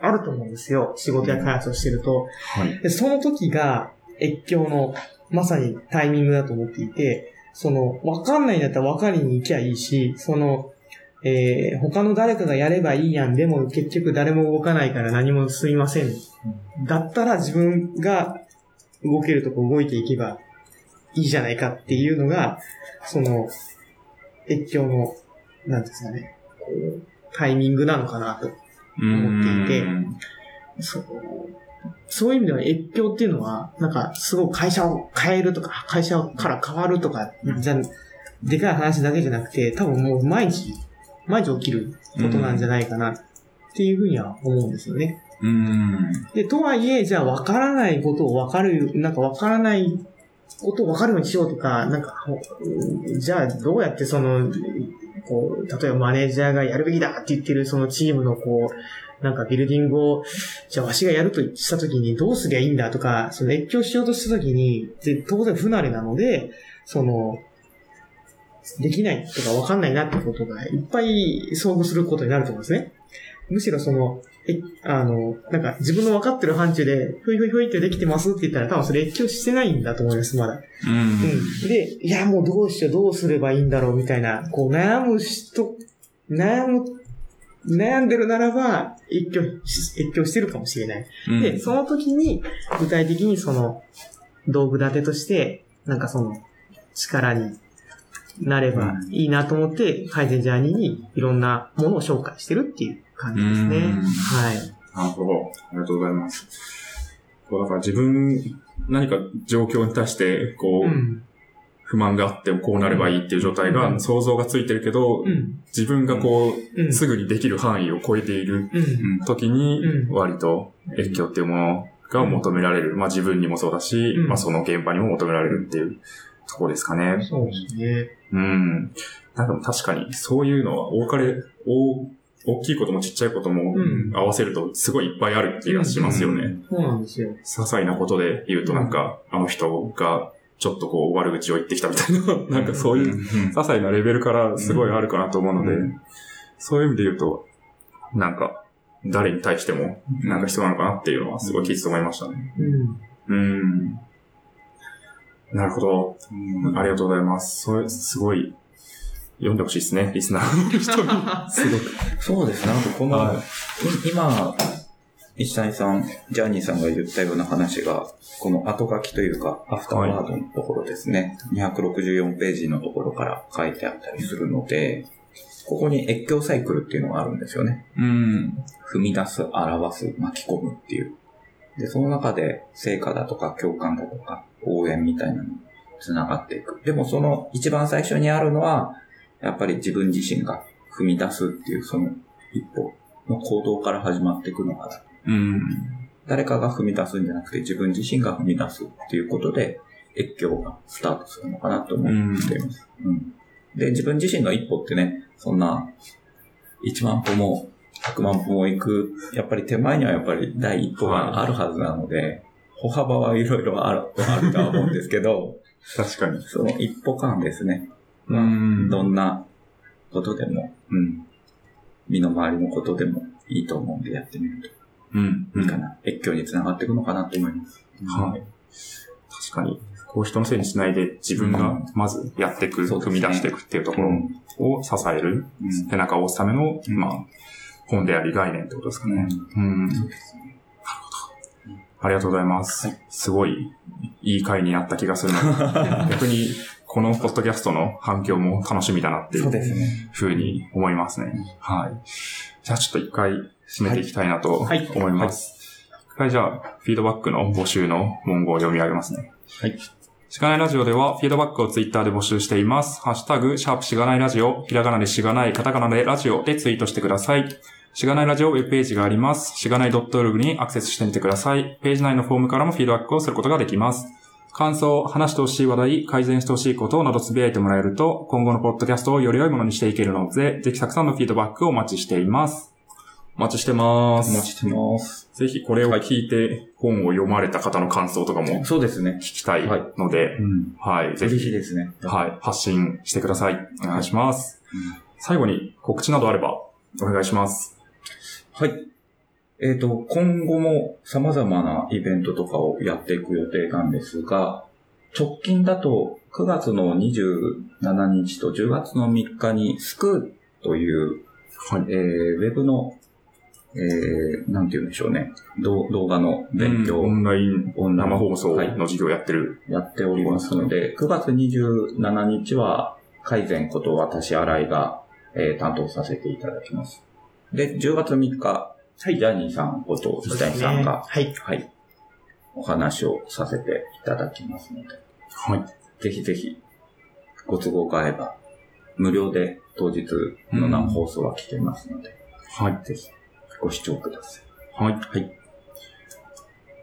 [SPEAKER 4] あると思うんですよ。仕事や開発をしてると。
[SPEAKER 2] はい。
[SPEAKER 4] で、その時が越境のまさにタイミングだと思っていて、その、わかんないんだったらわかりに行きゃいいし、その、えー他の誰かがやればいいやん。でも結局誰も動かないから何もすみません。だったら自分が動けるとこ動いていけばいいじゃないかっていうのが、その、越境の、なんですかね、こうタイミングなのかなと思っていて
[SPEAKER 2] うん
[SPEAKER 4] そうそういう意味では越境っていうのは、なんか、すごく会社を変えるとか、会社から変わるとか、じゃ、でかい話だけじゃなくて、多分もう毎日、毎日起きることなんじゃないかな、っていうふうには思うんですよね。
[SPEAKER 2] うん。
[SPEAKER 4] で、とはいえ、じゃあ分からないことを分かる、なんか分からないことを分かるようにしようとか、なんか、じゃあどうやってその、こう、例えばマネージャーがやるべきだって言ってるそのチームのこう、なんかビルディングを、じゃあわしがやるとした時にどうすりゃいいんだとか、その越境しようとした時に、で当然不慣れなので、その、できないとかわかんないなってことがいっぱい遭遇することになると思うんですね。むしろその、え、あの、なんか自分の分かってる範疇で、ふいふいふいってできてますって言ったら多分それ越境してないんだと思います、まだ。
[SPEAKER 2] うん。
[SPEAKER 4] うん。で、いや、もうどうしよう、どうすればいいんだろう、みたいな、こう悩む人、悩む、悩んでるならば、越境し、越境してるかもしれない。
[SPEAKER 2] うん
[SPEAKER 4] で、その時に、具体的にその、道具立てとして、なんかその、力になればいいなと思って、改善ジャーニーにいろんなものを紹介してるっていう感じですね。
[SPEAKER 2] うん
[SPEAKER 4] はい。
[SPEAKER 2] なるほど。ありがとうございます。こう、だから自分、何か状況に対して、こう、
[SPEAKER 4] うん。
[SPEAKER 2] 不満があってもこうなればいいっていう状態が
[SPEAKER 4] うん
[SPEAKER 2] 想像がついてるけど、
[SPEAKER 4] うん。
[SPEAKER 2] 自分がこ
[SPEAKER 4] うん
[SPEAKER 2] う、すぐにできる範囲を超えている
[SPEAKER 4] うん。
[SPEAKER 2] 時に
[SPEAKER 4] う、ん
[SPEAKER 2] 割と越境っていうものが求められる。まあ自分にもそうだし、
[SPEAKER 4] うん
[SPEAKER 2] まあその現場にも求められるっていうところですかね。
[SPEAKER 4] そうですね。
[SPEAKER 2] うん。なんか確かに、そういうのは多かれ、大、大きいこともちっちゃいことも
[SPEAKER 4] うん
[SPEAKER 2] 合わせるとすごいいっぱいある気がしますよね。
[SPEAKER 4] そうなんですよ。
[SPEAKER 2] 些細なことで言うとなんか、あの人がちょっとこう悪口を言ってきたみたいな、<laughs> なんかそういう些細なレベルからすごいあるかなと思うので、
[SPEAKER 3] うん
[SPEAKER 2] そういう意味で言うと、なんか、誰に対してもなんか必要なのかなっていうのはすごい聞いてて思いましたね。
[SPEAKER 4] うん。
[SPEAKER 2] うん。なるほど。ありがとうございます。それ、すごい、読んでほしいですね、リスナーの人に。<laughs> すごく。
[SPEAKER 3] そうですね。なんかこの、
[SPEAKER 2] はい
[SPEAKER 3] い今、石谷さん、ジャーニーさんが言ったような話が、この後書きというか、アフターワードのところですね。264ページのところから書いてあったりするので、ここに越境サイクルっていうのがあるんですよね。
[SPEAKER 2] うん。
[SPEAKER 3] 踏み出す、表す、巻き込むっていう。で、その中で成果だとか共感だとか応援みたいなのに繋がっていく。でもその一番最初にあるのは、やっぱり自分自身が踏み出すっていうその一歩の行動から始まっていくのかな。
[SPEAKER 2] うん。
[SPEAKER 3] 誰かが踏み出すんじゃなくて自分自身が踏み出すっていうことで越境がスタートするのかなと思っています。うんで、自分自身の一歩ってね、そんな1万歩も100万歩も行く、やっぱり手前にはやっぱり第一歩があるはずなので、歩幅はいろいろあるあるとは思うんですけど、<laughs>
[SPEAKER 2] 確かに。
[SPEAKER 3] その一歩間ですね。
[SPEAKER 2] うん
[SPEAKER 3] どんなことでも、うん。身の回りのことでもいいと思うんでやってみると
[SPEAKER 2] うん。
[SPEAKER 3] いいかな。越境につながっていくのかなと思います。
[SPEAKER 2] はい。確かに、こう人のせいにしないで自分がまずやっていく、踏み出していくっていうところを支える、
[SPEAKER 3] うん
[SPEAKER 2] 背中を押すための、まあ、本であり概念ってことですかね。うん。
[SPEAKER 3] そうですね。
[SPEAKER 2] ありがとうございます。
[SPEAKER 3] はい
[SPEAKER 2] すごい、いい回になった気がするので、<laughs> 逆に、このポッドキャストの反響も楽しみだなっていう。ふうに思いますね。はい。じゃあちょっと一回締めていきたいなと
[SPEAKER 4] はい
[SPEAKER 2] 思います。一回じゃあ、フィードバックの募集の文言を読み上げますね。
[SPEAKER 3] はい。
[SPEAKER 2] しがないラジオでは、フィードバックをツイッターで募集しています。ハッシュタグ、シャープしがないラジオ、ひらがなでしがない、カタカナでラジオでツイートしてください。しがないラジオウェブページがあります。しがない .org にアクセスしてみてください。ページ内のフォームからもフィードバックをすることができます。感想、話してほしい話題、改善してほしいことなどつぶやいてもらえると、今後のポッドキャストをより良いものにしていけるので、ぜひたくさんのフィードバックをお待ちしています。お待ちしてます。
[SPEAKER 3] お待ちしてます。
[SPEAKER 2] ぜひこれを聞いて本を読まれた方の感想とかも聞
[SPEAKER 3] そうですね。
[SPEAKER 2] きたいので、
[SPEAKER 3] うん。
[SPEAKER 2] はい、ぜ
[SPEAKER 3] 嬉しい
[SPEAKER 2] ひ、
[SPEAKER 3] ですね。
[SPEAKER 2] はい、発信してください。お願いします。
[SPEAKER 3] うん
[SPEAKER 2] 最後に告知などあれば、お願いします。
[SPEAKER 3] はい。えっ、と、今後も様々なイベントとかをやっていく予定なんですが、直近だと9月の27日と10月の3日にスクーという、
[SPEAKER 2] はい。
[SPEAKER 3] えーウェブの、えーなんて言うんでしょうね、動動画の勉強、
[SPEAKER 2] オンライン
[SPEAKER 3] オンライン
[SPEAKER 2] 生放送
[SPEAKER 3] はい
[SPEAKER 2] の授業をやってる。
[SPEAKER 3] やっておりますので、9月27日は、改善こと私新井が、えー担当させていただきます。で、10月3日、ジャニーさんこと石谷さんが、
[SPEAKER 4] はい。
[SPEAKER 3] はい、お話をさせていただきますので、
[SPEAKER 2] はい。
[SPEAKER 3] ぜひぜひ、ご都合が合えば、無料で当日の生放送は聞けますので、
[SPEAKER 2] はい。
[SPEAKER 3] ぜひご視聴ください。
[SPEAKER 2] はい。
[SPEAKER 3] はい。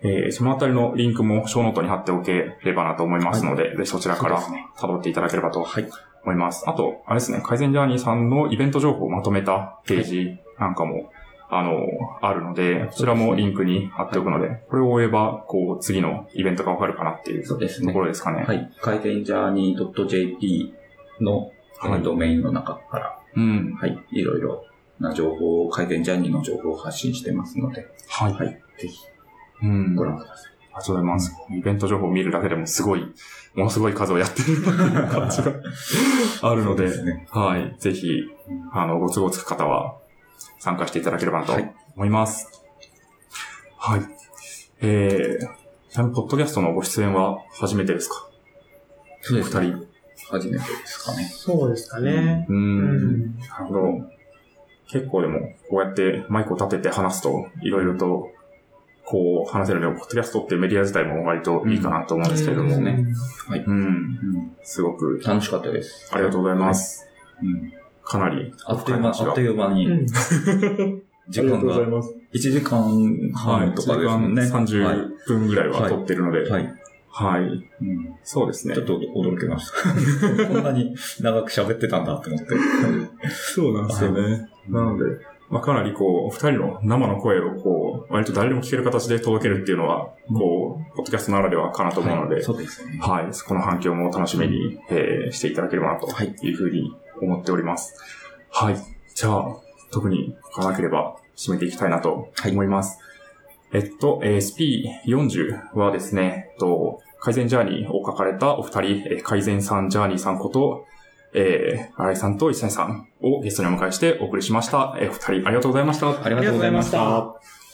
[SPEAKER 2] えーそのあたりのリンクもショーノートに貼っておければなと思いますので、ぜひそちらから辿っていただければと
[SPEAKER 3] はい。
[SPEAKER 2] 思います。あと、あれですね、改善ジャーニーさんのイベント情報をまとめたページなんかもあの、あるので、こちらもリンクに貼っておくので、これを追えば、こう、次のイベントがわかるかなっていう
[SPEAKER 3] そうですね
[SPEAKER 2] とこ。ろですかね。
[SPEAKER 3] はい。改善ジャーニー .jp の、えー
[SPEAKER 2] はい
[SPEAKER 3] ドメインの中から、
[SPEAKER 2] うん。
[SPEAKER 3] はい。いろいろな情報を、改善ジャーニーの情報を発信してますので、
[SPEAKER 2] はい。
[SPEAKER 3] はい。ぜひ
[SPEAKER 2] うん。
[SPEAKER 3] ご覧ください。
[SPEAKER 2] ありがとうございます。イベント情報を見るだけでもすごい、ものすごい数をやってる感じがあるので、
[SPEAKER 3] そうですね
[SPEAKER 2] はい。ぜひ、あの、ご都合つく方は参加していただければなと
[SPEAKER 3] はい
[SPEAKER 2] 思います。はい。えー、ちなみにポッドキャストのご出演は初めてですか？
[SPEAKER 3] そう
[SPEAKER 2] お二人。
[SPEAKER 3] 初めてですかね。
[SPEAKER 4] そうですかね。
[SPEAKER 2] う。
[SPEAKER 4] うんん。
[SPEAKER 2] なるほど。結構でも、こうやってマイクを立てて話すと、いろいろと、こう話せるので、ポッドキャストっていうメディア自体も割といいかなと思うんですけれども、
[SPEAKER 3] そうですね
[SPEAKER 2] うん。
[SPEAKER 3] うん。
[SPEAKER 2] すごく
[SPEAKER 3] 楽しかったです。
[SPEAKER 2] ありがとうございます。
[SPEAKER 3] うん。
[SPEAKER 2] かなり。
[SPEAKER 3] あっという間、あっという間に、
[SPEAKER 4] うん。<laughs>
[SPEAKER 3] 時間が、
[SPEAKER 2] ます。
[SPEAKER 3] 1時間
[SPEAKER 2] はい。
[SPEAKER 3] 半とかですね。
[SPEAKER 2] 時間30分ぐらいは撮ってるので、
[SPEAKER 3] はい。
[SPEAKER 2] はい。そうですね
[SPEAKER 3] ちょっ。と驚きました。<laughs> こんなに長く喋ってたんだって思って。
[SPEAKER 2] そうなんですよね。なので、まあ、かなりこう、二人の生の声をこう、割と誰でも聞ける形で届けるっていうのは、こう、ポッドキャストならではかなと思うので、
[SPEAKER 3] そうですね。
[SPEAKER 2] はい。そこの反響も楽しみに、えーしていただければなと
[SPEAKER 3] はい
[SPEAKER 2] いうふうに思っております。はい。じゃあ、特に書かなければ締めていきたいなと思います。えっと、えー SP40 はですね、と、改善ジャーニーを書かれたお二人、えー改善さんジャーニーさんこと、えー、新井さんと石谷さんをゲストにお迎えしてお送りしました。えーお二人ありがとうございました。
[SPEAKER 3] ありがとうございました。